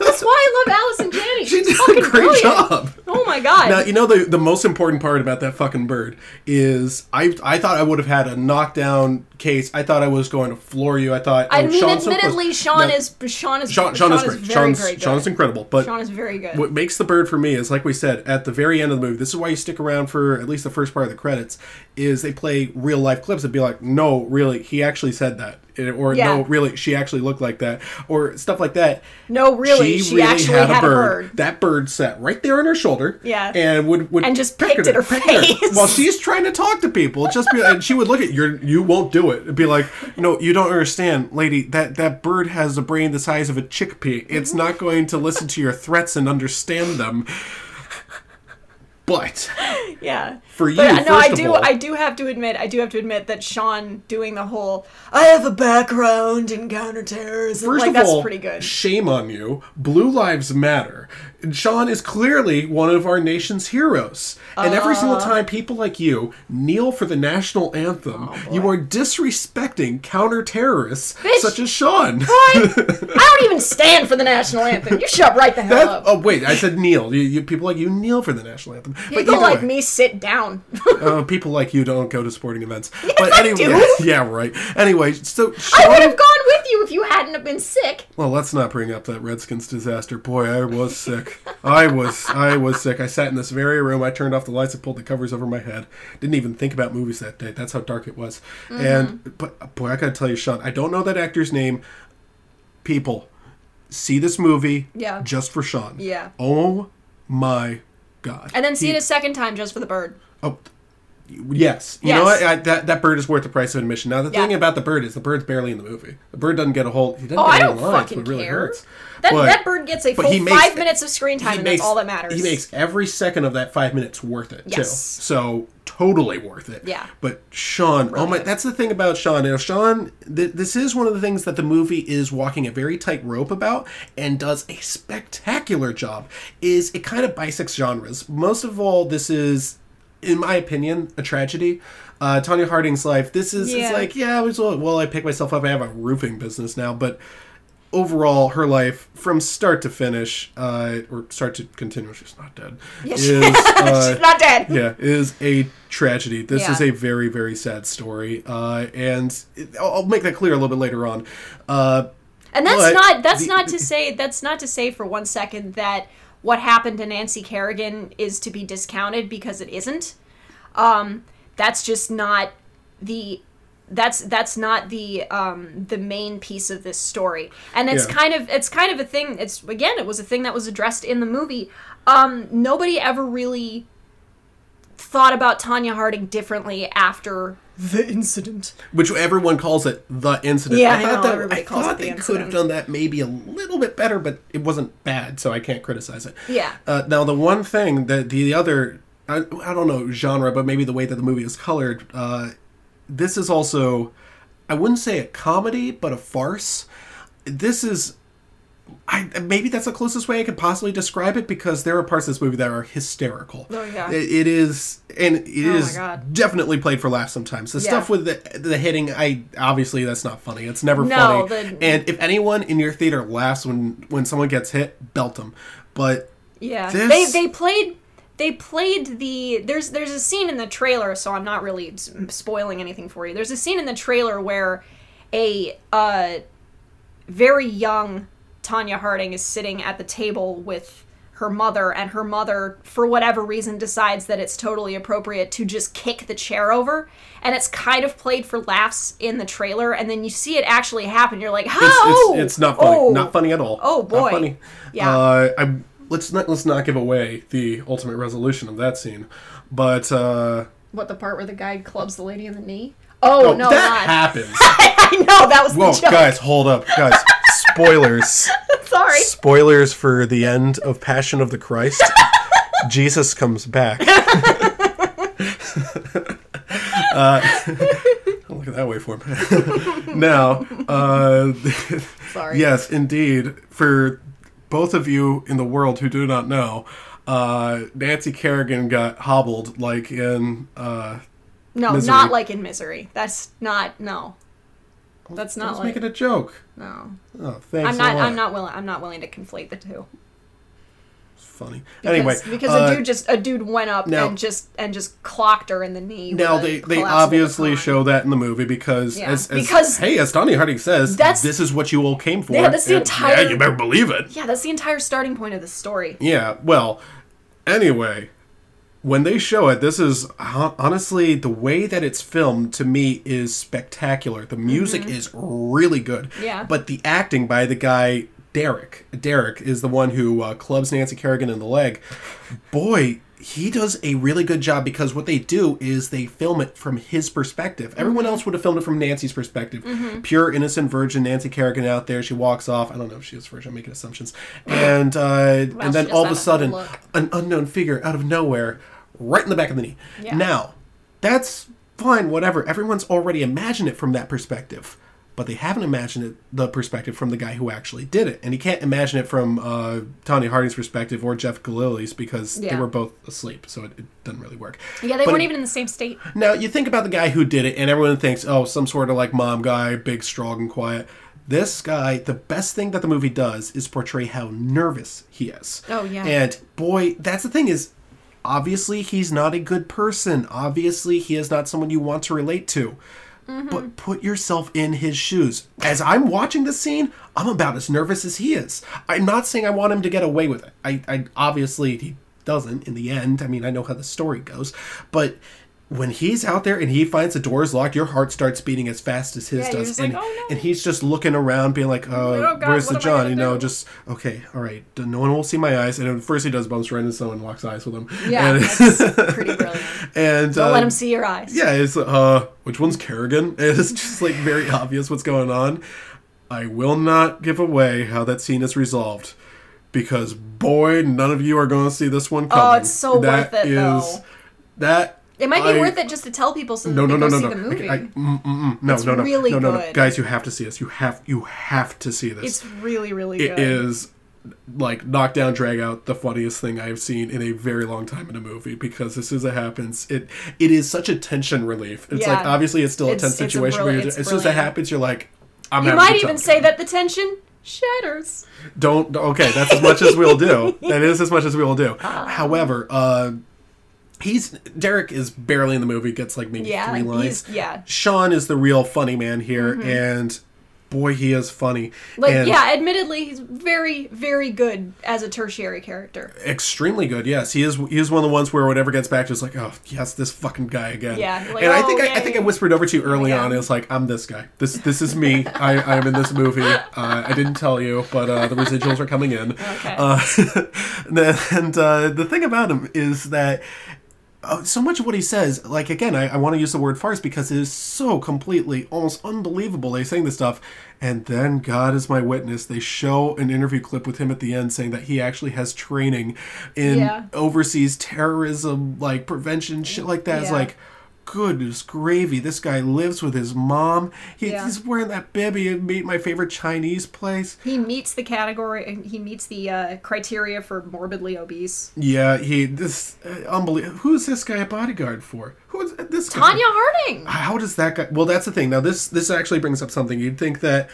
That's why I love Allison Janney. She She's did fucking a great brilliant. job. Oh my god. Now you know the the most important part about that fucking bird is I I thought I would have had a knockdown case. I thought I was going to floor you. I thought I oh, mean, Sean's so close. admittedly, Sean Now, is Sean is Sean, Sean is great. very, Sean's, very good. Sean is incredible. But Sean is very good. what makes the bird for me is like we said at the very end of the movie. This is why you stick around for at least the first part of the credits. Is they play real life clips and be like, no, really, he actually said that, or Yeah. no, really, she actually looked like that, or stuff like that. No, really, she actually had a bird. That bird sat right there on her shoulder. Yeah. and would would And just picked at her peck face. while she's trying to talk to people. Just be, and she would look at you. You won't do it. And be like, no, you don't understand, lady. That that bird has a brain the size of a chickpea. It's not going to listen to your threats and understand them. But yeah. For you, But uh, no, I do. all, I do have to admit. I do have to admit that Sean doing the whole "I have a background in counterterrorism" First like of that's all, pretty good. shame on you. Blue lives matter. And Sean is clearly one of our nation's heroes. And every single Uh. time people like you kneel for the national anthem, Oh, you are disrespecting counter-terrorists Bitch. such as Sean. Boy, I don't even stand for the national anthem. You shut right the hell That- up. oh wait, I said kneel. You, you, people like you kneel for the national anthem. People like way, me sit down. uh, people like you don't go to sporting events. but I anyway, do. yeah, right. Anyway, so I would have gone with you if you hadn't have been sick. Well, let's not bring up that Redskins disaster. Boy, I was sick. I was I was sick. I sat in this very room. I turned off the lights and pulled the covers over my head. Didn't even think about movies that day. That's how dark it was. Mm-hmm. And but boy, I gotta tell you, Sean, I don't know that actor's name. People, see this movie Yeah. just for Sean. Yeah. Oh my god. And then see He- it a second time just for the bird. Oh, yes. You know what? I, that that bird is worth the price of admission. Now the Yeah. thing about the bird is the bird's barely in the movie. The bird doesn't get a whole. He doesn't Oh, get I don't lines, fucking but really care. hurts. That But- that bird gets a full makes- five minutes of screen time, and makes- that's all that matters. He makes every second of that five minutes worth it too. So totally worth it. Yeah. But Sean, oh my, that's the thing about Sean. You know, Sean, th- this is one of the things that the movie is walking a very tight rope about, and does a spectacular job. Is it kind of bisects genres? Most of all, this is, in my opinion, a tragedy. Uh, Tonya Harding's life. This is Yeah. it's like yeah, I was well. I picked myself up. I have a roofing business now, but overall, her life from start to finish, uh, or start to continue, she's not dead. Yes. Is uh, She's not dead. yeah, is a tragedy. This Yeah. is a very very sad story, uh, and it, I'll I'll make that clear a little bit later on. Uh, And that's not that's the- not to say that's not to say for one second that what happened to Nancy Kerrigan is to be discounted because it isn't. Um, that's just not the that's that's not the um, the main piece of this story, and it's Yeah. kind of it's kind of a thing. It's again, it was a thing that was addressed in the movie. Um, nobody ever really thought about Tonya Harding differently after the incident. which everyone calls it the incident. Yeah, I I thought know, that everybody I calls thought it the they could have done that maybe a little bit better, but it wasn't bad, so I can't criticize it. Yeah. Uh, now the one thing that the other I, I don't know genre, but maybe the way that the movie is colored. Uh, this is also I wouldn't say a comedy, but a farce. This is. I, maybe that's the closest way I could possibly describe it because there are parts of this movie that are hysterical. Oh, yeah. It- it is, and it Oh, is definitely played for laughs sometimes. The Yeah. stuff with the the hitting, I obviously that's not funny. It's never No, funny. the- and if anyone in your theater laughs when when someone gets hit, belt them. But Yeah, This- they they played they played the there's there's a scene in the trailer, so I'm not really spoiling anything for you. There's a scene in the trailer where a uh, very young Tonya Harding is sitting at the table with her mother, and her mother, for whatever reason, decides that it's totally appropriate to just kick the chair over, and it's kind of played for laughs in the trailer, and then you see it actually happen. You're like, how? it's, it's, it's not funny. Oh. Not funny at all. Oh, Not boy. funny. Yeah. Uh, I let's not let's not give away the ultimate resolution of that scene. But uh, What the part where the guy clubs the lady in the knee? Oh, oh, no, that not. happens. I know that was Whoa, the joke. guys, hold up, guys. Spoilers. Sorry. Spoilers for the end of Passion of the Christ. Jesus comes back. uh, look at that waveform. now, uh, Sorry. yes, indeed. For both of you in the world who do not know, uh, Nancy Kerrigan got hobbled like in. Uh, No, Misery. not like in misery. That's not no. That's I not was like making a joke. no. Oh, thanks. I'm not. I'm not willing. I'm not willing to conflate the two. Funny. Because, anyway, because uh, a dude just a dude went up now- and just and just clocked her in the knee. Now they, they obviously show that in the movie because Yeah, as, as because hey as Tony Harding says that's- this is what you all came for. Yeah, that's the and- entire- Yeah, you better believe it. Yeah, that's the entire starting point of the story. Yeah, well, anyway, when they show it, this is honestly the way that it's filmed to me is spectacular. The music is really good. Mm-hmm. Yeah. But the acting by the guy Derek, Derek is the one who uh, clubs Nancy Kerrigan in the leg. Boy, he does a really good job because what they do is they film it from his perspective. Everyone Mm-hmm. else would have filmed it from Nancy's perspective. Pure innocent virgin Nancy Kerrigan out there. She walks off. I don't know if she is virgin. I'm making assumptions. And uh, and then all of a a sudden, an unknown figure out of nowhere, right in the back of the knee. Yeah. Now, that's fine. Whatever. Everyone's already imagined it from that perspective. But they haven't imagined it the perspective from the guy who actually did it, and you can't imagine it from uh, Tonya Harding's perspective or Jeff Gillooly's because they were both asleep, so it, it doesn't really work. Yeah, they But weren't even in the same state. now you think about the guy who did it, and everyone thinks, oh, some sort of like mom guy, big, strong, and quiet. This guy, the best thing that the movie does is portray how nervous he is. Oh, yeah. And boy, that's the thing is, obviously he's not a good person. Obviously he is not someone you want to relate to. But mm-hmm. put yourself in his shoes. As I'm watching this scene, I'm about as nervous as he is. I'm not saying I want him to get away with it. I, I obviously he doesn't in the end. I mean, I know how the story goes, but when he's out there and he finds the doors locked, your heart starts beating as fast as his Yeah, does, just like, and, "Oh, no." and he's just looking around, being like, uh, Oh, God, "Where's the John?" You know, do? just okay, all right. No one will see my eyes. And at first, he does bumps right into someone, and locks eyes with him. Yeah, and, that's pretty brilliant. and Don't let um, him see your eyes. yeah, it's uh, which one's Kerrigan? It's just like very obvious what's going on. I will not give away how that scene is resolved because boy, none of you are going to see this one coming. Oh, it's so That worth it, is- though. That It might be I- worth it just to tell people so No, no, no, no, see no. the movie. I, I, mm, mm, mm. no, It's no, no, really no, no, no, guys, you have to see this. You have, you have to see this. it's really, really It good. is like knockdown drag out the funniest thing I've seen in a very long time in a movie because this is as it happens it it is such a tension relief. It's like obviously it's still a It's- tense it's a situation where you're, it's as soon as it happens you're like I'm You might even say that the tension shatters. don't okay that's as much as we'll do that is as much as we will do Ah. however uh he's derek is barely in the movie gets like maybe Yeah, three lines yeah. sean is the real funny man here Mhm. and boy he is funny Like, and yeah, admittedly, he's very, very good as a tertiary character. extremely good yes he is he is one of the ones where whatever gets back to is like oh yes this fucking guy again Yeah, like, and i "Oh, think I, I think i whispered over to you early Yeah. on it was like i'm this guy this this is me i i'm in this movie uh, i didn't tell you but uh, the residuals are coming in Okay. uh, and uh, the thing about him is that uh, so much of what he says, like again, I, I want to use the word farce because it is so completely, almost unbelievable. They saying this stuff, and then God is my witness. They show an interview clip with him at the end saying that he actually has training in Yeah. overseas terrorism, like prevention, shit like that. It's like. Goodness gravy! This guy lives with his mom. He, Yeah. He's wearing that bibby and meet my favorite Chinese place. He meets the category, he meets the uh, criteria for morbidly obese. Yeah, he this uh, unbelievable. Who's this guy a bodyguard for? Who's this guy? Tonya Harding! How does that guy? Well, that's the thing. Now this this actually brings up something. You'd think that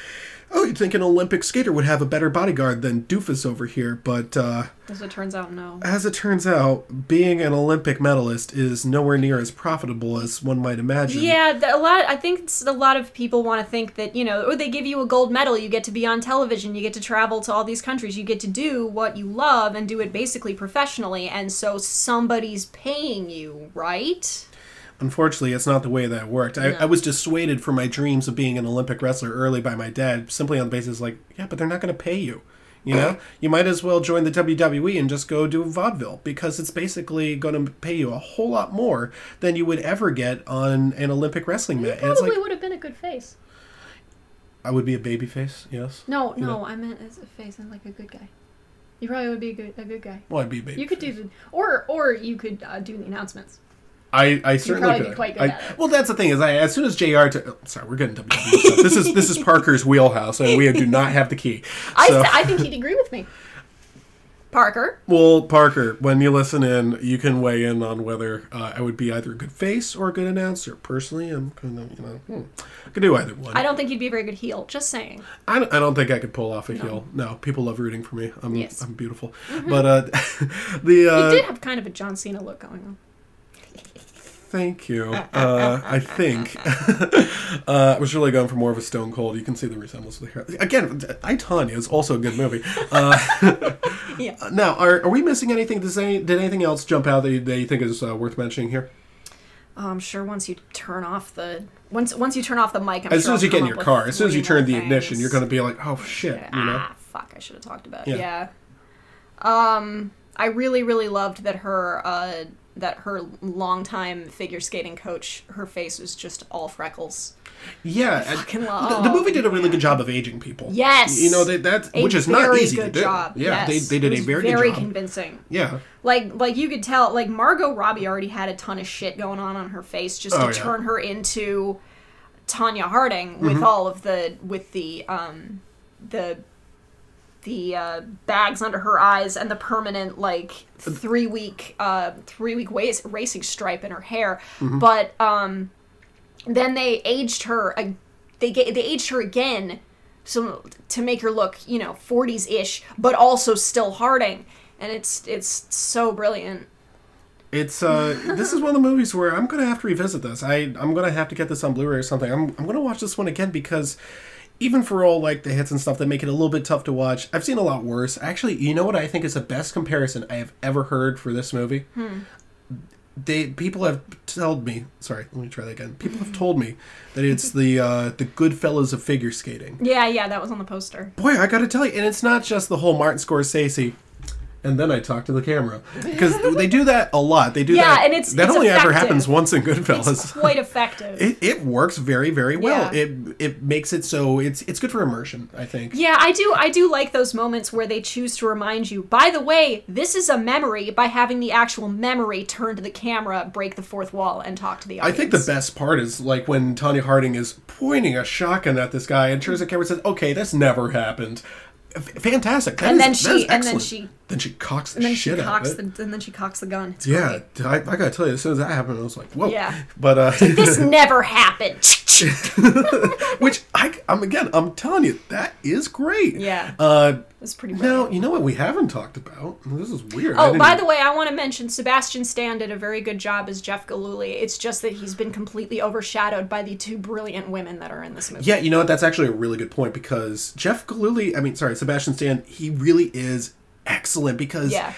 oh, you'd think an Olympic skater would have a better bodyguard than Doofus over here, but uh, As it turns out, no. as it turns out, being an Olympic medalist is nowhere near as profitable as one might imagine. Yeah, a lot. I think it's, a lot of people want to think that you know, or they give you a gold medal, you get to be on television, you get to travel to all these countries, you get to do what you love and do it basically professionally, and so somebody's paying you, right? Unfortunately, it's not the way that worked. I, No. I was dissuaded from my dreams of being an Olympic wrestler early by my dad, simply on the basis like, yeah, but they're not going to pay you. You know, you might as well join the WWE and just go do vaudeville because it's basically going to pay you a whole lot more than you would ever get on an Olympic wrestling mat. And it's like would have been a good face. I would be a baby face, yes. No, You no, know? I meant as a face and like a good guy. You probably would be a good a good guy. Well, I'd be a baby. You could do the, or or you could uh, do the announcements. I, I certainly could. quite good I- at it. Well, that's the thing is, I as soon as Jr. T- oh, sorry, we're getting WWE stuff. This is this is Parker's wheelhouse, and we do not have the key. I, So- I think he'd agree with me. Parker. Well, Parker, when you listen in, you can weigh in on whether uh, I would be either a good face or a good announcer. Personally, I'm kind of, you know, hmm, I could do either one. I don't think you'd be a very good heel. Just saying. I don't, I don't think I could pull off a heel. No, people love rooting for me. I'm, Yes. I'm beautiful. But uh, the uh, he did have kind of a John Cena look going on. Thank you. Uh, I think uh, I was really going for more of a Stone Cold. You can see the resemblance with the hair. Again, I Tonya is also a good movie. Uh, Yeah. Now, are, are we missing anything? Does any, did anything else jump out that you, that you think is uh, worth mentioning here? I'm sure once you turn off the once once you turn off the mic, I'm as sure soon as you get in your car, as soon as you turn the ignition, you're going to be like, "Oh shit!" You know. Ah, fuck! I should have talked about. Yeah. it. Yeah. Um, I really, really loved that her uh that her longtime figure skating coach, her face was just all freckles. Yeah, fucking the, love- the movie did a really good job of aging people. Yes. you know that that's A which is not easy good to do. Job. Yeah, yes. they, they did a very, very good job. convincing. Yeah, Like like you could tell like Margot Robbie already had a ton of shit going on on her face just Oh, to yeah. turn her into Tonya Harding with Mhm. all of the with the um the the uh, bags under her eyes and the permanent like three week uh three week waist, racing stripe in her hair Mhm. but um then they aged her ag- they ga- they aged her again so to make her look you know 40s ish but also still Harding and it's it's so brilliant it's uh, this is one of the movies where I'm gonna have to revisit this. I I'm gonna have to get this on Blu-ray or something. I'm I'm gonna watch this one again because even for all like the hits and stuff that make it a little bit tough to watch, I've seen a lot worse. Actually, you know what I think is the best comparison I have ever heard for this movie. Hmm. they people have told me sorry let me try that again people have told me that it's the uh the goodfellas of figure skating yeah yeah that was on the poster boy i gotta tell you and it's not just the whole martin scorsese and then I talk to the camera because they do that a lot. They do Yeah, that. and it's- that it's only ever happens once in Goodfellas. It's quite effective It, it works very very well. Yeah. It it makes it so it's it's good for immersion. I think. Yeah, I do. I do like those moments where they choose to remind you. By the way, this is a memory. By having the actual memory turn to the camera, break the fourth wall, and talk to the I think the best part is like when Tonya Harding is pointing a shotgun at this guy and turns the camera and says, "Okay, this never happened." F- fantastic. That and is- then she, and then she, then she cocks the and then she shit out cocks of it. the, and then she cocks the gun. It's yeah, I, I gotta tell you, as soon as that happened, I was like, "Whoa!" Yeah. But uh, this never happened. which I, I'm again, I'm telling you, that is great. Yeah. Uh, That's pretty. now you know what we haven't talked about. This is weird. Oh, by the way, I want to mention Sebastian Stan did a very good job as Jeff Gillooly. It's just that he's been completely overshadowed by the two brilliant women that are in this movie. Yeah, you know what? That's actually a really good point because Jeff Gillooly, I mean, sorry, Sebastian Stan, he really is excellent because Yeah.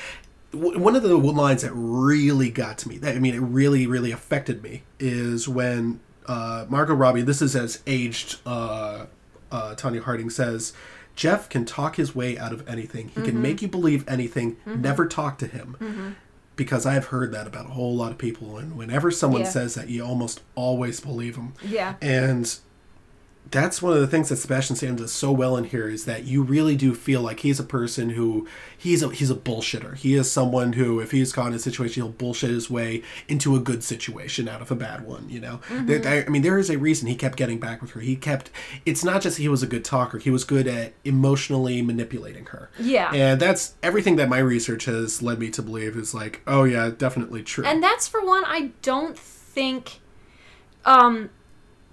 w- one of the lines that really got to me, that I mean, it really, really affected me, is when uh, Margot Robbie, this is as aged uh, uh, Tonya Harding says, Jeff can talk his way out of anything. He Mhm. can make you believe anything. Mhm. Never talk to him. Mhm. Because I've heard that about a whole lot of people, and whenever someone Yeah. says that, you almost always believe them. Yeah. And that's one of the things that Sebastian Stan does so well in here is that you really do feel like he's a person who he's a he's a bullshitter. He is someone who, if he's caught in a situation, he'll bullshit his way into a good situation out of a bad one. You know, Mhm. There- there- I mean, there is a reason he kept getting back with her. He kept. It's not just he was a good talker. He was good at emotionally manipulating her. Yeah. and that's everything that my research has led me to believe is like, oh yeah, definitely true. And that's for one I don't think um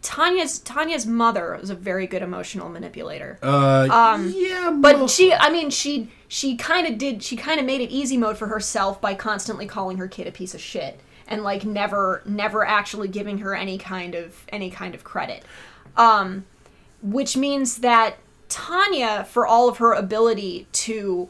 Tonya's Tonya's mother was a very good emotional manipulator. Uh, um yeah, but she I mean she she kind of did she kind of made it easy mode for herself by constantly calling her kid a piece of shit and like never never actually giving her any kind of any kind of credit. Um which means that Tonya for all of her ability to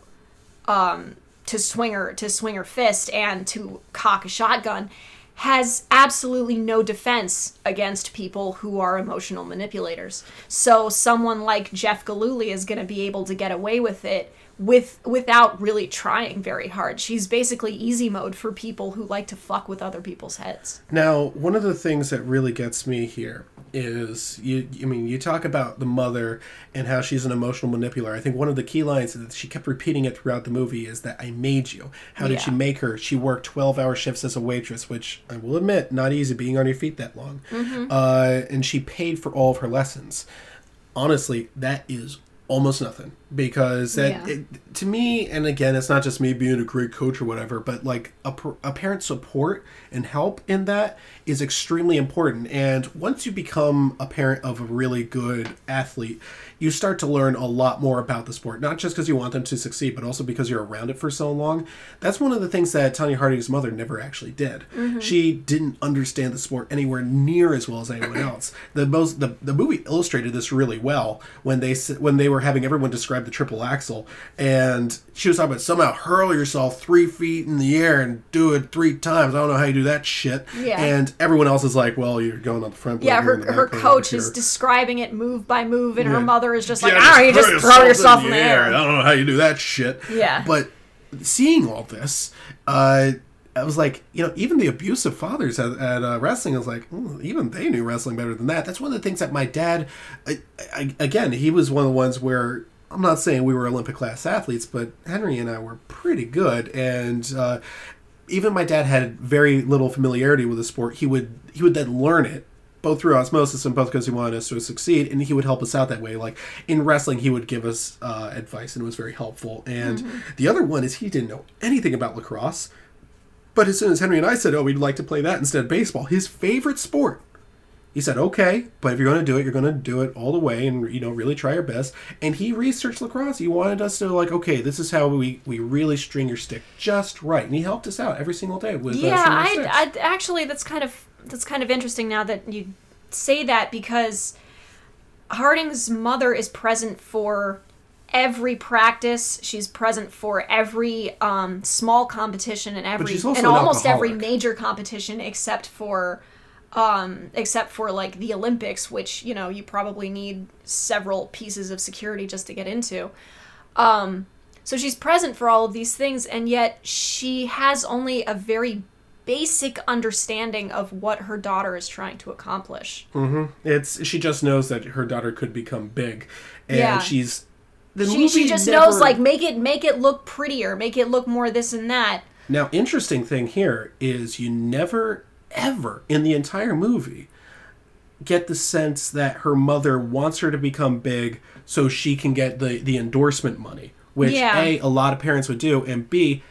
um, to swing her to swing her fist and to cock a shotgun has absolutely no defense against people who are emotional manipulators. So someone like Jeff Gillooly is going to be able to get away with it with without really trying very hard. She's basically easy mode for people who like to fuck with other people's heads. Now, one of the things that really gets me here is you. I mean, you talk about the mother and how she's an emotional manipulator. I think one of the key lines that she kept repeating it throughout the movie is that "I made you." How did she make her? She worked twelve-hour shifts as a waitress, which I will admit, not easy being on your feet that long. Uh, and she paid for all of her lessons. Honestly, that is almost nothing because that Yeah. it, to me and again it's not just me being a great coach or whatever but like a, a parent's support and help in that is extremely important. And once you become a parent of a really good athlete you start to learn a lot more about the sport not just because you want them to succeed but also because you're around it for so long. That's one of the things that tonya harding's mother never actually did. Mm-hmm. She didn't understand the sport anywhere near as well as anyone else. The most the, the movie illustrated this really well when they when they were having everyone describe the triple axel and she was talking about somehow hurl yourself three feet in the air and do it three times i don't know how you do that shit Yeah. and everyone else is like well you're going on the front Yeah, in her her coach is describing it move by move, and Yeah. her mother is just like, Yeah, ah, you just throw yourself in the air. I don't know how you do that shit. Yeah. But seeing all this, uh, I was like, you know, even the abusive fathers at, at uh, wrestling, I was like, "Ooh, even they knew wrestling better than that. That's one of the things that my dad, I, I, again, he was one of the ones where I'm not saying we were Olympic class athletes, but Henry and I were pretty good. And uh, even my dad had very little familiarity with the sport. He would he would then learn it both through osmosis and both because he wanted us to succeed and he would help us out that way like in wrestling he would give us uh, advice and it was very helpful and the other one is he didn't know anything about lacrosse but as soon as henry and i said oh we'd like to play that instead of baseball his favorite sport he said okay but if you're going to do it you're going to do it all the way and you know really try your best and he researched lacrosse he wanted us to like okay this is how we we really string your stick just right and he helped us out every single day with uh, yeah, our I. I actually that's kind of that's kind of interesting now that you say that because Harding's mother is present for every practice. She's present for every um, small competition and every and an almost every major competition except for um, except for like the Olympics, which you know you probably need several pieces of security just to get into. Um, so she's present for all of these things, and yet she has only a very basic understanding of what her daughter is trying to accomplish. It's she just knows that her daughter could become big, and Yeah. she's the She, movie she just never- knows like make it make it look prettier, make it look more this and that. Now, interesting thing here is you never ever in the entire movie get the sense that her mother wants her to become big so she can get the the endorsement money, which Yeah. a a lot of parents would do, and b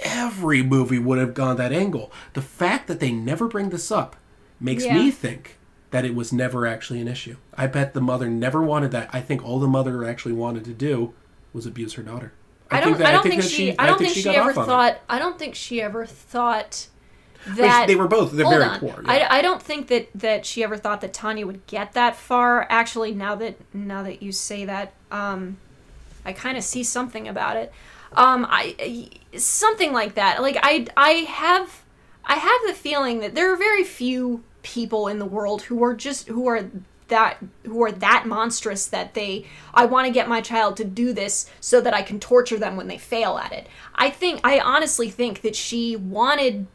every movie would have gone that angle. The fact that they never bring this up makes Yeah. me think that it was never actually an issue. I bet the mother never wanted that. I think all the mother actually wanted to do was abuse her daughter. I, don't. that- I don't think, that she. I don't think she, got ever thought. I don't think she ever thought that they were both. They're very on. poor. yeah. I, I don't think that that she ever thought that Tonya would get that far. Actually, now that now that you say that, um, I kind of see something about it. Um, I- something like that. Like I I have I have the feeling that there are very few people in the world who are just who are that who are that monstrous that they I want to get my child to do this so that I can torture them when they fail at it. I think I honestly think that she wanted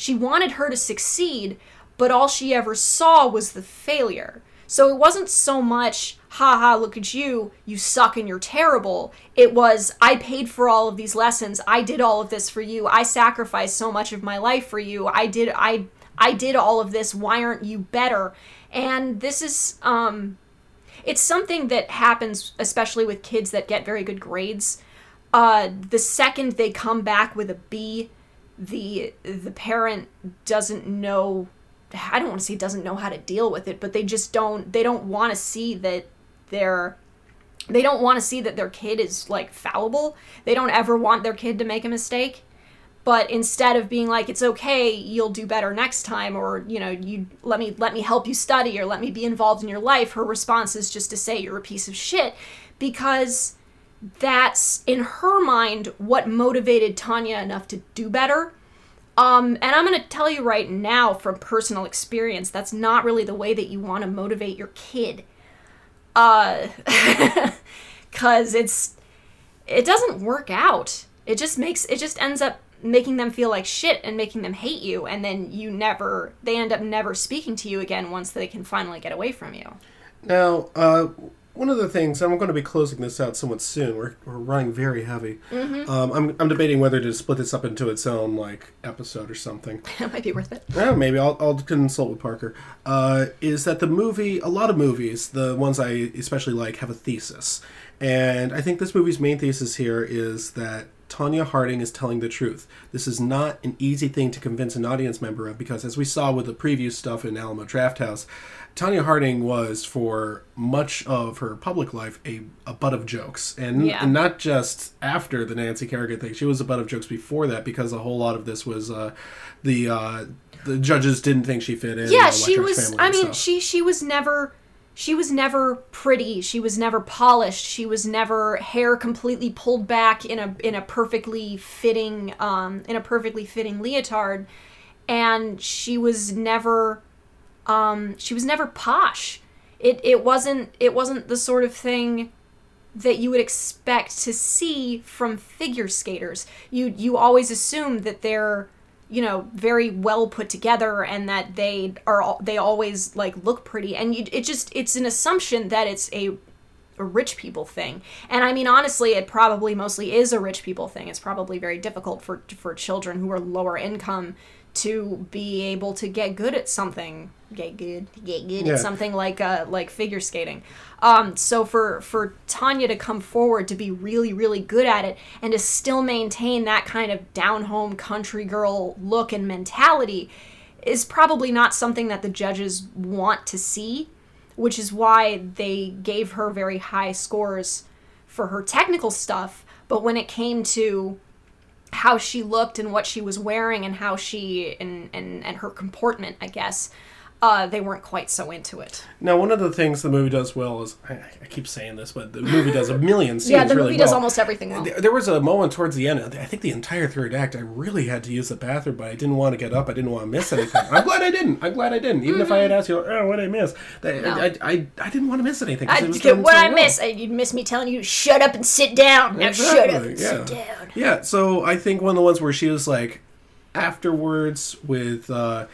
she wanted her to succeed, but all she ever saw was the failure. So it wasn't so much, haha, look at you, you suck and you're terrible. It was, I paid for all of these lessons. I did all of this for you. I sacrificed so much of my life for you. I did, I, I did all of this. Why aren't you better? And this is, um, it's something that happens, especially with kids that get very good grades. Uh, the second they come back with a B, the the parent doesn't know I don't want to say doesn't know how to deal with it, but they just don't they don't want to see that their they don't want to see that their kid is like fallible. They don't ever want their kid to make a mistake. But instead of being like it's okay, you'll do better next time or you know, you let me let me help you study or let me be involved in your life, her response is just to say you're a piece of shit because that's in her mind what motivated Tonya enough to do better. Um, and I'm going to tell you right now from personal experience, that's not really the way that you want to motivate your kid. Uh, cause it's, it doesn't work out. It just makes, it just ends up making them feel like shit and making them hate you. And then you never, they end up never speaking to you again once they can finally get away from you. Now, uh, one of the things, and I'm going to be closing this out somewhat soon. We're, we're running very heavy. Mhm. Um, I'm, I'm debating whether to split this up into its own like episode or something. That might be worth it. Yeah, maybe I'll, I'll consult with Parker. Uh, is that the movie? A lot of movies, the ones I especially like, have a thesis, and I think this movie's main thesis here is that Tonya Harding is telling the truth. This is not an easy thing to convince an audience member of because, as we saw with the preview stuff in Alamo Drafthouse, Tonya Harding was for much of her public life a, a butt of jokes, and, Yeah. and not just after the Nancy Kerrigan thing. She was a butt of jokes before that because a whole lot of this was uh, the uh, the judges didn't think she fit in. yeah she was i mean stuff. she she was never she was never pretty she was never polished she was never hair completely pulled back in a in a perfectly fitting um in a perfectly fitting leotard and she was never um she was never posh it it wasn't it wasn't the sort of thing that you would expect to see from figure skaters. You you always assume that they're you know very well put together and that they are they always like look pretty and you, it just it's an assumption that it's a a rich people thing. And I mean honestly it probably mostly is a rich people thing. It's probably very difficult for for children who are lower income to be able to get good at something. Get good get good Yeah. at something like uh like figure skating. Um so for for tonya to come forward to be really really good at it and to still maintain that kind of down home country girl look and mentality is probably not something that the judges want to see which is why they gave her very high scores for her technical stuff. But when it came to how she looked and what she was wearing and how she and and, and her comportment i guess uh, they weren't quite so into it Now, one of the things the movie does well is I, I keep saying this, but the movie does a million scenes yeah the really movie does well. almost everything well There there was a moment towards the end. I think the entire third act, I really had to use the bathroom, but I didn't want to get up. I didn't want to miss anything. I'm glad I didn't. I'm glad I didn't. Even if I had asked you, oh, what did I miss? That- No. I, I, I didn't want to miss anything. I, it was okay, done what so I well. miss, I, you'd miss me telling you, shut up and sit down. Now shut up and sit yeah. down. Yeah, so I think one of the ones where she was like, afterwards with. Uh,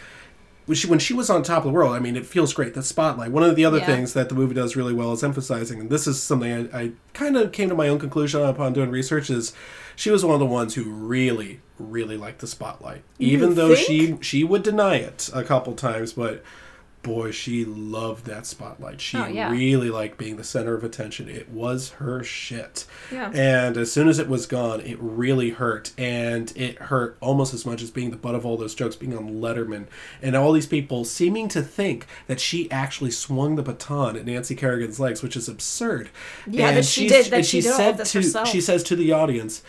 when she, when she was on top of the world, I mean, it feels great. The spotlight. One of the other Yeah. things that the movie does really well is emphasizing, and this is something I, I kind of came to my own conclusion upon doing research, is she was one of the ones who really, really liked the spotlight. You Even though think? she she would deny it a couple times, but boy, she loved that spotlight. She Oh, yeah. really liked being the center of attention. It was her shit. Yeah. And as soon as it was gone, it really hurt. And it hurt almost as much as being the butt of all those jokes, being on Letterman, and all these people seeming to think that she actually swung the baton at Nancy Kerrigan's legs, which is absurd. Yeah, and that she did- that she did all said to, herself. She says to the audience,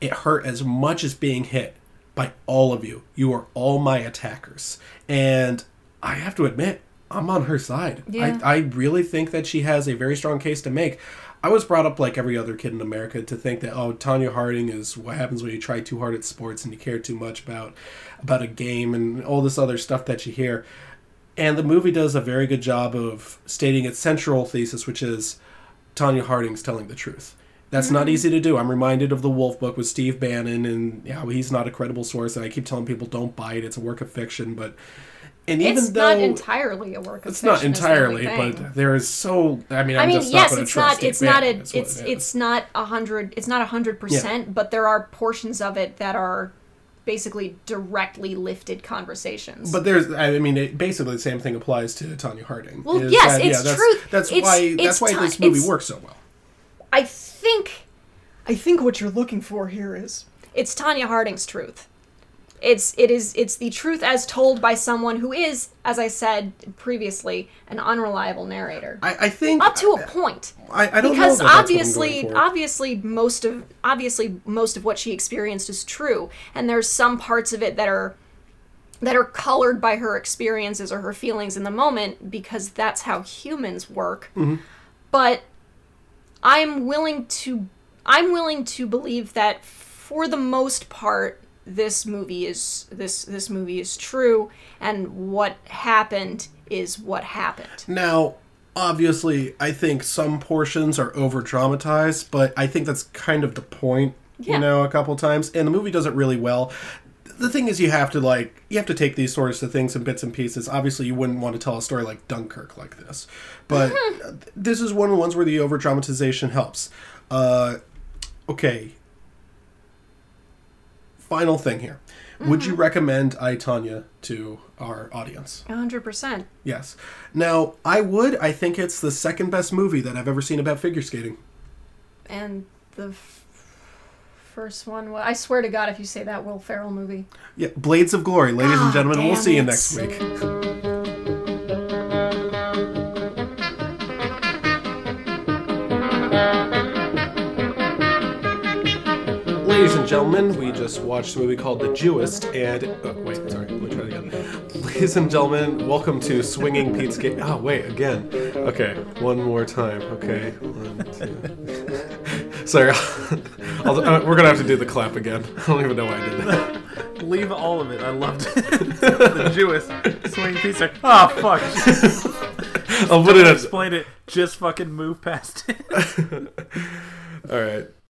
it hurt as much as being hit by all of you. You are all my attackers. And I have to admit, I'm on her side. Yeah. I, I really think that she has a very strong case to make. I was brought up like every other kid in America to think that oh Tonya Harding is what happens when you try too hard at sports and you care too much about about a game and all this other stuff that you hear. And the movie does a very good job of stating its central thesis, which is Tonya Harding's telling the truth. That's not Mhm. easy to do. I'm reminded of the Wolff Book with Steve Bannon, and yeah, he's not a credible source. And I keep telling people don't buy it; it's a work of fiction. But and even it's though not entirely a work of it's not fiction, is entirely, thing. but there is so. I mean, I'm I mean, just yes, not it's not. It's not a. Bannon, It's it is. it's not a hundred. It's not a hundred percent. But there are portions of it that are basically directly lifted conversations. But there's, I mean, it, basically the same thing applies to Tonya Harding. Well, is yes, that- it's that's, truth. That's It's- why. That's why ti- this movie works so well. I think I think what you're looking for here is it's Tonya Harding's truth. It's it is it's the truth as told by someone who is, as I said previously, an unreliable narrator. I, I think up to a point. I, I don't because know that that's what I'm obviously obviously most of obviously most of what she experienced is true and there's some parts of it that are that are colored by her experiences or her feelings in the moment because that's how humans work Mhm. but i'm willing to i'm willing to believe that for the most part this movie is this this movie is true and what happened is what happened Now, obviously, I think some portions are over dramatized, but I think that's kind of the point. Yeah. You know, a couple times, and the movie does it really well. the thing is, you have to like you have to take these sorts of things in bits and pieces. Obviously, you wouldn't want to tell a story like Dunkirk like this, but uh, this is one of the ones where the over dramatization helps. Uh, okay. Final thing here. Would you recommend I Tonya to our audience? 100%. Yes. Now, I would. I think it's the second best movie that I've ever seen about figure skating. And the f- first one, well, I swear to God, if you say that Will Ferrell movie. Yeah, Blades of Glory, ladies and Ah, gentlemen. We'll see you next week. Ladies and gentlemen, we just watched a movie called The Jewist, and oh, wait, sorry, let me try it again. Ladies and gentlemen, welcome to Swinging Pete's Gate. Oh, wait, again. Okay, one more time. Okay, one, two. sorry, uh, we're gonna have to do the clap again. I don't even know why I did that. Leave all of it. I loved it. the Jewish swing pizza. Oh fuck! I'll put it explain it. Just fucking move past it. All right.